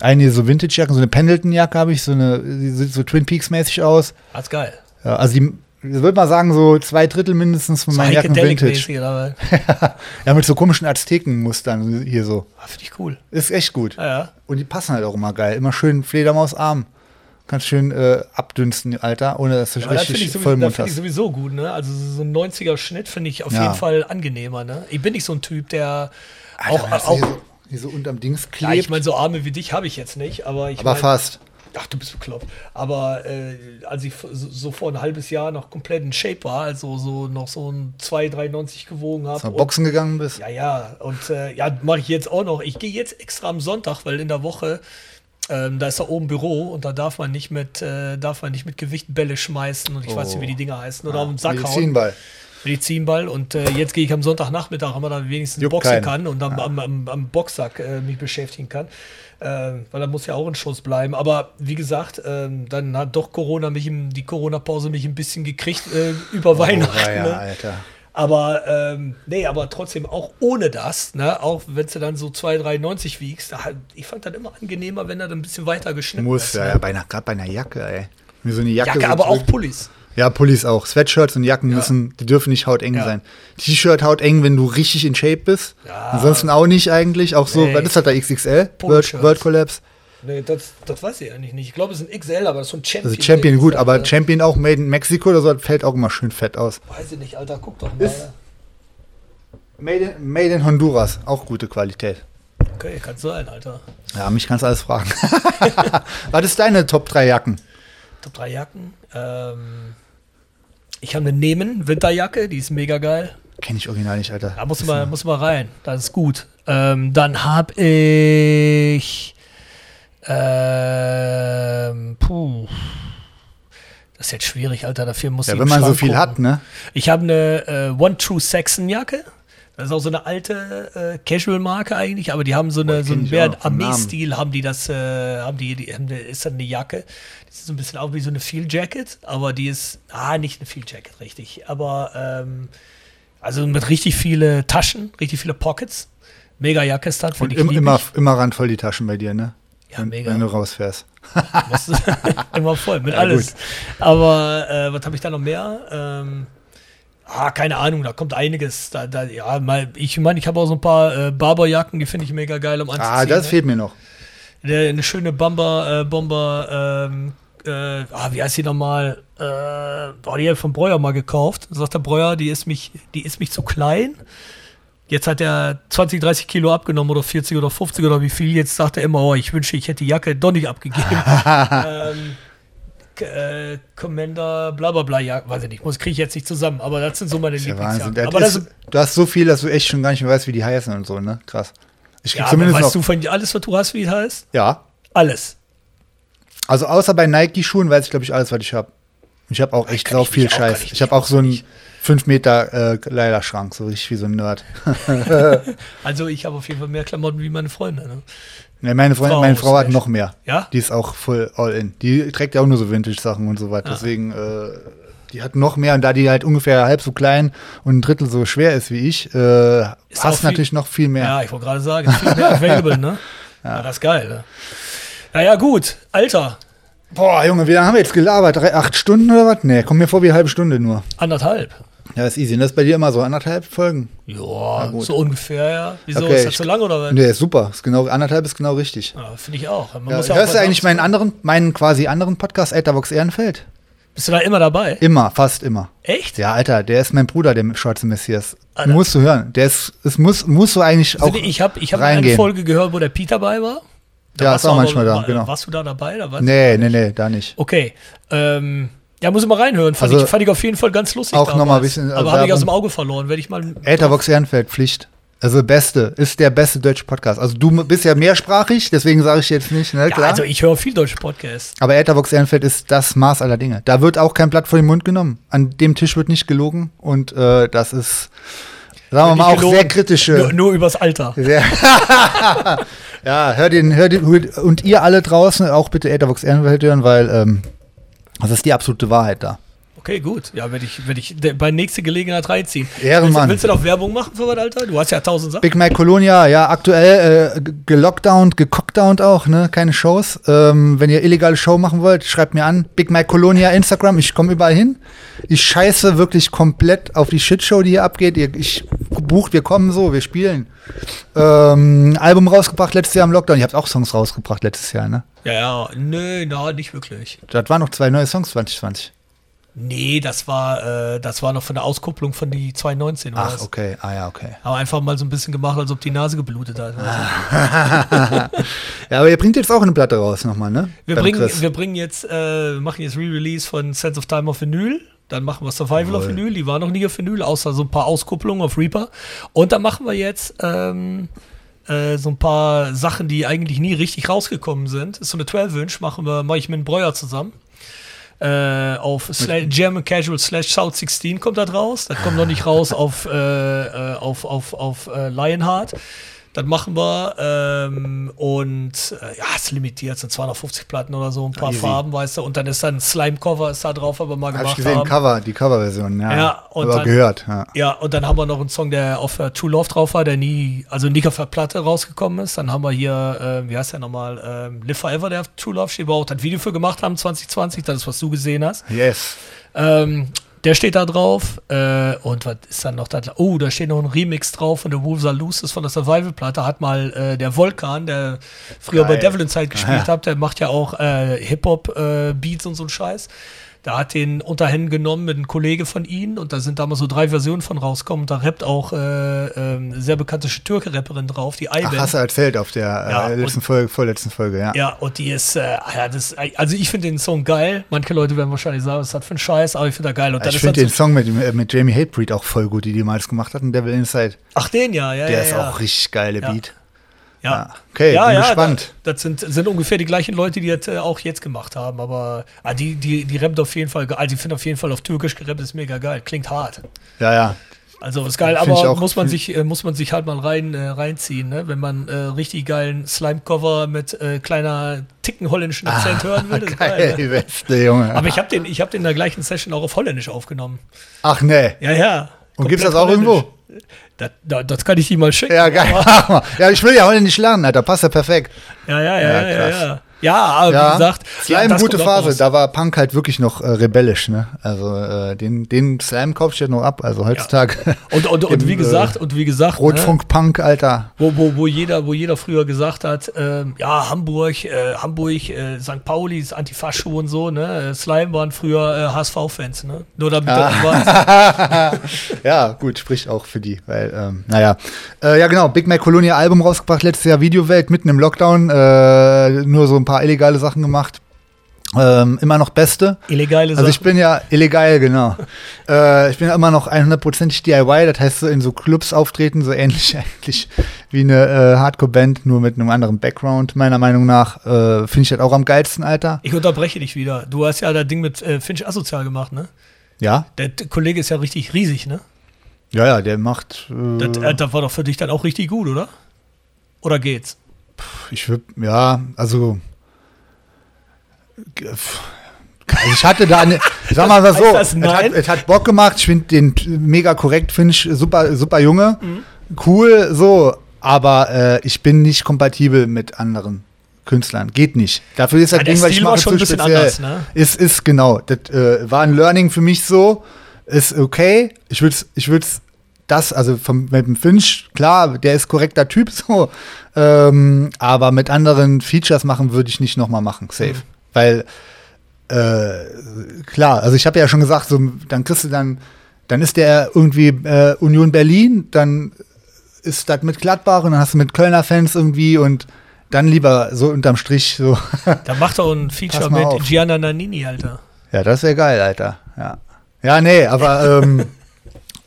eine so Vintage-Jacken, so eine Pendleton-Jacke habe ich, so eine, die sieht so Twin Peaks-mäßig aus. Ist geil. Ja, also die, ich würde mal sagen, so zwei Drittel mindestens von So meinen Jacken Vintage. Ja, mit so komischen Aztekenmustern hier so. Ah, Finde ich cool. Ist echt gut. Ja, ja. Und die passen halt auch immer geil. Immer schön Fledermausarm. Kannst schön äh, abdünsten, Alter, ohne dass du das finde richtig ich, sowieso, Vollmond das find ich hast. sowieso gut, ne? Also so ein 90er-Schnitt finde ich auf Ja. jeden Fall angenehmer, ne? Ich bin nicht so ein Typ, der Alter, auch, das auch hier, so, hier so unterm Dings ja, klebt. ich meine, so Arme wie dich habe ich jetzt nicht, aber ich aber mein, fast. Ach, du bist bekloppt. Aber äh, als ich so, vor ein halbes Jahr noch komplett in Shape war, also so noch so ein 2,93 gewogen habe. Boxen gegangen bist. Ja, ja. Und äh, ja, mache ich jetzt auch noch. Ich gehe jetzt extra am Sonntag, weil in der Woche, ähm, da ist da oben Büro und da darf man nicht mit, äh, darf man nicht mit Gewicht Bälle schmeißen und ich weiß nicht, wie die Dinger heißen. Oder auf den Sack hauen. Medizinball. Medizinball. Und äh, jetzt gehe ich am Sonntagnachmittag, wenn man da wenigstens Juckt boxen keinen. kann und am, am, am, am Boxsack äh, mich beschäftigen kann. Ähm, weil da muss ja auch ein Schuss bleiben. Aber wie gesagt, ähm, dann hat doch Corona mich, im, die Corona-Pause mich ein bisschen gekriegt äh, über Weihnachten. Oh, ja, ne? Alter. Aber ähm, nee, aber trotzdem auch ohne das, ne, auch wenn du dann so 2,93 wiegst, da, ich fand das immer angenehmer, wenn er dann ein bisschen weiter geschnitten Muss, ist. ja, ne? ja, bei einer, gerade bei einer Jacke, ey. Mir so eine Jacke. Jacke, so aber auch. Pullis. Ja, Pullis auch. Sweatshirts und Jacken Ja. müssen, die dürfen nicht hauteng Ja. sein. T-Shirt hauteng, wenn du richtig in Shape bist. Ja. Ansonsten auch nicht eigentlich. Auch so, Nee. was ist das da XXL? World, World Collapse. Nee, das, das weiß ich eigentlich nicht. Ich glaube, es ist ein XL, aber das ist so ein Champion. Also Champion gut, aber äh, Champion auch made in Mexico oder so, das fällt auch immer schön fett aus. Weiß ich nicht, Alter, guck doch mal. Ist- Made in, made in Honduras, auch gute Qualität. Okay, kann sein, Alter. Ja, mich kannst du alles fragen. was ist deine Top 3 Jacken? Top 3 Jacken. Ähm, ich habe eine Nehmen Winterjacke, die ist mega geil. Kenn ich original nicht, Alter. Da muss eine- muss mal rein. Das ist gut. Ähm, dann habe ich. Ähm, puh. Das ist jetzt schwierig, Alter. Dafür muss Ja, ich wenn im man so Schrank viel gucken. hat, ne? Ich habe eine äh, One True Saxon Jacke. Das ist auch so eine alte äh, Casual-Marke eigentlich, aber die haben so, eine, Oh, so einen Namen. Armee-Stil, haben die das, äh, haben die, die haben eine, ist dann eine Jacke. Die ist so ein bisschen auch wie so eine Field Jacket, aber die ist, ah, nicht eine Field Jacket, richtig. Aber, ähm, also mit richtig viele Taschen, richtig viele Pockets. Mega Jacke ist das, Und im, immer, immer randvoll die Taschen bei dir, ne? Ja, wenn, mega. Wenn du rausfährst. Immer voll, mit Ja, alles. Aber äh, was habe ich da noch mehr? Ähm, ah, keine Ahnung, da kommt einiges. Da, da, ja, mal, ich meine, ich habe auch so ein paar äh, Barberjacken, die finde ich mega geil um anzuziehen. Ah, das ne? fehlt mir noch. Eine, eine schöne Bomber, äh, Bomber, ähm, äh, ah, wie heißt die nochmal? Äh, boah, die habe ich von Breuer mal gekauft. Sagt der Breuer, die ist mich, die ist mich zu klein. Jetzt hat er 20, 30 Kilo abgenommen oder 40 oder 50 oder wie viel. Jetzt sagt er immer, oh, ich wünsche, ich hätte die Jacke doch nicht abgegeben. ähm, äh, Commander, bla bla bla, ja, weiß ich nicht, muss kriege ich jetzt nicht zusammen, aber das sind so meine Lieblingsjacken. Aber das ist, du hast so viel, dass du echt schon gar nicht mehr weißt, wie die heißen und so, ne? Krass. Ich ja, zumindest weißt noch. du von alles, was du hast, wie es heißt? ja. Alles. Also außer bei Nike-Schuhen weiß ich, glaube ich, alles, was ich habe. Ich habe auch echt sau viel Scheiß. ich Ich habe auch so nicht. 5 Meter äh, Kleiderschrank, so richtig wie so ein Nerd. Also ich habe auf jeden Fall mehr Klamotten wie meine Freunde. Ne? Ne, meine Freundin, Frau meine Frau hat noch mehr. Ja? Die ist auch voll all in. Die trägt ja auch nur so Vintage-Sachen und so weiter. Ah. Deswegen, äh, die hat noch mehr und da die halt ungefähr halb so klein und ein Drittel so schwer ist wie ich, äh, Ist hast viel- natürlich noch viel mehr. Ja, ich wollte gerade sagen, viel mehr available, ne? Ja. das ist geil. Ne? Naja, gut. Alter, Boah, Junge, wie lange haben wir jetzt gelabert? Drei, acht Stunden oder was? Nee, kommt mir vor wie eine halbe Stunde nur. anderthalb. Ja, ist easy. Und das ist bei dir immer so anderthalb Folgen? Ja, so ungefähr, ja. Wieso, Okay, ist das so lang oder was? Nee, ist super. Ist genau, anderthalb ist genau richtig. Ja, Finde ich auch. Man Ja, muss ja auch hörst du was eigentlich meinen anderen, meinen quasi anderen Podcast, Ethervox Ehrenfeld? Bist du da immer dabei? Immer, fast immer. Echt? Ja, Alter, der ist mein Bruder, der schwarze Messias. Alter. Musst du hören. Der ist, es muss, musst du eigentlich auch ich habe ich hab eine. Folge gehört, wo der Pete dabei war. Da Ja, ist du auch manchmal da, war, genau. Warst du da dabei? Da Nee, nee, nee, da nicht. Okay. Ähm, Ja, muss ich mal reinhören. Fand, Also, ich, fand ich auf jeden Fall ganz lustig. auch noch mal ein bisschen, äh, Aber habe ich aus dem. Auge verloren. Werde ich mal. Äthervox Ehrenfeld, Pflicht. Also beste, ist der beste deutsche Podcast. Also du bist ja mehrsprachig, deswegen sage ich jetzt nicht, ne, Ja, klar. also ich höre viel deutsche Podcasts. Aber Äthervox Ehrenfeld ist das Maß aller Dinge. Da wird auch kein Blatt vor den Mund genommen. An dem Tisch wird nicht gelogen und äh, das ist, sagen wir mal, auch gelogen. sehr kritische. Nur, nur übers Alter. Sehr ja, hör den, hör den, und ihr alle draußen auch bitte Äthervox Ehrenfeld hören, weil ähm, das ist die absolute Wahrheit da. Okay, gut. Ja, werde ich, werd ich bei nächster Gelegenheit reinziehen. Ehrenmann. Willst, willst du noch Werbung machen für was, Alter? Du hast ja tausend Sachen. Big Mac Colonia, ja, aktuell äh, ge- gelockdownt, gecockdownt auch, ne? Keine Shows. Ähm, wenn ihr illegale Show machen wollt, schreibt mir an. Big Mac Colonia, Instagram, ich komme überall hin. Ich scheiße wirklich komplett auf die Shitshow, die hier abgeht. Ich bucht, wir kommen so, wir spielen. Ähm, Album rausgebracht letztes Jahr im Lockdown. Ich habe auch Songs rausgebracht letztes Jahr, ne? Ja, ja. Nö, na, nicht wirklich. Das waren noch zwei neue Songs 2020. Nee, das war, äh, das war noch von der Auskupplung von die 2019. war Ach, das. okay. Ah ja, okay. Haben einfach mal so ein bisschen gemacht, als ob die Nase geblutet hat. Ja, aber ihr bringt jetzt auch eine Platte raus nochmal, ne? Wir Beim bringen, Chris. wir bringen jetzt, äh, wir machen jetzt Re-Release von Sense of Time auf Vinyl. Dann machen wir Survival auf Jawohl. Vinyl. Die war noch nie auf Vinyl, außer so ein paar Auskupplungen auf Reaper. Und dann machen wir jetzt ähm, äh, so ein paar Sachen, die eigentlich nie richtig rausgekommen sind. Ist so eine 12-Inch, machen wir, mache ich mit Breuer zusammen. Äh, auf German Casual slash South 16 kommt das raus. Das kommt noch nicht raus auf, äh, äh, auf, auf, auf äh, Lionheart. Das machen wir. Ähm, und äh, ja, ist limitiert, sind 250 Platten oder so, ein paar Easy. Farben, weißt du. Und dann ist dann ein Slime-Cover ist da drauf, aber mal Hab ich gemacht gesehen, haben. Cover, die Coverversion, ja. Ja, und aber dann- gehört, ja. Ja, und dann haben wir noch einen Song, der auf äh, True Love drauf war, der nie, also nicht auf der Platte rausgekommen ist. Dann haben wir hier, äh, wie heißt der nochmal, ähm, Live Forever, der auf True Love steht, wo wir auch das Video für gemacht haben 2020, das ist, was du gesehen hast. Yes. Ähm, der steht da drauf. Äh, und was ist dann noch da? Oh, da steht noch ein Remix drauf von der Wolves Are Loose, ist von der Survival-Platte. Hat mal äh, der Vulkan, der früher bei Geil. Devil Inside gespielt hat, der macht ja auch äh, Hip-Hop-Beats und so ein Scheiß. Da hat den unter Händen genommen mit einem Kollege von ihnen und da sind damals so drei Versionen von rausgekommen. Da rappt auch äh, ähm, sehr bekannte Türke-Rapperin drauf, die Ach, Iben. hast du erzählt auf der Ja, äh, letzten und- Folge, vorletzten Folge, ja. Ja, und die ist, äh, ja, das, also ich finde den Song geil. Manche Leute werden wahrscheinlich sagen, was hat für ein Scheiß, aber ich finde er geil. Und ich finde dann den Song mit, äh, mit Jamie Hatebreed auch voll gut, die die mal gemacht hatten, Devil Inside. Ach, den ja, ja, Der ja. ist ja. auch richtig geile. Beat. Ja. Ja. Okay, ja, bin ja, gespannt. Da, das sind, sind ungefähr die gleichen Leute, die das äh, auch jetzt gemacht haben. Aber ah, die, die, die rappt auf jeden Fall, also ich finde auf jeden Fall auf Türkisch gerappt ist mega geil. Klingt hart. Ja, ja. Also ist geil, Find aber muss man sich, äh, muss man sich halt mal rein, äh, reinziehen, ne? Wenn man äh, richtig geilen Slime-Cover mit äh, kleiner Ticken holländischen Akzent hören will. ist Geil, geil, ne? die beste, Junge. Aber ich habe den, ich hab den in der gleichen Session auch auf Holländisch aufgenommen. Ach nee. Ja, ja. Und gibt's das Komplett auch irgendwo? Das, das, das kann ich dir mal schicken. Ja, geil. ja, ich will ja heute nicht lernen, Alter. Passt ja perfekt. Ja, ja, ja, Ja, ja, ja. Ja, ja aber Ja, wie gesagt, Slime, das gute Phase. Da war Punk halt wirklich noch äh, rebellisch, ne? Also äh, den, den Slime kaufe ich ja noch ab. Also heutzutage Und, und, und Im, wie äh, gesagt, und wie gesagt, ne, Rotfunk-Punk, Alter. wo, wo, wo, jeder, wo jeder früher gesagt hat, ähm, ja, Hamburg, äh, Hamburg, äh, St. Pauli ist Antifascho und so, ne? Äh, Slime waren früher äh, HSV-Fans, ne? Nur damit Ah. du ja, gut, spricht auch für die, weil, ähm, naja. Äh, ja, genau, Big Mac Colonia Album rausgebracht, letztes Jahr Videowelt, mitten im Lockdown, äh, nur so ein paar illegale Sachen gemacht. Ähm, immer noch Beste. Illegale Also ich Sachen. bin ja illegal, genau. äh, ich bin ja immer noch 100%ig DIY, das heißt so in so Clubs auftreten, so ähnlich eigentlich wie eine äh, Hardcore-Band, nur mit einem anderen Background, meiner Meinung nach. Äh, Finde ich das auch am geilsten, Alter. Ich unterbreche dich wieder. Du hast ja das Ding mit äh, Finch asozial gemacht, ne? Ja? Der Kollege ist ja richtig riesig, ne? Ja, ja, der macht. Äh, Das, äh, das war doch für dich dann auch richtig gut, oder? Oder geht's? Ich würde, ja, also. Also ich hatte da eine, sag mal was so, das es hat, es hat Bock gemacht, ich finde den mega korrekt, finde ich super, super Junge, cool, so, aber äh, ich bin nicht kompatibel mit anderen Künstlern, geht nicht. Dafür ist das Ja, Ding, was ich mache, schon ein bisschen speziell. anders, ne? Ist, ist genau, das äh, war ein Learning für mich so, ist okay, ich würde ich würd's das, also vom, mit dem Finch, klar, der ist korrekter Typ, so, ähm, aber mit anderen Features machen würde ich nicht nochmal machen, safe. Mhm. Weil, äh, klar, also ich habe ja schon gesagt, so, dann kriegst du dann, dann ist der irgendwie äh, Union Berlin, dann ist das mit Gladbach und dann hast du mit Kölner Fans irgendwie und dann lieber so unterm Strich so. Da macht er ein Feature mit auf. Gianna Nannini, Alter. Ja, das wäre geil, Alter. Ja. Ja, nee, aber ähm,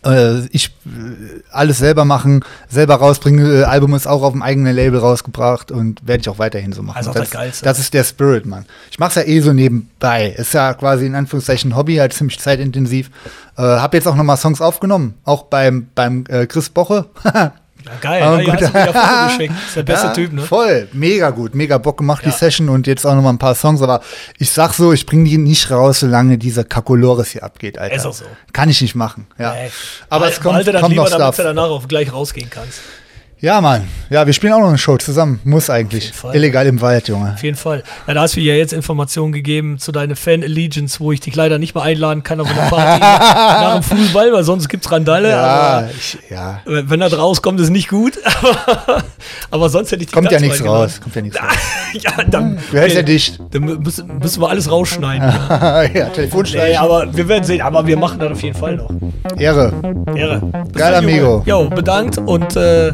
äh, ich äh, alles selber machen, selber rausbringen. Äh, Album ist auch auf dem eigenen Label rausgebracht und werde ich auch weiterhin so machen. Also auch das, das Geilste. das ist der Spirit, Mann. Ich mach's ja eh so nebenbei. Ist ja quasi in Anführungszeichen ein Hobby, halt ziemlich zeitintensiv. Äh, hab jetzt auch nochmal Songs aufgenommen, auch beim beim äh, Chris Boche. Ja, geil, Aber ja, ja, gut. hast du mir ja Foto geschickt. Ist der beste Ja, Typ, ne? Voll, mega gut, mega Bock gemacht, Ja. die Session und jetzt auch noch mal ein paar Songs, aber ich sag so, ich bringe die nicht raus, solange dieser Kakolores hier abgeht, Alter. Ist auch so. Kann ich nicht machen, ja. Ey, aber behal- es kommt, kommt lieber, noch damit Stuff. du danach auch gleich rausgehen kannst. Ja, Mann. Ja, wir spielen auch noch eine Show zusammen. Muss eigentlich. Illegal im Wald, Junge. Auf jeden Fall. Ja, da hast du ja jetzt Informationen gegeben zu deiner Fan-Allegiance, wo ich dich leider nicht mehr einladen kann auf eine Party nach dem Fußball, weil sonst gibt's Randale. Ja, Aber ich, ja. wenn das rauskommt, ist nicht gut. Aber, sonst hätte ich dich Kommt ja nichts raus. Kommt ja nichts raus. ja, dann, Du hältst ja dicht. dann müssen, müssen wir alles rausschneiden. ja, Telefonstreich. Nee, aber wir werden sehen. Aber wir machen das auf jeden Fall noch. Ehre. Ehre. Bis Geil, dann, amigo. Jo, bedankt und äh,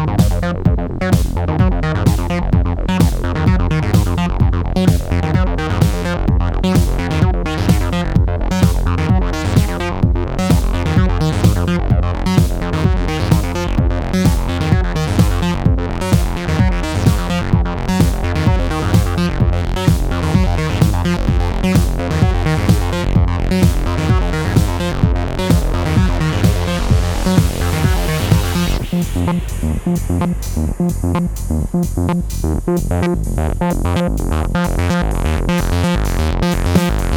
Thank you.